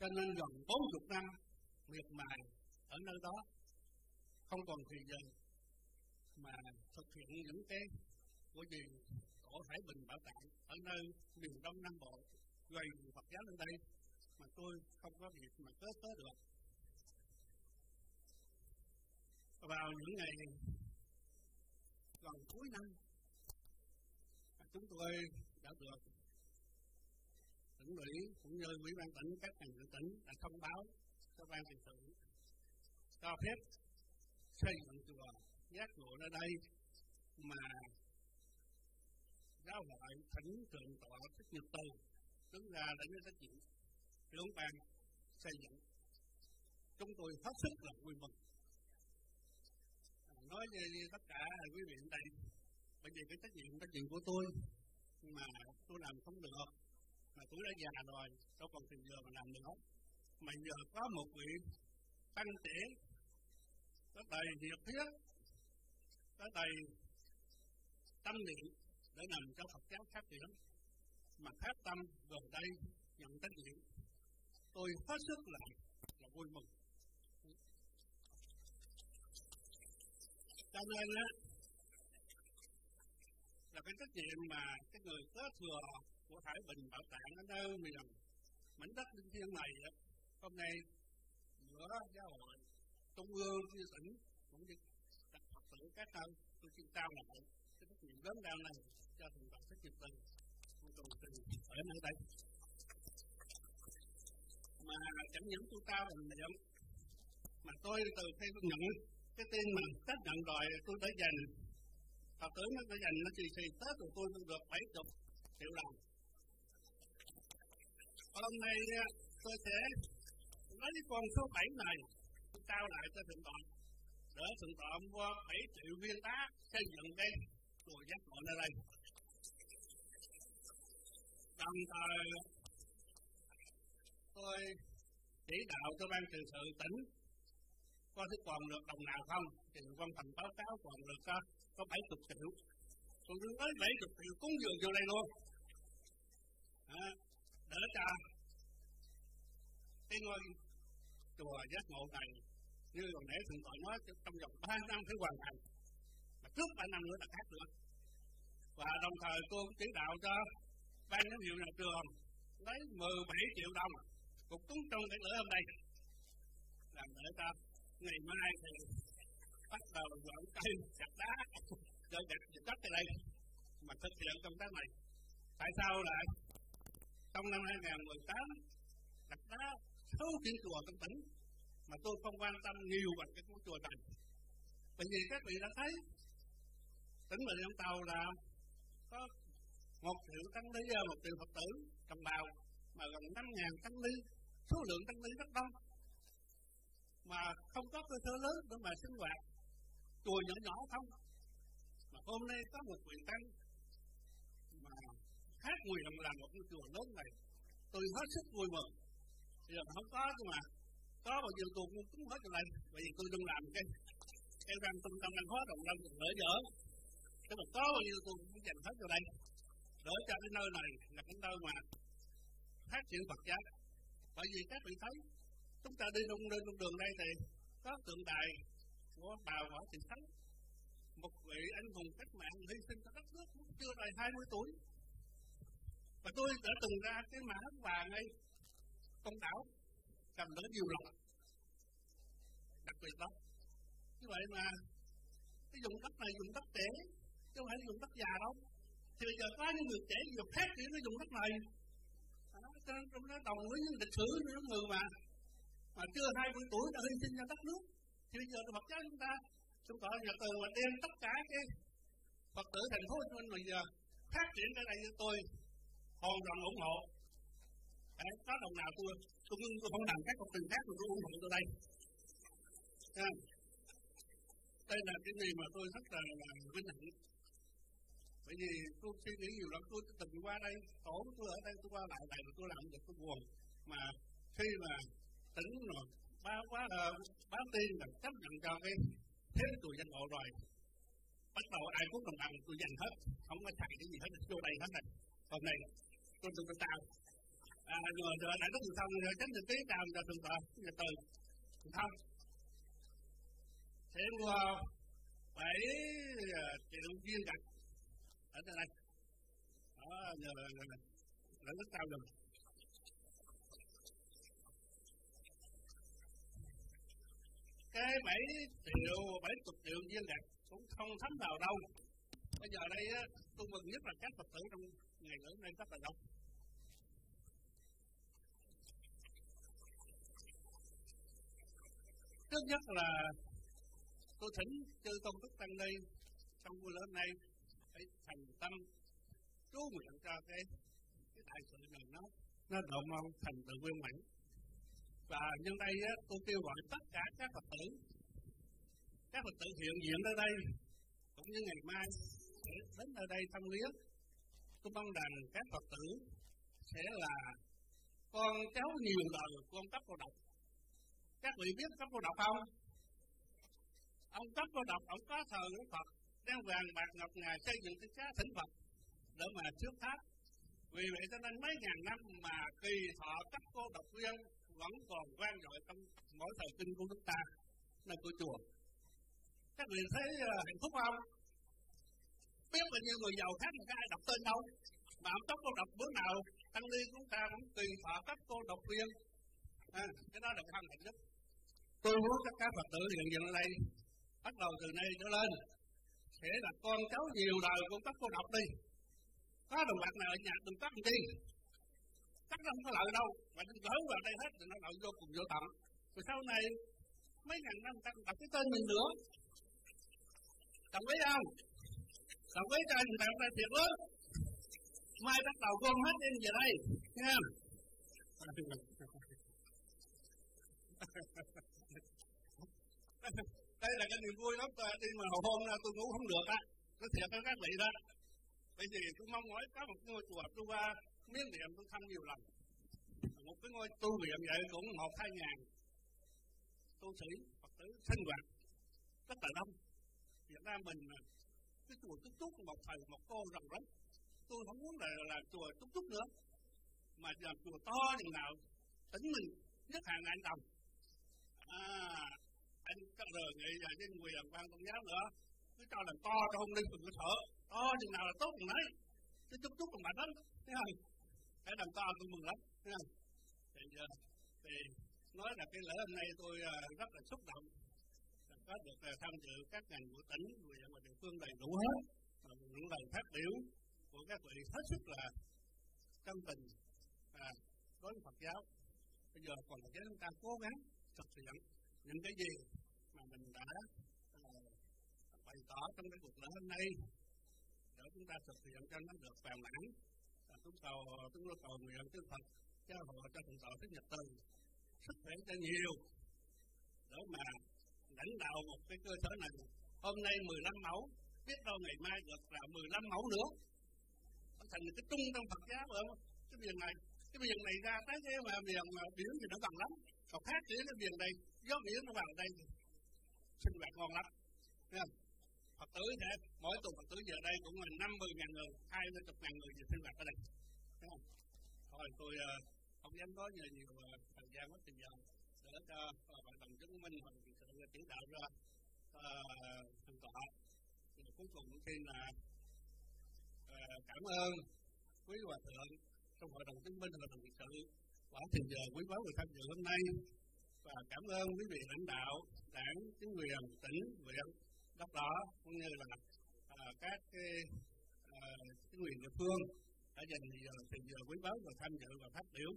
Cho nên gần 40 năm miệt mài ở nơi đó, không còn thời giờ mà thực hiện những cái của gì? Tổ Hải Bình Bảo Tạng ở nơi miền Đông Nam Bộ gây Phật giáo lên đây mà tôi không có việc mà kết tới được. Vào những ngày gần cuối năm. Chúng tôi đã được tỉnh ủy cũng như ủy ban tỉnh, các ngành của tỉnh đã thông báo cho ban trị sự cho phép xây dựng chùa giác ngộ ở đây mà giáo hội thỉnh thượng tọa thích nhật từ đứng ra để với trách nhiệm trưởng ban xây dựng. Chúng tôi hết sức là vui mừng nói với tất cả quý vị ở đây. Bởi vì cái trách nhiệm trách nhiệm của tôi mà tôi làm không được. Mà tuổi đã già rồi, đâu còn tiền giờ mà làm nữa. Mà giờ có một vị tăng trẻ có đầy nhiệt huyết, có đầy tâm niệm để làm cho Phật giáo phát triển. Mà phát tâm gần đây nhận trách nhiệm. Tôi hết sức là là vui mừng. Cho nên á, là cái trách nhiệm mà cái người kế thừa của Thái Bình Bảo Tạng ở nơi miền mảnh đất linh thiêng này hôm nay giữa giáo hội, trung ương chia tỉnh cũng như các phật tử các thân tôi xin trao lại cái trách nhiệm lớn lao này cho thành phật thích nhật tình. Tôi cùng tình ở nơi đây mà chẳng những tôi trao bằng niệm, mà tôi từ khi tôi nhận cái tin mà xác nhận rồi tôi đã dành. Phật tử nó đã dành, nó trì xì Tết rồi tôi được bảy chục triệu đồng. Hôm nay à, tôi sẽ lấy cái con số 7 này. Trao lại cho thượng tọa. Để thượng tọa mua 7 triệu viên đá xây dựng cái chùa giác ngộ nơi đây. Đồng thời, tôi chỉ đạo cho ban trị sự tỉnh có thấy còn được đồng nào không? Thì văn thành báo cáo còn được có có bảy chục triệu. Còn đừng tới bảy chục triệu cúng dường vô đây luôn. À, để cho cái ngôi chùa giác ngộ này như còn nãy thượng tọa nói trong vòng ba năm phải hoàn thành. Mà trước ba năm nữa là khác nữa. Và đồng thời cô cũng chỉ đạo cho ban giám hiệu nhà trường lấy 17 triệu đồng cũng cúng trong cái lễ hôm nay làm để ta ngày mai thì bắt đầu dọn cây chặt đá. Cho chặt đất ở đây mà thực hiện công tác này. Tại sao lại? Trong năm 2018 đặt đá sáu kiến chùa trong tỉnh, mà tôi không quan tâm nhiều bằng cái của chùa này. Bởi vì các vị đã thấy, tỉnh Bà Rịa Tàu là có một triệu tăng lý một triệu phật tử cầm bào, mà gần năm ngàn tăng lý số lượng tăng lý rất đông mà không có cơ sở lớn để mà sinh hoạt. Chùa nhỏ nhỏ không. Mà hôm nay có một quyền tăng mà khác nguyện làm một cái chùa lớn này. Tôi hết sức vui mừng. Bây giờ không có nhưng mà, có bao nhiêu tôi cũng cúng hết cho đây bởi vì tôi đừng làm cái cái răng trung tâm đang hóa động lâm nở dở cái mà có bao nhiêu tôi cũng dành hết cho đây để cho cái nơi này là cái nơi mà phát triển Phật giáo. Bởi vì các vị thấy chúng ta đi trong lên con đường đây thì có tượng đài của bà võ thị thắng, một vị anh hùng cách mạng hy sinh cho đất nước chưa đầy 20 tuổi. Và tôi đã từng ra cái mã vàng ngay công đảo, cầm đỡ nhiều lòng đặc biệt đó. Như vậy mà cái dụng đất này dùng đất trẻ, chứ không phải dùng đất già đâu. Thì bây giờ có những người trẻ vừa phát triển nó dùng đất này. Cho nên trong đó đồng với những lịch sử những người mà mà chưa hai mươi tuổi đã hy sinh cho đất nước. Thì bây giờ Phật giáo chúng ta chúng ta nhà từ mà đem tất cả cái Phật tử thành phố Hồ Chí Minh bây giờ phát triển cái này như tôi hoàn toàn ủng hộ. Đấy, có đồng nào tôi tôi, tôi không làm các công trình khác tôi ủng hộ tôi đây. À, đây là cái gì mà tôi rất là, là vinh hạnh. Bởi vì tôi suy nghĩ nhiều lắm tôi từng qua đây tổ tôi ở đây tôi qua lại này tôi làm được tôi buồn mà khi mà tỉnh rồi báo quá uh, báo tin là chấp nhận cho cái thế tụi danh hộ rồi bắt đầu ai cũng đồng bằng tôi dành hết không có chạy cái gì hết vô đây hết này hôm nay tôi tôi tôi tao à, rồi rồi lại rất nhiều xong rồi tránh được tí tao cho từng tờ từ từ không thêm mua bảy triệu viên gạch ở đây này đó giờ là, là, là rất rồi cái bảy triệu bảy chục triệu viên gạch cũng không thấm vào đâu. Bây giờ đây á, tôi mừng nhất là các phật tử trong ngày lễ này rất là đông. Trước nhất là tôi thỉnh chư tôn đức tăng ni trong buổi lễ này phải thành tâm chú nguyện cho cái cái đại sự này nó nó độ mau thành tựu viên mãn và nhân đây á, tôi kêu gọi tất cả các phật tử các phật tử hiện diện ở đây cũng như ngày mai sẽ đến ở đây thăm viếng tôi mong rằng các phật tử sẽ là con cháu nhiều đời con cấp cô độc. Các vị biết cấp cô độc không? Ông cấp cô độc ông có thờ của phật đang vàng bạc ngọc ngà xây dựng cái giá thỉnh phật để mà trước tháp vì vậy cho nên mấy ngàn năm mà kỳ thọ cấp cô độc viên vẫn còn vang dội trong mỗi thời kinh của chúng ta nơi của chùa các vị thấy hạnh phúc không? Biết bao nhiêu người giàu khác là có ai đọc tên đâu. Mà ông tóc cô đọc bữa nào tăng ni chúng ta cũng tùy thọ các cô độc viên à, cái đó là cái hạnh nhất. Tôi muốn các các phật tử hiện diện ở đây bắt đầu từ nay trở lên sẽ là con cháu nhiều đời của các cô độc đi. Có đồng bạc nào ở nhà đừng tắt đi chắc nó không có lợi đâu. Mà đừng gỡ vào đây hết, thì nó lợi vô cùng vô tận rồi sau này, mấy ngàn năm ta đọc cái tên mình nữa. Đồng ý không? Đồng ý cho mình bạn ta thiệt lớn mai bắt đầu gom hết em về đây. Nha [laughs] đây là cái niềm vui lắm tôi đi mà hồi hôm tôi ngủ không được á. Nó thiệt với các vị đó bây giờ tôi mong mỏi có một ngôi chùa tu ba miếng niệm tôi thăm nhiều lần một cái ngôi tu viện vậy cũng một hai ngàn. Tu sĩ phật tử sinh hoạt rất là đông. Việt Nam mình cái chùa túc túc một thầy một cô rồng rắn tôi không muốn là là chùa túc túc nữa. Mà làm chùa to như nào tính mình nhất hàng ngàn đồng. À, anh các đời nghị và với quyền ban tôn giáo nữa. Cứ cho làm to cho không linh đừng có sợ to chừng nào là tốt chừng đấy cái túc túc còn mạnh lắm thấy không? Cái làm to tôi mừng lắm thấy thì, ờ, thì nói là cái lễ hôm nay tôi ờ, rất là xúc động. Có được ờ, tham dự các ngành của tỉnh và địa phương đầy đủ hết những lời phát biểu của các vị hết sức là chân tình à, đối với Phật giáo. Bây giờ còn là chúng ta cố gắng thực hiện những cái gì mà mình đã à, bày tỏ trong cái cuộc lễ hôm nay để chúng ta thực hiện cho nó được hoàn mãn chúng cầu chúng tôi cầu nguyện chư Phật cho họ cho thượng tọa thích nhật từ. Sức khỏe cho nhiều. Để mà lãnh đạo một cái cơ sở này, hôm nay 15 mẫu biết đâu ngày mai được là 15 mẫu nữa. Nó thành cái trung trong Phật giáo rồi cái việc này, cái việc này ra tới cái mà miền mà biển thì nó bằng lắm. Còn khác chỉ cái việc này, gió biển nó bằng đây, sinh hoạt ngon lắm. Thấy không? Phật tử thế mỗi tuần Phật tử giờ đây cũng là năm mươi ngàn người hai mươi chục ngàn người về sinh hoạt ở đây. Không? thôi tôi uh, không dám nói nhiều nhiều uh, thời gian mất thời gian. Để cho ờ, bạn hội đồng chứng minh hội đồng sự chỉ đạo ra thành tọa. Thì cuối cùng cũng xin là uh, cảm ơn quý hòa thượng trong hội đồng chứng minh hội đồng sự quả trình giờ quý báu người tham dự hôm nay. Và cảm ơn quý vị lãnh đạo đảng chính quyền tỉnh huyện đất đó cũng như là à, các cái à, chính quyền địa phương đã dành giờ tiền giờ quý báu và tham dự và phát biểu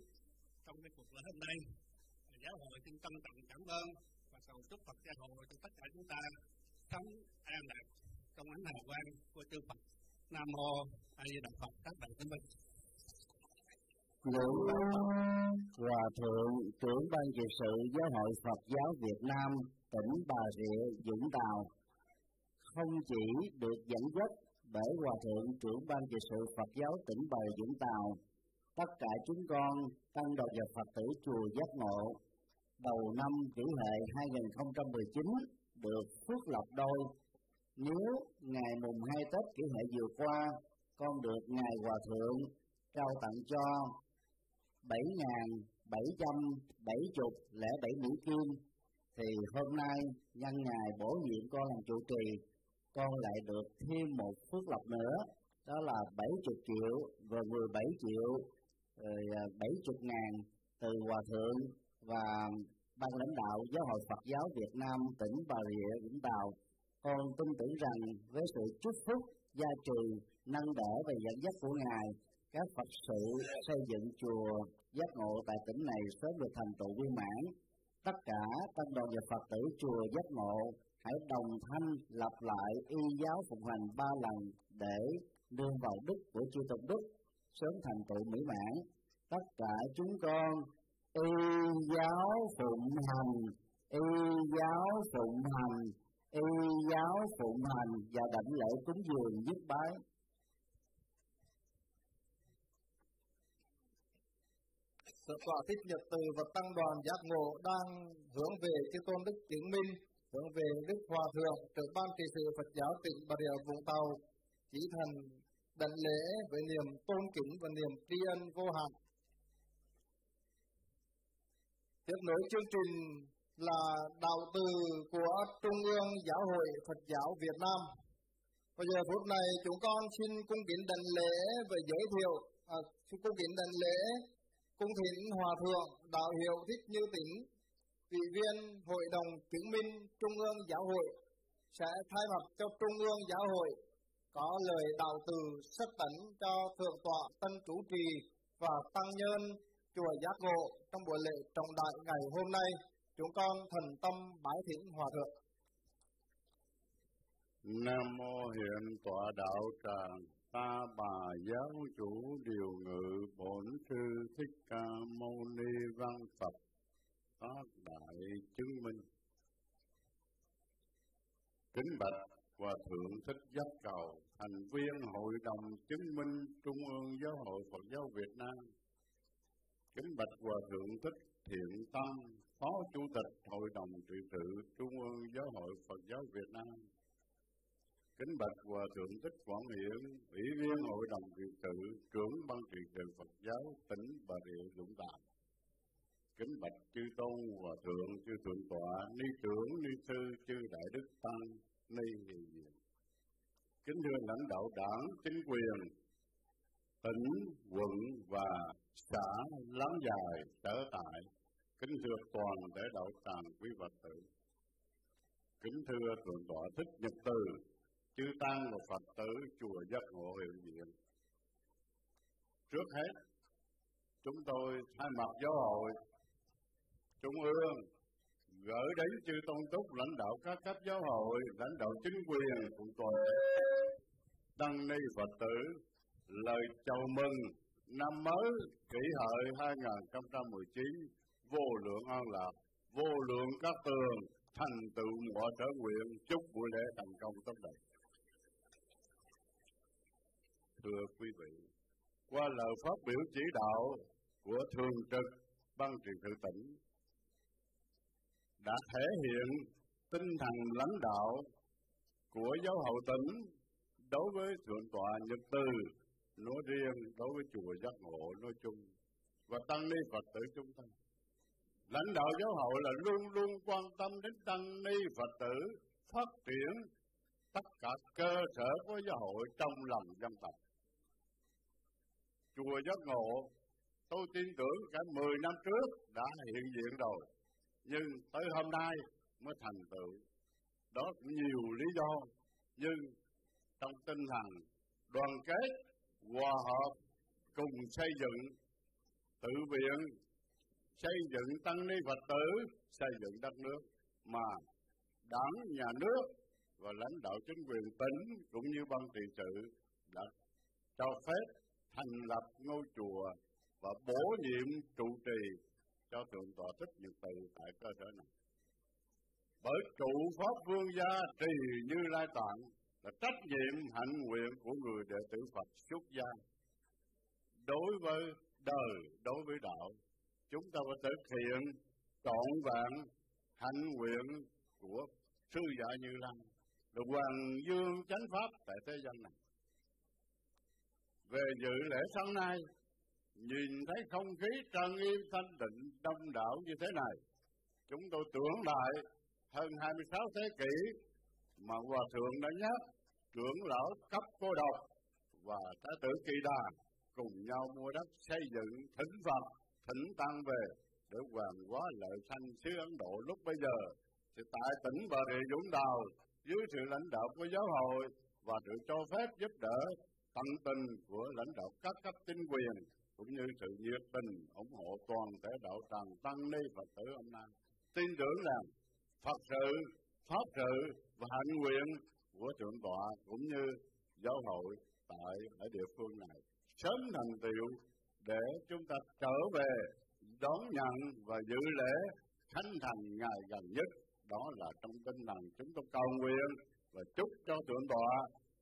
trong cái cuộc lễ hôm nay giáo hội xin trân trọng cảm ơn và cầu chúc Phật gia hội cho tất cả chúng ta sống an lạc trong ánh hào quang của chư Phật. Nam mô A Di Đà Phật các bạn tín minh. Ngũ Hòa Thượng trưởng ban trị sự Giáo hội Phật giáo Việt Nam tỉnh Bà Rịa Vũng Tàu không chỉ được dẫn dắt bởi Hòa Thượng trưởng ban trị sự Phật giáo tỉnh Bà Vũng Tàu, tất cả chúng con tăng đoàn và Phật tử chùa Giác Ngộ đầu năm kỷ hệ 2019 được phước lộc đôi. Nếu ngày mùng 2 Tết kỷ hệ vừa qua con được ngài hòa thượng trao tặng cho 7.770 lẻ bảy Mỹ Kim. Thì hôm nay nhân ngày bổ nhiệm con làm trụ trì con lại được thêm một phước lộc nữa, đó là 70 triệu rồi 17 triệu, rồi 70 ngàn từ hòa thượng và ban lãnh đạo giáo hội Phật giáo Việt Nam tỉnh Bà Rịa Vũng Tàu. Con tin tưởng rằng với sự chúc phúc, gia trì, nâng đỡ và dẫn dắt của ngài, các Phật sự xây dựng chùa giác ngộ tại tỉnh này sớm được thành tựu viên mãn. Tất cả tăng đoàn và Phật tử chùa giác ngộ hãy đồng thanh lặp lại y giáo phụng hành ba lần để nương vào đức của chư tôn đức sớm thành tựu mỹ mãn. Tất cả chúng con y giáo phụng hành y giáo phụng hành y giáo phụng hành và đảnh lễ cúng dường nhất bái. Sự tỏa Thích Nhật Từ và Tăng đoàn Giác Ngộ đang hướng về chư tôn đức chứng minh, hướng về Đức Hòa Thượng, trưởng ban trị sự Phật giáo tỉnh Bà Rịa Vũng Tàu, chỉ thành đảnh lễ với niềm tôn kính và niềm tri ân vô hạn. Tiếp nối chương trình là đạo từ của Trung ương Giáo hội Phật giáo Việt Nam. Bây giờ phút này chúng con xin cung kính đảnh lễ và giới thiệu, à, cung kính đảnh lễ cung thỉnh Hòa Thượng Đạo Hiệu Thích Như Tĩnh, vị viên Hội đồng chứng minh Trung ương Giáo hội sẽ thay mặt cho Trung ương Giáo hội có lời đạo từ sắc tấn cho Thượng tọa Tân Chủ Trì và Tăng Nhân Chùa Giác Ngộ trong buổi lễ trọng đại ngày hôm nay. Chúng con thần tâm bái thỉnh hòa thượng. Nam mô hiện tọa đạo tràng. Ta bà giáo chủ điều ngự bổn sư thích ca mâu ni văn phật có đại chứng minh kính bạch hòa thượng thích giác cầu thành viên hội đồng chứng minh trung ương giáo hội phật giáo việt nam kính bạch hòa thượng thích thiện tâm Phó Chủ tịch Hội đồng trị sự Trung ương Giáo hội Phật giáo Việt Nam. Kính bạch Hòa Thượng Thích Quảng Hiển, Ủy viên Hội đồng trị sự, trưởng ban trị sự Phật giáo tỉnh Bà Rịa Vũng Tàu kính bạch chư tôn hòa thượng chư thượng tọa, ni trưởng, ni sư, chư đại đức tăng, ni hiền diện kính thưa lãnh đạo đảng, chính quyền, tỉnh, quận và xã láng dài sở tại, kính thưa toàn thể đạo tràng quý phật tử. Kính thưa thượng tọa thích nhật từ, chư tăng và phật tử, chùa giác ngộ hiện diện trước hết, chúng tôi thay mặt giáo hội trung ương gửi đến chư tôn túc lãnh đạo các cấp giáo hội, lãnh đạo chính quyền cùng toàn tăng ni phật tử, lời chào mừng năm mới kỷ hợi 2019 vô lượng an lạc, vô lượng các tường, thành tựu mọi trở nguyện. Chúc buổi lễ thành công tốt đẹp. Thưa quý vị, qua lời phát biểu chỉ đạo của thường trực ban truyền sự tỉnh đã thể hiện tinh thần lãnh đạo của giáo hậu tỉnh đối với thượng tọa nhật từ, nói riêng đối với chùa giác ngộ nói chung, và tăng ni phật tử chúng ta. Lãnh đạo giáo hội là luôn luôn quan tâm đến tăng ni phật tử, phát triển tất cả cơ sở của giáo hội trong lòng dân tộc. Chùa giác ngộ, tôi tin tưởng cả 10 năm trước đã hiện diện rồi nhưng tới hôm nay mới thành tựu. Đó cũng nhiều lý do, nhưng trong tinh thần đoàn kết, hòa hợp, cùng xây dựng, tự viện, xây dựng tăng ni phật tử, xây dựng đất nước, mà đảng, nhà nước và lãnh đạo chính quyền tỉnh cũng như ban trị sự đã cho phép thành lập ngôi chùa và bổ nhiệm trụ trì cho thượng tọa thích nhật từ tại cơ sở này. Bởi trụ pháp vương gia trì như lai tạng là trách nhiệm hạnh nguyện của người đệ tử Phật xuất gia. Đối với đời, đối với đạo, chúng ta phải thực hiện trọn vẹn hạnh nguyện của sư giả như lai là hoàng dương chánh pháp tại thế gian này. Về dự lễ sáng nay nhìn thấy không khí trang nghiêm, thanh tịnh, đông đảo như thế này, chúng tôi tưởng lại hơn 26 thế kỷ mà hòa thượng đã nhắc trưởng lão cấp cô độc và thái tử kỳ đà cùng nhau mua đất xây dựng thỉnh phật, thỉnh tăng về để hoàn hóa lợi sanh xứ ấn độ lúc bây giờ. Thì tại tỉnh bà rịa vũng tàu, dưới sự lãnh đạo của giáo hội và sự cho phép giúp đỡ tận tình của lãnh đạo các cấp chính quyền cũng như sự nhiệt tình, ủng hộ toàn thể đạo tràng tăng ni phật tử hôm nay. Tin tưởng rằng phật sự, pháp sự và hạnh nguyện của thượng tọa cũng như giáo hội tại ở địa phương này sớm thành tựu để chúng ta trở về đón nhận và dự lễ khánh thành ngày gần nhất. Đó là trong tinh thần chúng tôi cầu nguyện và chúc cho thượng tọa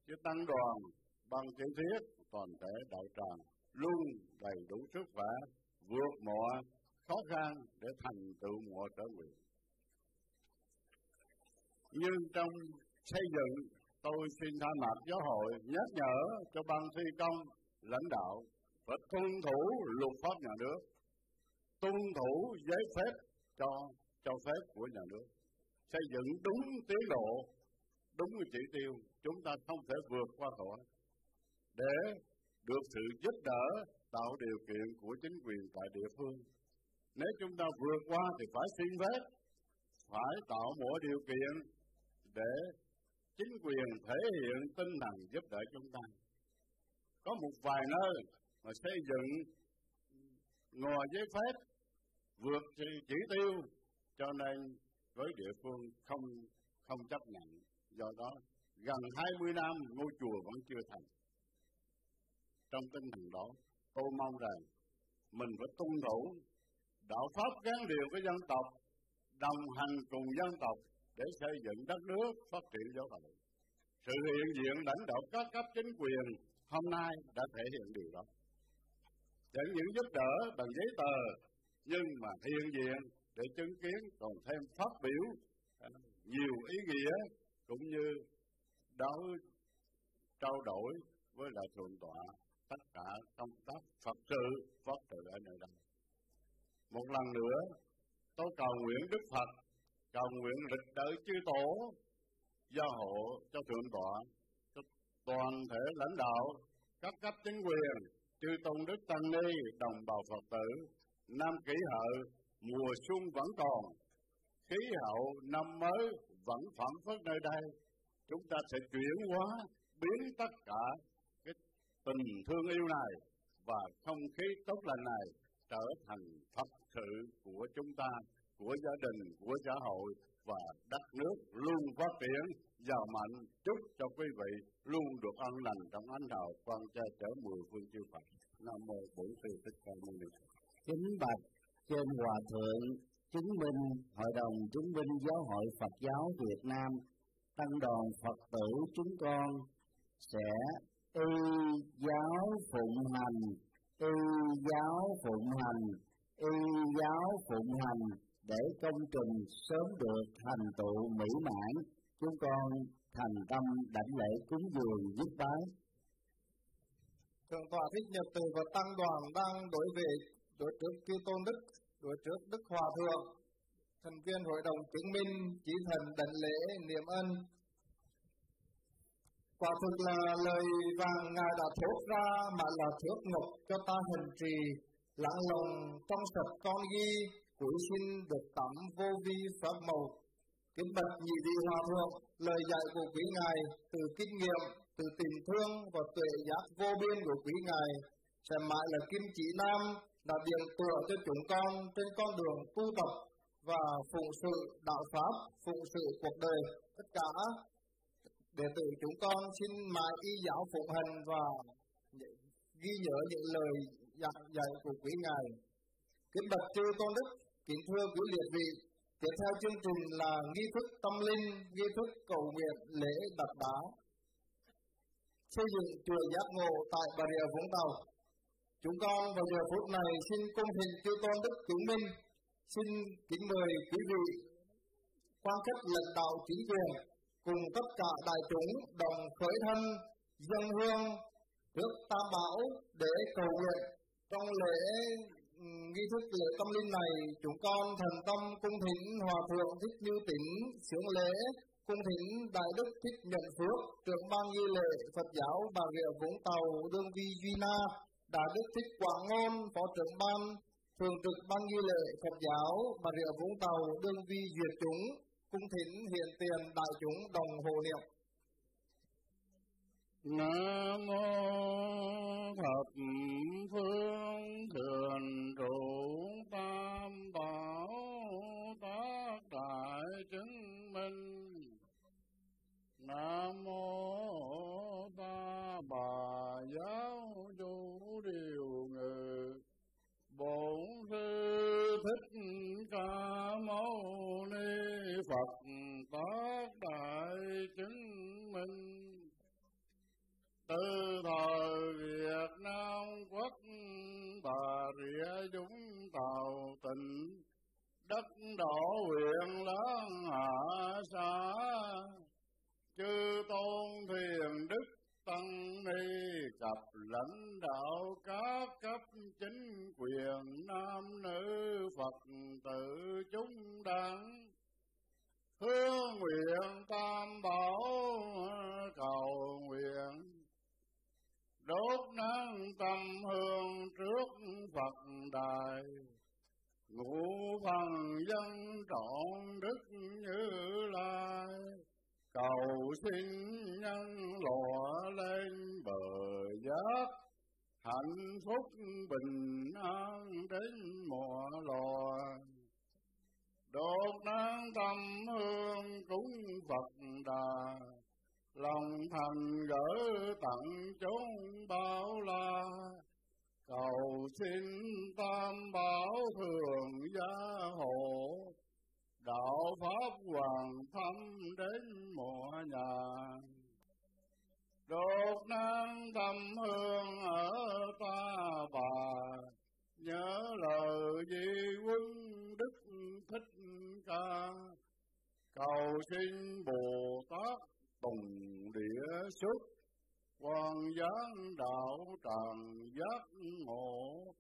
chứ tăng đoàn bằng chữ thiết toàn thể đạo tràng luôn đầy đủ sức khỏe, vượt mọi khó khăn để thành tựu mọi trở nguyện nhưng trong xây dựng, tôi xin thay mặt giáo hội nhắc nhở cho ban thi công, lãnh đạo phải tuân thủ luật pháp nhà nước, tuân thủ giấy phép cho cho phép của nhà nước. Xây dựng đúng tiến độ, đúng chỉ tiêu, chúng ta không thể vượt qua khỏi. Để được sự giúp đỡ, tạo điều kiện của chính quyền tại địa phương. Nếu chúng ta vượt qua thì phải xin phép, phải tạo mọi điều kiện để chính quyền thể hiện tinh thần giúp đỡ chúng ta. Có một vài nơi mà xây dựng ngoài giấy phép vượt chỉ tiêu, cho nên với địa phương không không chấp nhận. Do đó, gần 20 năm ngôi chùa vẫn chưa thành trong tinh thần đó, tôi mong rằng mình phải tuân thủ đạo pháp gắn liền với dân tộc, đồng hành cùng dân tộc để xây dựng đất nước, phát triển giáo hội. Sự hiện diện lãnh đạo các cấp chính quyền hôm nay đã thể hiện điều đó. Chẳng những giúp đỡ bằng giấy tờ, nhưng mà hiện diện để chứng kiến còn thêm phát biểu à, nhiều ý nghĩa cũng như đấu, trao đổi với lại thượng tọa tất cả công tác Phật sự Phật sự ở nơi đây. một lần nữa, tôi cầu nguyện Đức Phật, cầu nguyện lịch đợi chư tổ, gia hộ cho thượng tọa, cho toàn thể lãnh đạo, các cấp chính quyền, chư tôn đức tăng ni, đồng bào phật tử năm kỷ hợi, mùa xuân vẫn còn, khí hậu năm mới vẫn phản phất nơi đây chúng ta sẽ chuyển hóa, biến tất cả tình thương yêu này và không khí tốt lành này trở thành thật sự của chúng ta, của gia đình, của xã hội và đất nước luôn phát triển. Giàu mạnh chúc cho quý vị luôn được an lành trong ánh đạo quan cha trở mười phương chư Phật. Nam mô bổn sư thích ca mâu ni. Chính bạch, trên hòa thượng, chứng minh, hội đồng chứng minh giáo hội Phật giáo Việt Nam, tăng đoàn Phật tử chúng con sẽ y giáo phụng hành y giáo phụng hành y giáo phụng hành để công trình sớm được thành tựu mỹ mãn, chúng con thành tâm đảnh lễ cúng dường giúp bái. Thượng tọa thích nhật từ và tăng đoàn đang đối về đối trước chư tôn đức, đối trước đức hòa thượng. Thành viên hội đồng chứng minh chỉ thần đảnh lễ niệm ân quả thực là lời vàng ngài đã thốt ra mà là thước ngọc cho ta hành trì. Lặng lòng trong sạch con ghi, cuối xin được tắm vô vi pháp màu. Kính bạch nhị vị hòa thượng, lời dạy của quý ngài từ kinh nghiệm, từ tình thương và tuệ giác vô biên của quý ngài, sẽ mãi là kim chỉ nam, là điểm tựa cho chúng con trên con đường tu tập và phụng sự đạo pháp, phụng sự cuộc đời. Tất cả đệ tử chúng con xin mãi y giáo phục hành và ghi nhớ những lời dạy dạy của quý ngài. Kính bạch chư tôn đức, kính thưa quý liệt vị, tiếp theo chương trình là nghi thức tâm linh, nghi thức cầu nguyện lễ đặt đá. Xây dựng chùa giác ngộ tại bà rịa vũng tàu. Chúng con vào giờ phút này xin cung thỉnh chư tôn đức chứng minh. Xin kính mời quý vị quan khách lãnh đạo chính quyền cùng tất cả đại chúng đồng khởi thân, dân hương trước tam bảo để cầu nguyện. Trong lễ ừ, nghi thức lễ tâm linh này, chúng con thần tâm cung thỉnh hòa thượng thích như tỉnh sướng lễ cung thỉnh đại đức thích nhận phước trưởng ban nghi lễ, phật giáo bà rịa vũng tàu, đương vi duy na, đại đức thích quảng ngôn, phó trưởng ban thường trực ban nghi lễ phật giáo bà rịa vũng tàu, đương vi duyệt chúng cung thỉnh hiện tiền đại chúng đồng hồ niệm. Nam mô thập phương thường trụ tam bảo tác đại chứng minh. Nam mô ta bà giáo chủ điều ngự. Bổn sư thích ca mâu ni Phật, tác đại chứng minh. Từ thời Việt Nam quốc, bà rịa chúng tàu tỉnh đất đỏ huyện lớn hạ xã chư tôn thiền đức tăng ni cặp lãnh đạo các cấp chính quyền nam nữ phật tử chúng đảng. Hương nguyện tam bảo, cầu nguyện. Đốt nắng tâm hương trước Phật đài. Ngũ phần dân trọn đức như lai cầu xin nhân lọa lên bờ giác hạnh phúc bình an đến mọi loài đốt nắng tâm hương cúng Phật đà, lòng thành gỡ tặng chúng bao la. Cầu xin tam bảo thường gia hộ đạo pháp hoàng thâm đến mọi nhà. Đột năng tâm hương ở ta bà, nhớ lời di quân đức thích ca. Cầu xin bồ tát tùng địa xuất quan giáng đạo tràng giác ngộ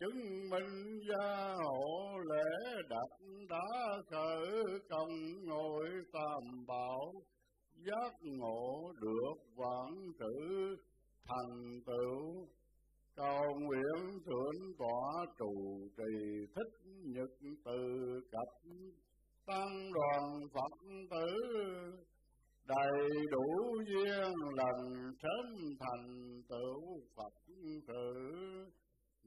chứng minh gia hộ lễ đặt đã khởi công ngồi tam bảo. Giác ngộ được vạn tử thành tựu. Cầu nguyện thượng tọa trụ trì, thích nhật từ cập tăng đoàn phật tử, đầy đủ duyên lành, sớm thành tựu phật tử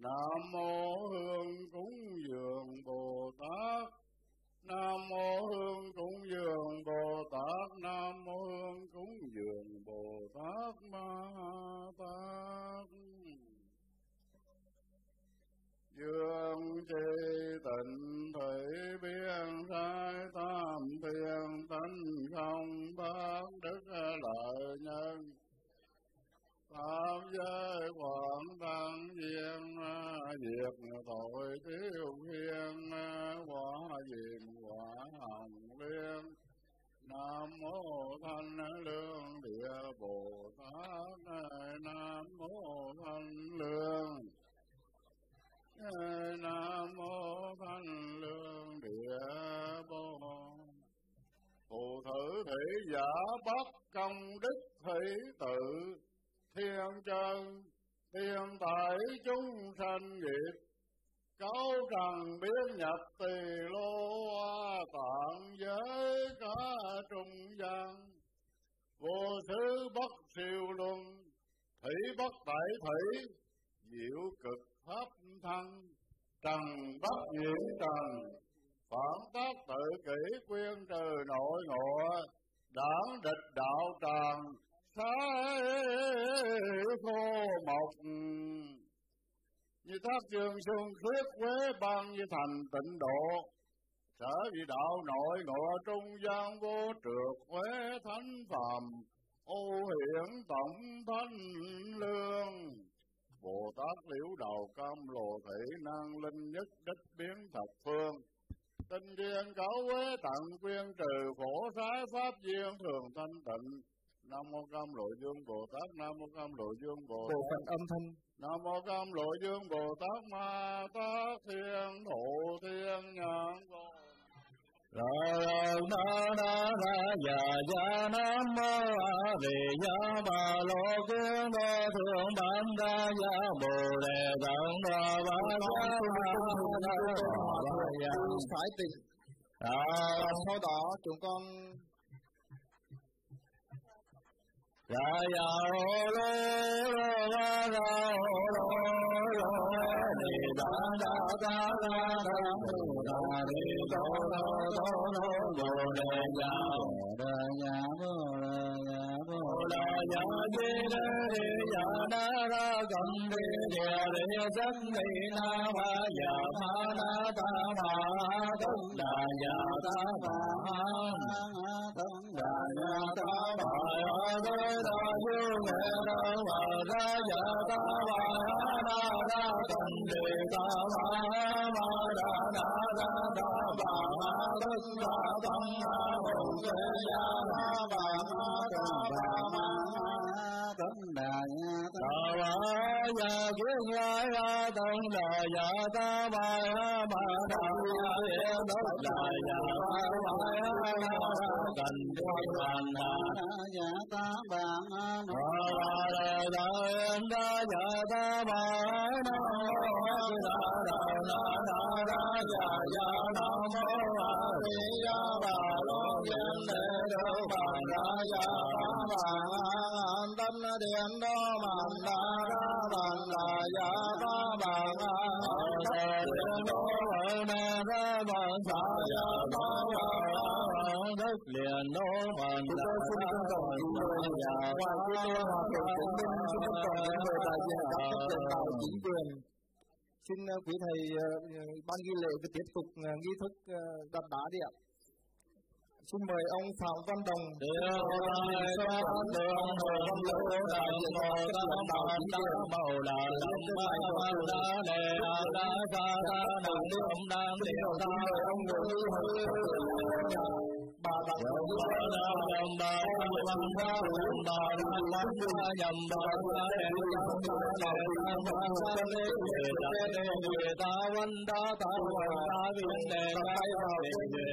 nam mô hương cúng dường bồ tát nam mô hương cúng dường bồ tát nam mô hương cúng dường bồ tát ma tát. Dương chi tịnh thủy biên sai tam thiên tánh không bác đức lợi nhân pháp giới quảng đăng viên diệt tội tiêu khiên quả diện quả hồng liên nam mô thanh lương, địa bồ tát, nam mô thanh lương. Nam mô thanh lương, địa bồ phù thử thị giả bất công đức thủy tự thiên chân, thiên tại chúng sanh nghiệp, cáo rằng biến nhập tỳ lô hoa tạng giới cả trung gian. Vô thứ bất siêu luân, thủy bất tại thủy, diệu cực pháp thân. Trần bất nhiễm trần, phản tác tự kỷ quyên trừ nội ngộ, đảng địch đạo tràng thái khô mộc. Như thác trường xuân khuyết quế băng như thành tịnh độ, sở vị đạo nội ngộ trung gian vô trượt quế thánh phàm, ô hiển tổng thánh lương. Bồ tát liễu đầu cam lồ thị năng linh nhất đích biến thập phương. Tinh thiên cấu quế tặng quyên trừ khổ sái pháp duyên thường thanh tịnh nam mô cam lộ dương bồ tát nam mô cam lộ dương bồ bộ tát phận âm thanh nam mô cam lộ dương bồ tát ma tát thiên thụ thiên nhãn vô ra na na ra ya ya nam mô a di ya ba lo kiến đô thượng bản ra ya bồ đề tạng đa ba ra ya phải tịnh ra sau đó chúng con ra ya ho lo lo ra ra ho lo lo ni da da da da da da di do do do do do de ya de ya bo de ya bo la ya ye la de ya na ra gam de ya de san re na ma ya ma na ta ma tam da ya ta ma tam da ya ta ma ya de ra yo ne ra ma ra ya ta ma na ra gam re ta ma ma ra na ra ta ma dum da dum ma hum de ya na ba ma ta ba ma dum da ya ta ma ya kiến lai ya dum da ya ta ma ya ma da ya ya dum da ya ta ma ya cần đôi bàn na ya ta ba ma ma ra ra em ya ta ba na da da na ra ya ya nam mô a di đà ba lo yên đề do ba ra ya ba an tâm điện đô man da ra ban da ya ba ba ga điện đô na ra ba sa ya ba ba đất liền đô man da ra ban da ya ba ngoài quy mô hòa thượng chứng minh xin trân trọng những người đại diện các cấp lãnh đạo chính quyền xin ờ, quý thầy ờ, ờ, ban ghi lễ và tiếp tục ờ, nghi thức ờ, đặt đá đi ạ xin mời ông phạm văn đồng các màu là lòng đề đang sa ông người bà đặng Yom ba ra yom ba ra yom ba yom ba ra yom ba yom ba ra đề yom ba đề ta ba ra đề đề ta đề đề ta văn ta ta văn ta viên đề ta đề đề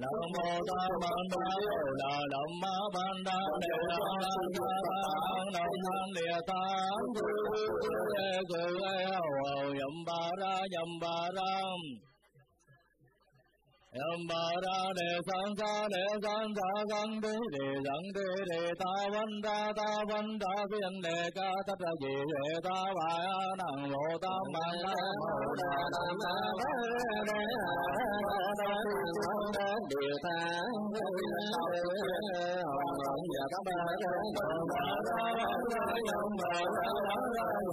Nam mô ta ban đa Bồ đà Nam ma ban đa đề đà Nam ma ban Nam địa ta cư cư cư hầu hầu yom ba ra yom ba ra Yam ba ra đề san sa đề san sa san đề đề san đề đề ta văn ta ta văn ta phiên đề ca tất ra dị đề ta ba ta lộ tam ban ta mô đà nam ta ta đề đà đề ta hồng hồng nhật ba ra yam ba ra yam ba ra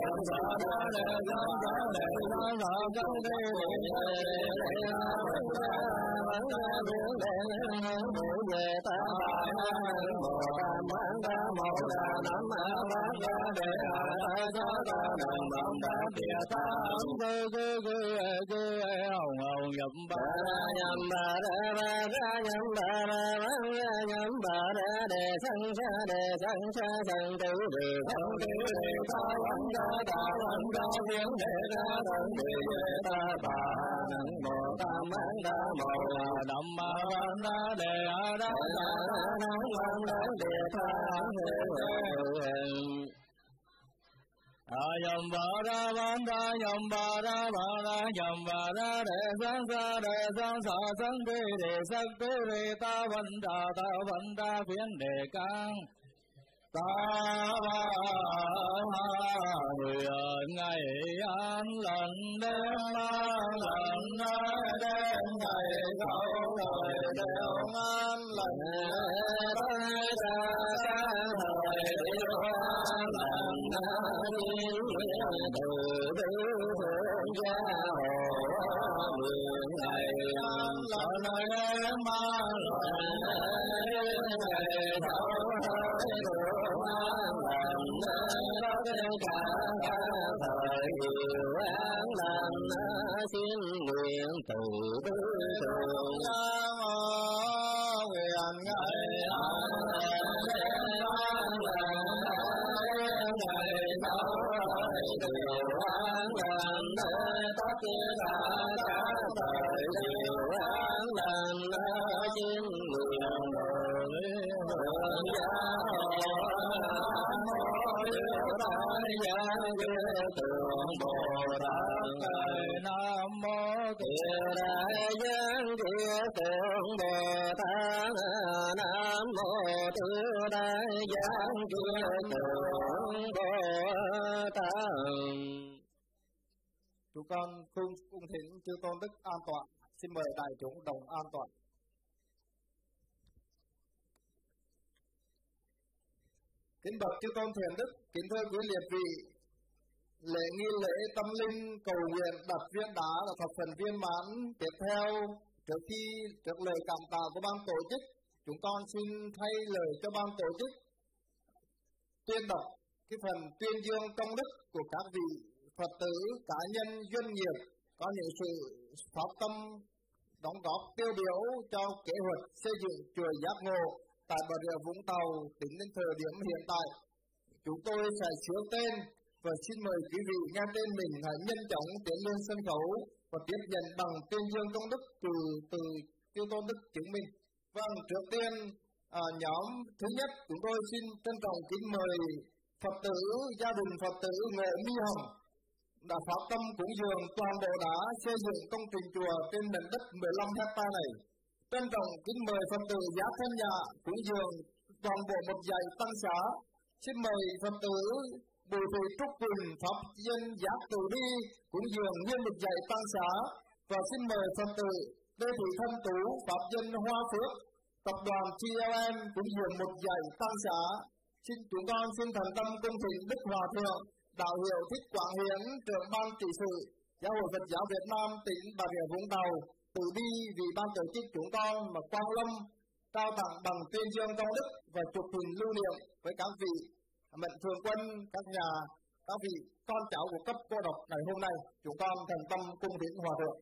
yam ba ra đề ta sa đề san sa san đề đề về ta mô ta man ta mô đà nam ma ba ga đề a ta sa ta nam nam ta địa ta cơ cơ cơ cơ hồng hồng nhập ba ra nhầm ba ra ba ra nhầm ba ra ba ra nhầm ba ra đề sang sa đề sang sa sang tư đề sang tư đề ta văn ta ta văn ta viên đề ta thân đề ta bà nắng mô ta man ta mô đà nam ma văn na đề a đa đa nam văn na đề tha Ayam bara banda yam bara bara yam bara re san sa re san sa san de re sak de re ta vanda ta vanda phiền đề cang ta ba người ngày an lành chư tôn đức an toàn. Xin mời đại chúng đồng an toàn. Kính bậc chư tôn thiền đức, kính thưa quý liệt vị, lễ nghi lễ tâm linh cầu nguyện đặt viên đá là thập phần viên mãn. Tiếp theo, trước khi, trước lời cảm tạ của ban tổ chức, chúng con xin thay lời cho ban tổ chức. Tuyên đọc cái phần tuyên dương công đức của các vị phật tử, cá nhân, doanh nghiệp có những sự phát tâm đóng góp tiêu biểu cho kế hoạch xây dựng chùa giác ngộ tại Bà Rịa Vũng Tàu tính đến thời điểm hiện tại. Chúng tôi sẽ sửa tên và xin mời quý vị nghe tên mình hãy nhanh chóng tiến lên sân khấu và tiếp nhận bằng tuyên dương công đức từ từ tiêu tôn đức chứng minh. Vâng, trước tiên à, nhóm thứ nhất chúng tôi xin trân trọng kính mời Phật tử gia đình Phật tử Ngộ Mi Hồng đã phát tâm cúng dường, toàn bộ đã xây dựng công trình chùa trên nền đất 15 hecta này trân trọng kính mời Phật tử giá thân nhà, cúng dường, toàn bộ một dạy tăng xã. Xin mời Phật tử Bùi Thị Trúc Quỳnh, Pháp Dân Giác Từ Đi cúng dường nguyên một dạy tăng xã. Và xin mời Phật tử Lê Thị Thân Tú, Pháp Dân Hoa Phước, Tập đoàn TLM cúng dường một dạy tăng xã. Xin chúng con xin thành tâm cung trình Đức Hòa Thượng Đạo hiệu Thích Quảng Hiến, trưởng ban trị sự, Giáo hội Phật giáo Việt Nam, tỉnh Bà Rịa Vũng Tàu từ bi vì ban tổ chức chúng con mà quang lâm, trao tặng bằng tuyên dương công đức và chụp hình lưu niệm với các vị mệnh thường quân, các nhà, các vị con cháu của cấp cô độc ngày hôm nay. Chúng con thành tâm cung kính hòa thượng.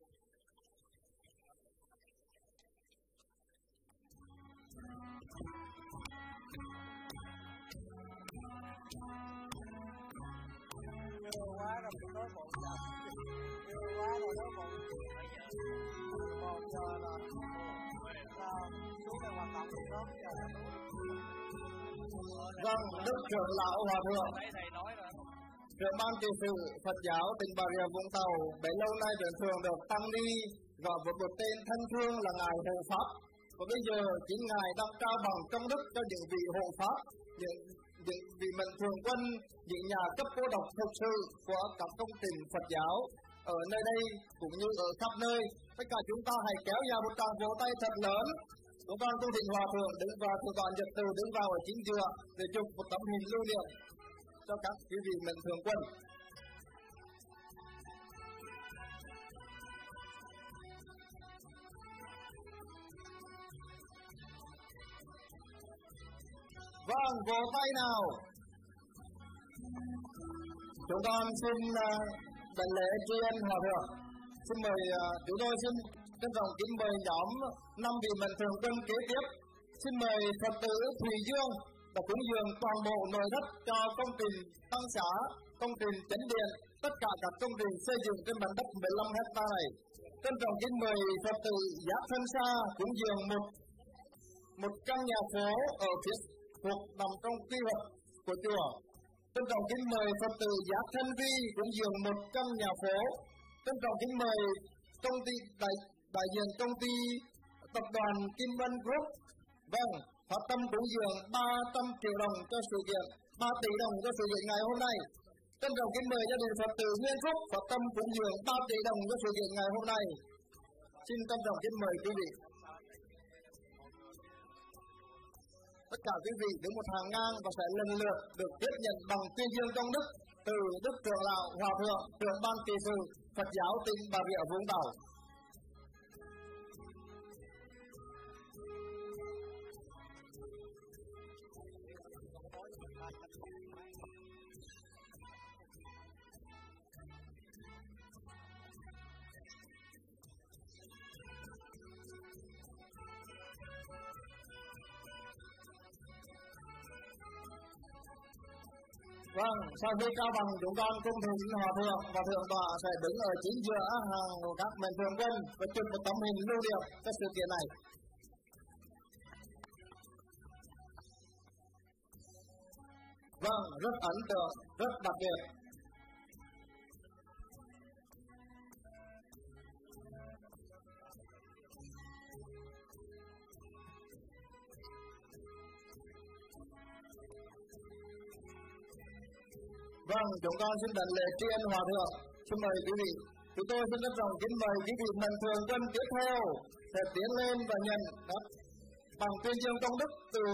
Một giờ là là xuống hoạt động sớm giờ là Vâng, Đức trưởng lão Hòa Thượng, trưởng ban trị sự Phật giáo tỉnh Bà Rịa Vũng Tàu bấy lâu nay vẫn thường được tăng ni gọi với một tên thân thương là Ngài Hộ Pháp. Và bây giờ chính Ngài đang trao bằng công đức cho những vị hộ Pháp, những những vị mệnh thường quân, những nhà cấp cô độc thực sự của các công trình Phật giáo ở nơi đây cũng như ở khắp nơi. Tất cả chúng ta hãy kéo dài một tràng vỗ tay thật lớn Chúng ban tu thỉnh hòa thượng đứng vào của toàn nhật từ đứng vào ở chính giữa để chụp một tấm hình lưu niệm cho các quý vị mình thường quân. Vâng, vỗ tay nào. Chúng con xin uh, đại lễ tri ân hòa thượng. Xin mời chúng tôi xin trân trọng kính mời nhóm năm vị mạnh thường quân kế tiếp. Xin mời Phật tử Thùy Dương và cúng dường toàn bộ nội thất cho công trình tăng xã, công trình chấn điện, tất cả các công trình xây dựng trên mảnh đất 15 hecta này. Trân trọng kính mời Phật tử giáp Thân xa cúng dường một một căn nhà phố ở phía thuộc nằm trong quy hoạch của chùa. Trân trọng kính mời Phật tử Giá Thanh Vi cũng dường một căn nhà phố. Trân trọng kính mời công ty đại đại diện công ty tập đoàn Kim Vân Group. Vâng, phát tâm cũng dường 300 triệu đồng cho sự kiện, 3 tỷ đồng cho sự kiện ngày hôm nay. Trân trọng kính mời gia đình Phật tử Nguyên Phúc Phật tâm cũng dường 3 tỷ đồng cho sự kiện ngày hôm nay. Xin trân trọng kính mời quý vị. Tất cả quý vị đứng một hàng ngang và sẽ lần lượt được tiếp nhận bằng tuyên dương công đức từ Đức Trưởng Lão Hòa Thượng, Trưởng Ban kỳ sự Phật giáo tỉnh Bà Rịa Vũng Tàu. Vâng, sau khi cao bằng chúng con cung thỉnh hòa thượng và thượng tọa sẽ đứng ở chính giữa hàng của các mạnh thường quân và chụp một tấm hình lưu niệm cho sự kiện này. Vâng, rất ấn tượng, rất đặc biệt. Vâng, chúng con xin đảnh lễ tri ân hòa thượng. Xin mời quý vị. Chúng tôi xin rất trọng kính mời quý vị mạnh thường quân tiếp theo sẽ tiến lên và nhận các bằng tuyên dương công đức từ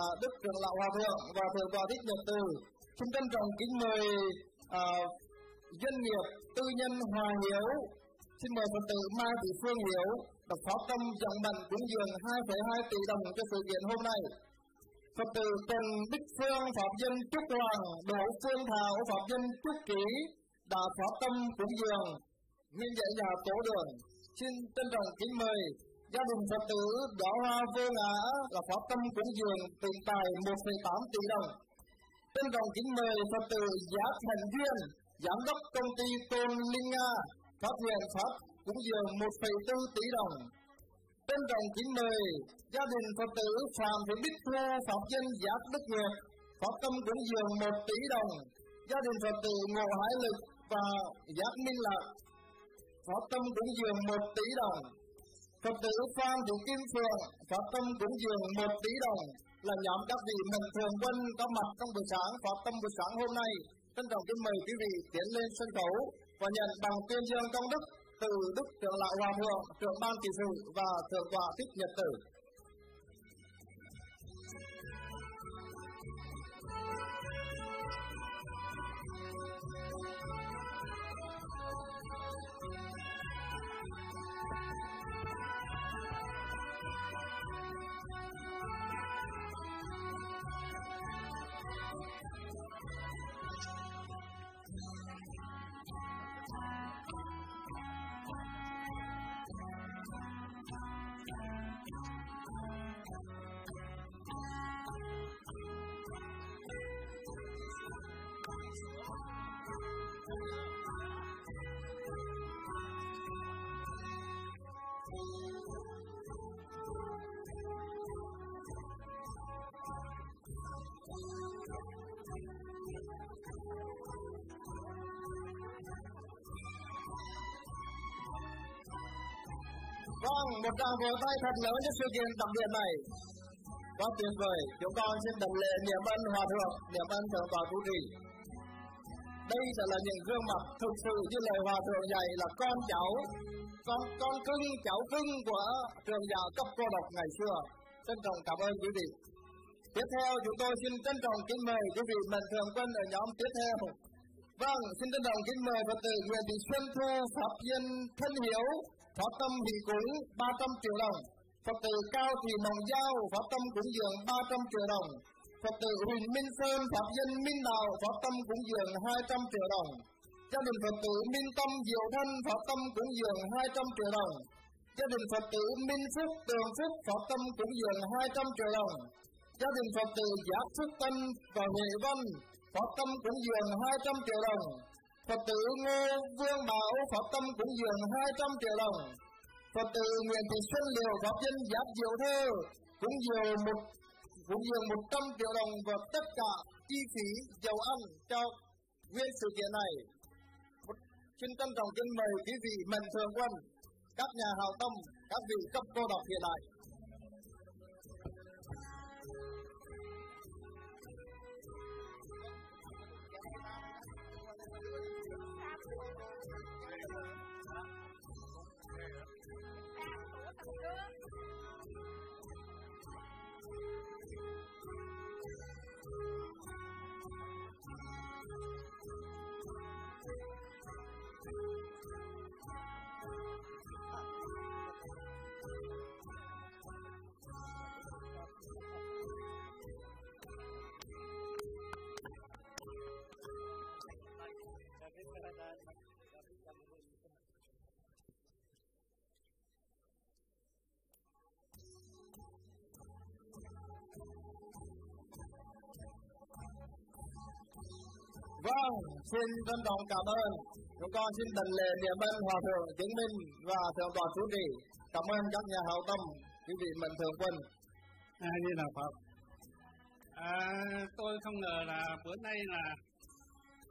à, đức trưởng lão hòa thượng và thượng tọa thích nhật từ. Xin trân trọng kính mời à, doanh nghiệp tư nhân hòa hiếu. Xin mời phật tử Mai Thị Phương Hiếu đọc pháp tâm trọng mạnh cúng dường 2,2 tỷ đồng cho sự kiện hôm nay. Phật tử Trần Bích Phương Pháp Dân Trúc Hoàng, Đỗ Phương Thảo Pháp Dân Trúc Kỷ, đã Pháp Tâm cúng dường, nguyên dạy nhà tổ đường. Xin trân trọng kính mời gia đình Phật tử Đỏ Hoa Vô Ngã là Pháp Tâm cúng dường tiền tài 1,8 tỷ đồng. Trân trọng kính mời Phật tử Giá Thành Duyên, Giám đốc công ty Tôn Linh Nga, phát hiện Pháp cúng dường 1,4 tỷ đồng trân trọng kính mời gia đình phật tử phạm thị bích thu Phật danh Giáp đức nguyệt, Phật tâm cũng dường một tỷ đồng, gia đình phật tử ngộ hải lực và giác minh lạc, Phật tâm cũng dường một tỷ đồng. Phật tử phan thị kim phượng, Phật tâm cũng dường một tỷ đồng là nhóm các vị mình thường quân có mặt trong buổi sáng, Phật tâm buổi sáng hôm nay. Trân trọng kính mời quý vị tiến lên sân khấu và nhận bằng tuyên dương công đức từ Đức Trưởng Lão Hòa Thượng, Trưởng Ban Kỳ sự và Thượng tọa Thích Nhật Tử. Vâng, một tràng vỗ tay thật lớn cho sự kiện đặc biệt này. Quá tuyệt vời, chúng con xin đồng lễ niệm ân hòa thượng, niệm ân thượng tọa chủ trì. Đây sẽ là những gương mặt thực sự như lời hòa thượng dạy là con cháu, con con cưng, cháu cưng của trường giáo cấp cô độc ngày xưa. Trân trọng cảm ơn quý vị. Tiếp theo chúng tôi xin trân trọng kính mời quý vị mình thường quân ở nhóm tiếp theo. Vâng, xin trân trọng kính mời Phật tử Nguyễn Thị Xuân Thu, Pháp Nhân Thân Hiếu, Pháp Tâm thì Cúng 300 triệu đồng. Phật tử Cao Thị Mộng Giao, Pháp Tâm Cúng Dường 300 triệu đồng. Phật tử Huỳnh Minh Sơn, Pháp dân Minh Đạo, Pháp Tâm Cúng Dường 200 triệu đồng. Gia đình Phật tử Minh Tâm Diệu Thân, Pháp Tâm Cúng Dường 200 triệu đồng. Gia đình Phật tử Minh Phúc, Tường Phúc, Pháp Tâm Cúng Dường 200 triệu đồng. Gia đình Phật tử Giác Phúc Tân và Huệ Văn, Pháp Tâm Cúng Dường 200 triệu đồng. Phật tử Ngô Vương Bảo, phật Tâm cũng Dường 200 triệu đồng. Phật tử Nguyễn Thị Xuân Liều, Pháp Nhân giáp Diệu Thơ, cũng dường một cũng dường 100 triệu đồng và tất cả chi phí dầu ăn cho nguyên sự kiện này. Xin trân trọng kính mời quý vị mạnh thường quân, các nhà hào tâm, các vị cấp cô độc hiện đại. Vâng, xin trân trọng cảm ơn. Chúng con xin đảnh lễ niệm ơn Hòa Thượng chứng minh và Thượng tọa chú trì. Cảm ơn các nhà hảo tâm, quý vị mạnh thường quân. A Di Đà Phật. À, tôi không ngờ là bữa nay là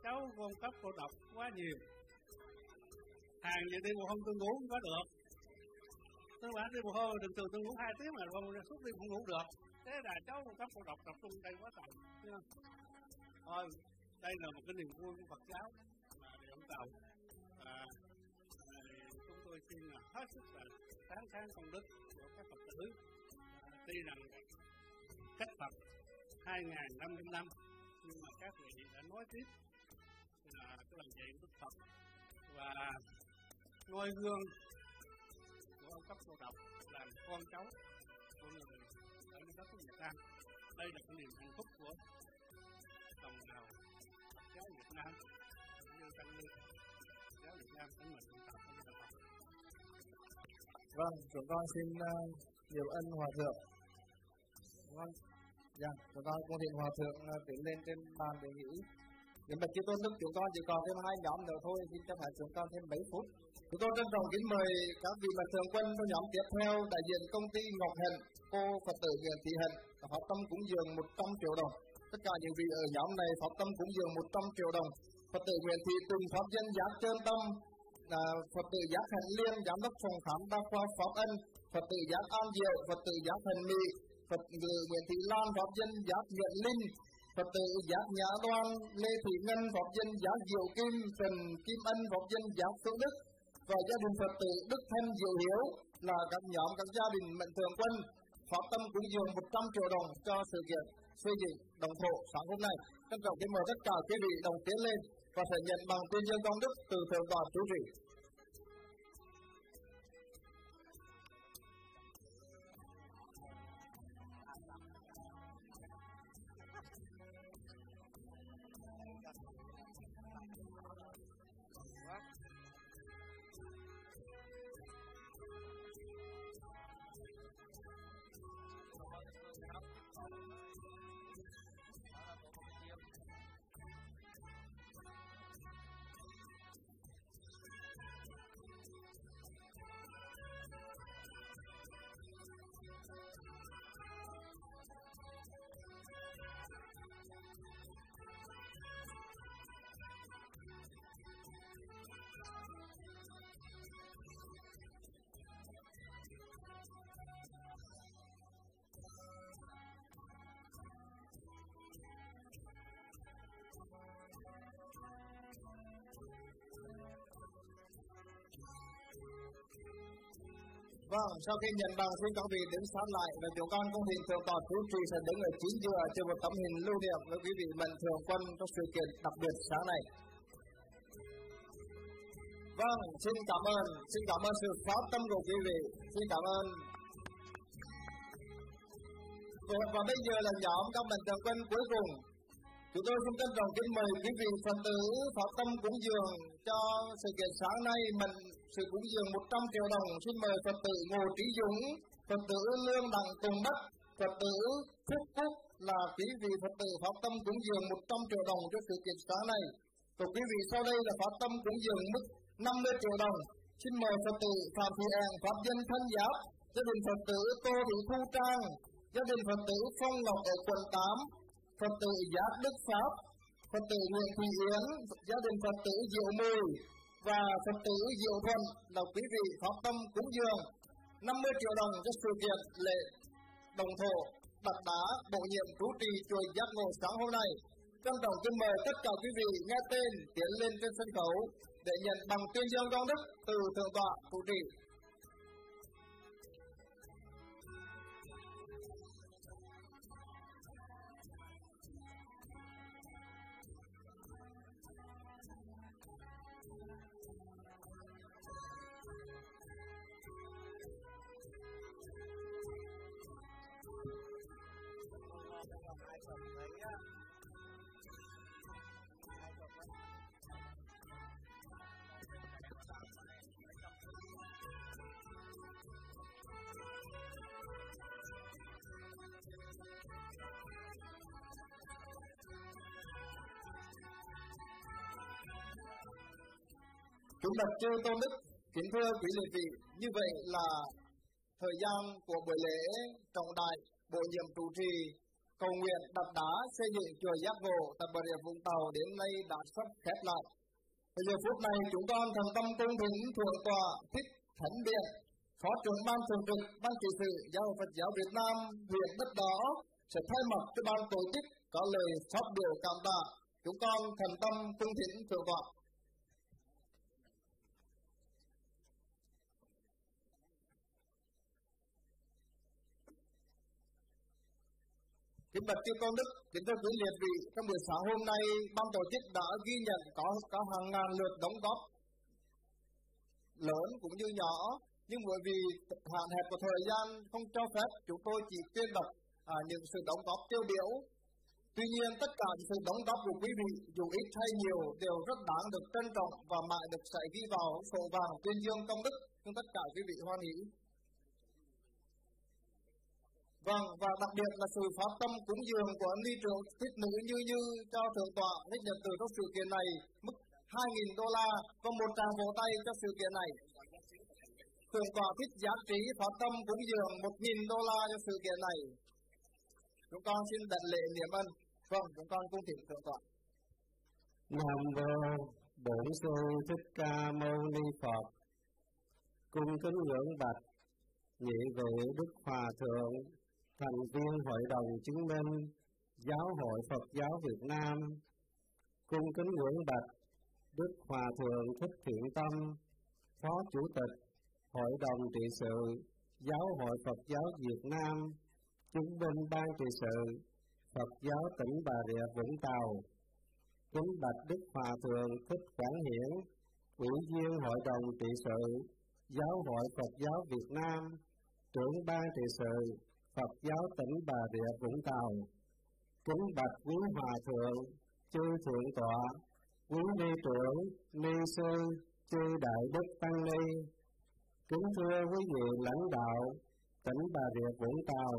cháu con cấp cô độc quá nhiều. Hàng giờ đi một hôm tôi ngủ không có được. Tôi bảo đi một hôm thường thường tôi ngủ hai tiếng mà còn suốt đi không ngủ được. Thế là cháu con cấp cô độc tập trung đây quá tầm. Thôi, đây là một cái niềm vui của Phật giáo mà ông tàu và à, chúng tôi xin là hết sức là tán thán công đức của các Phật tử. À, tuy rằng cách Phật 2.500 năm nhưng mà các vị đã nói tiếp là cái lần dạy Đức Phật và noi gương của ông cấp cô độc làm con cháu của người ở đất nước Việt Nam đây là cái niềm hạnh phúc của đồng bào Nam như tăng ni giáo Việt Nam của mình chúng Vâng, chúng con xin uh, nhiều ân hòa thượng. Vâng, dạ, chúng con cung thiện hòa thượng ờ, tiến lên trên bàn để nghỉ. Những bậc chư tôn đức chúng con chỉ còn thêm hai nhóm nữa thôi, xin cho phép chúng con thêm mấy phút. Chúng tôi trân trọng kính mời các vị mạnh thường quân trong nhóm tiếp theo đại diện công ty Ngọc Hạnh, cô Phật tử Nguyễn Thị Hạnh, Pháp Tâm cúng dường 100 triệu đồng. Tất cả những vị ở nhóm này Pháp Tâm cúng dường 100 triệu đồng. Phật tử Nguyễn Thị Tùng Pháp Dân Giác Trơn Tâm, à, Phật tử Giác Hạnh Liên, Giám đốc phòng khám đa khoa Pháp Ân, Phật tử Giác An Diệu, Phật tử Giác Hạnh Mỹ, Phật tử Nguyễn Thị Lan, Pháp Dân Giác Nhuận Linh, Phật tử Giác Nhã Đoan, Lê Thị Ngân, Pháp Dân Giác Diệu Kim, Trần Kim Ân, Pháp Dân Giác phương Đức, và gia đình Phật tử Đức Thanh Diệu Hiếu là các nhóm các gia đình mạnh thường quân Pháp Tâm cúng dường 100 triệu đồng cho sự kiện xây dựng đồng thổ sáng hôm nay. Trân trọng kính mời tất cả quý vị đồng tiến lên và sẽ nhận bằng tuyên dương công đức từ thượng tọa chủ trì. Sau khi nhận bằng xin các vị đứng sát lại và chúng con cũng hiện tượng tọt chú trì sẽ đứng ở chính giữa cho một tấm hình lưu niệm với quý vị mạnh thường quân trong sự kiện đặc biệt sáng nay. Vâng, xin cảm ơn, xin cảm ơn sự phát tâm của quý vị, xin cảm ơn. Và, bây giờ là nhóm các mạnh thường quân cuối cùng. Chúng tôi xin trân trọng kính mời quý vị Phật tử phát tâm cúng dường cho sự kiện sáng nay mình sự cúng dường 100 triệu đồng xin mời Phật tử Ngô Trí Dũng, Phật tử Lương Đặng Tùng Đất, Phật tử Phúc Phúc là quý vị Phật tử phát tâm cúng dường 100 triệu đồng cho sự kiện sáng này. Và quý vị sau đây là phát tâm cúng dường mức 50 triệu đồng. Xin mời Phật tử Phạm Thị An, Pháp Dân Thanh Giáp, gia đình Phật tử Tô Thị Thu Trang, gia đình Phật tử Phong Ngọc ở quận 8, Phật tử Giác Đức Pháp, Phật tử Nguyễn Thị Yến, gia đình Phật tử Diệu Mùi và Phật tử Diệu Thuận là quý vị phát tâm cúng dường 50 triệu đồng cho sự kiện lễ đồng thổ đặt đá, bổ nhiệm trú trì chùa giác ngộ sáng hôm nay. Trân trọng kính mời tất cả quý vị nghe tên tiến lên trên sân khấu để nhận bằng tuyên dương công đức từ thượng tọa chủ trì. Chúng bạch chư tôn đức, kính thưa quý liệt vị, như vậy là thời gian của buổi lễ trọng đại bổ nhiệm trụ trì cầu nguyện đặt đá xây dựng chùa giác ngộ tại bà rịa vũng tàu đến nay đã sắp khép lại. Bây giờ phút này chúng con thành tâm cung kính thượng tọa thích thánh điện phó trưởng ban thường trực ban trị sự giáo phật giáo việt nam huyện đất đỏ sẽ thay mặt cho ban tổ chức có lời phát biểu cảm tạ. Chúng con thành tâm cung kính thượng tọa. Kính bạch chư tôn đức, kính thưa quý liệt vị, trong buổi sáng hôm nay, ban tổ chức đã ghi nhận có có hàng ngàn lượt đóng góp lớn cũng như nhỏ, nhưng bởi vì hạn hẹp của thời gian không cho phép, chúng tôi chỉ tuyên đọc à, những sự đóng góp tiêu biểu. Tuy nhiên, tất cả những sự đóng góp của quý vị, dù ít hay nhiều, đều rất đáng được trân trọng và mãi được sẽ ghi vào sổ vàng tuyên dương công đức, nhưng tất cả quý vị hoan hỷ. Vâng, và đặc biệt là sự phát tâm cúng dường của ni trưởng thích nữ như như cho thượng tọa thích nhận từ trong sự kiện này mức 2.000 đô la và một tràng vỗ tay cho sự kiện này. Thượng tọa thích giá trị phát tâm cúng dường 1.000 đô la cho sự kiện này. Chúng con xin đặt lễ niệm ân. Vâng, chúng con cung thỉnh thượng tọa. Nam mô Bổn sư Thích Ca Mâu Ni Phật. Cung kính ngưỡng bạch nhị vị Đức Hòa thượng thành viên Hội đồng chứng minh Giáo hội Phật giáo Việt Nam, cung kính ngưỡng bạch Đức Hòa Thượng Thích Thiện Tâm, Phó Chủ tịch Hội đồng trị sự Giáo hội Phật giáo Việt Nam, chứng minh ban trị sự Phật giáo tỉnh Bà Rịa Vũng Tàu, kính bạch Đức Hòa Thượng Thích Quảng Hiển, Ủy viên Hội đồng trị sự Giáo hội Phật giáo Việt Nam, trưởng ban trị sự Phật giáo tỉnh Bà Rịa Vũng Tàu, kính bạch quý hòa thượng, chư thượng tọa, quý ni trưởng, ni sư, chư đại đức tăng ni, kính thưa quý vị lãnh đạo tỉnh Bà Rịa Vũng Tàu,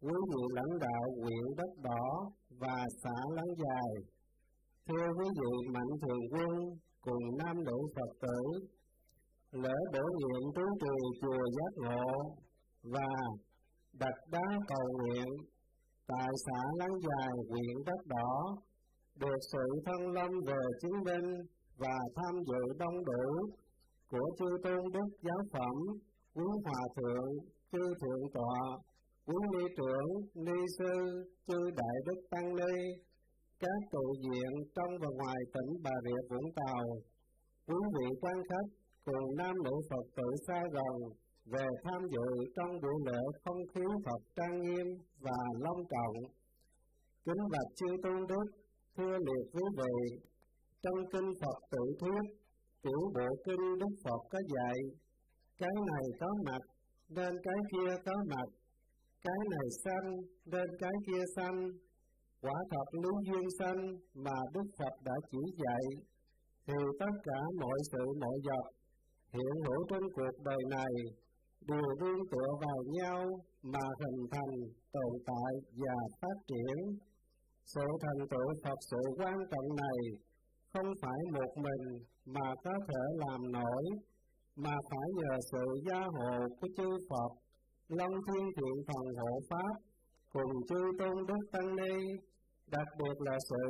quý vị lãnh đạo huyện Đất Đỏ và xã Láng Dài, thưa quý vị mạnh thường quân cùng nam nữ Phật tử, lễ bổ nhiệm trú trì chùa Giác Ngộ và đặt đá cầu nguyện tại xã Láng Dài, huyện Đất Đỏ, được sự thân lâm về chứng minh và tham dự đông đủ của chư tôn đức giáo phẩm, quý hòa thượng, chư thượng tọa, quý ni trưởng, ni sư, chư đại đức tăng ni, các tụ diện trong và ngoài tỉnh Bà Rịa Vũng Tàu, quý vị quan khách cùng nam nữ Phật tử xa gần về tham dự trong buổi lễ không khí Phật trang nghiêm và long trọng. Kính bạch chư tôn đức, thưa liệt quý vị, trong kinh Phật tự thuyết, tiểu bộ kinh Đức Phật có dạy, cái này có mặt, nên cái kia có mặt, cái này xanh, nên cái kia xanh, quả thật lý duyên sanh mà Đức Phật đã chỉ dạy, thì tất cả mọi sự mọi vật hiện hữu trên cuộc đời này đều đương tựa vào nhau mà hình thành, tồn tại và phát triển. Sự thành tựu Phật sự quan trọng này không phải một mình mà có thể làm nổi, mà phải nhờ sự gia hộ của chư Phật, Long Thiên Thiện Thần Hộ Pháp, cùng chư Tôn Đức Tăng Ni, đặc biệt là sự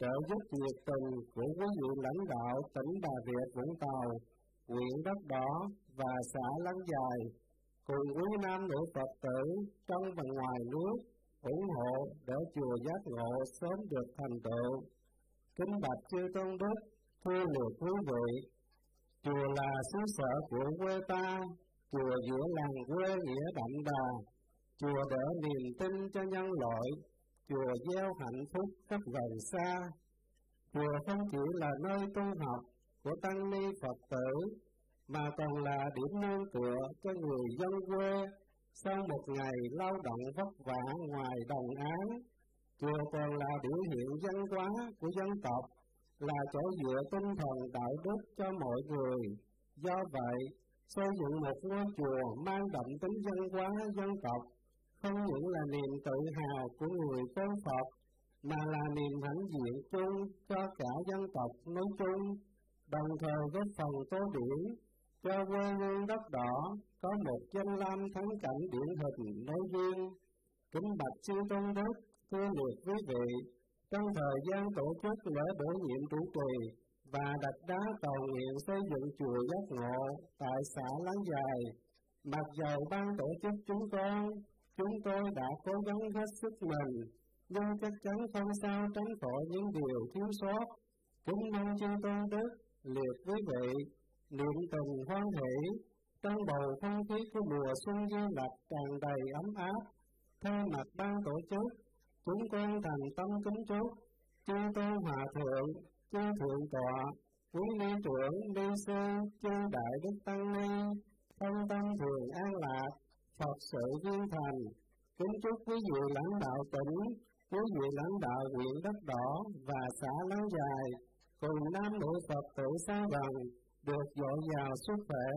trợ giúp nhiệt tình của quý vị lãnh đạo tỉnh Bà Rịa Vũng Tàu, nguyện Đất Đỏ và xã Lăng Dài, cùng quý nam nữ Phật tử trong và ngoài nước ủng hộ để chùa giác ngộ sớm được thành tựu. Kính bạch chư tôn đức, thưa liệt quý vị, chùa là xứ sở của quê ta, chùa giữa làng quê nghĩa đậm đà, chùa đỡ niềm tin cho nhân loại, chùa gieo hạnh phúc khắp gần xa. Chùa không chỉ là nơi tu học của tăng ni Phật tử, mà còn là điểm nương tựa cho người dân quê sau một ngày lao động vất vả ngoài đồng áng Chùa còn là biểu hiện văn hóa của dân tộc, là chỗ dựa tinh thần đạo đức cho mọi người. Do vậy, xây dựng một ngôi chùa mang đậm tính văn hóa dân tộc không những là niềm tự hào của người tôn Phật, mà là niềm hãnh diện chung cho cả dân tộc nói chung, đồng thời góp phần tô điểm cho quê hương đất đỏ có một danh lam thắng cảnh điển hình nói riêng. Kính bạch sư tôn đức, thưa liệt quý vị, trong thời gian tổ chức lễ bổ nhiệm chủ trì và đặt đá cầu nguyện xây dựng chùa giác ngộ tại xã Láng Dài, mặc dầu ban tổ chức chúng con, chúng tôi đã cố gắng hết sức mình, nhưng chắc chắn không sao tránh khỏi những điều thiếu sót. Kính mong chư tôn đức, liệt quý vị, niệm tình hoan hỷ, trong bầu không khí của mùa xuân du lập tràn đầy ấm áp. Thay mặt ban tổ chức, chúng con thành tâm kính chúc, chư tôn hòa thượng, chư thượng tọa, quý ni trưởng, ni sư, chư đại đức tăng ni, thân tâm thường an lạc, Phật sự viên thành, kính chúc quý vị lãnh đạo tỉnh, quý vị lãnh đạo huyện Đất Đỏ và xã Láng Dài, cùng nam nữ Phật tử xa gần, được dội vào sức khỏe,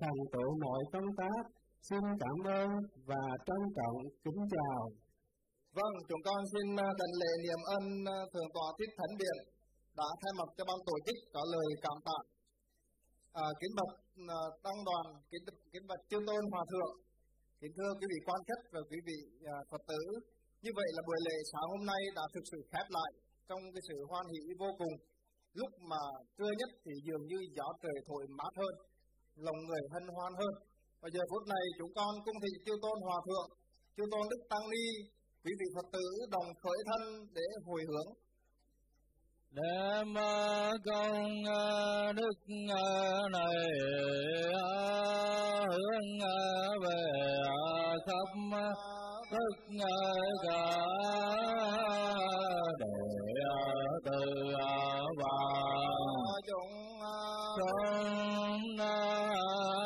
thành tựu mọi công tác. Xin cảm ơn và trân trọng kính chào. Vâng, chúng con xin à, đảnh lễ niệm ân à, Thượng tọa Thích Thánh Điện đã thay mặt cho ban tổ chức có lời cảm tạ. À, kính bạch à, tăng đoàn, kính kính bạch chư tôn hòa thượng, kính thưa quý vị quan khách và quý vị à, phật tử. Như vậy là buổi lễ sáng hôm nay đã thực sự khép lại trong cái sự hoan hỷ vô cùng. Lúc mà trưa nhất thì dường như gió trời thổi mát hơn, lòng người hân hoan hơn. Và giờ phút này chúng con cung thị chư tôn hòa thượng, chư tôn đức tăng ni, quý vị phật tử đồng khởi thân để hồi hướng đem công à, đức à, này à, hướng về khắp tất cả từ à, và chúng à, sớm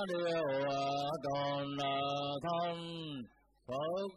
đều à, còn thân phật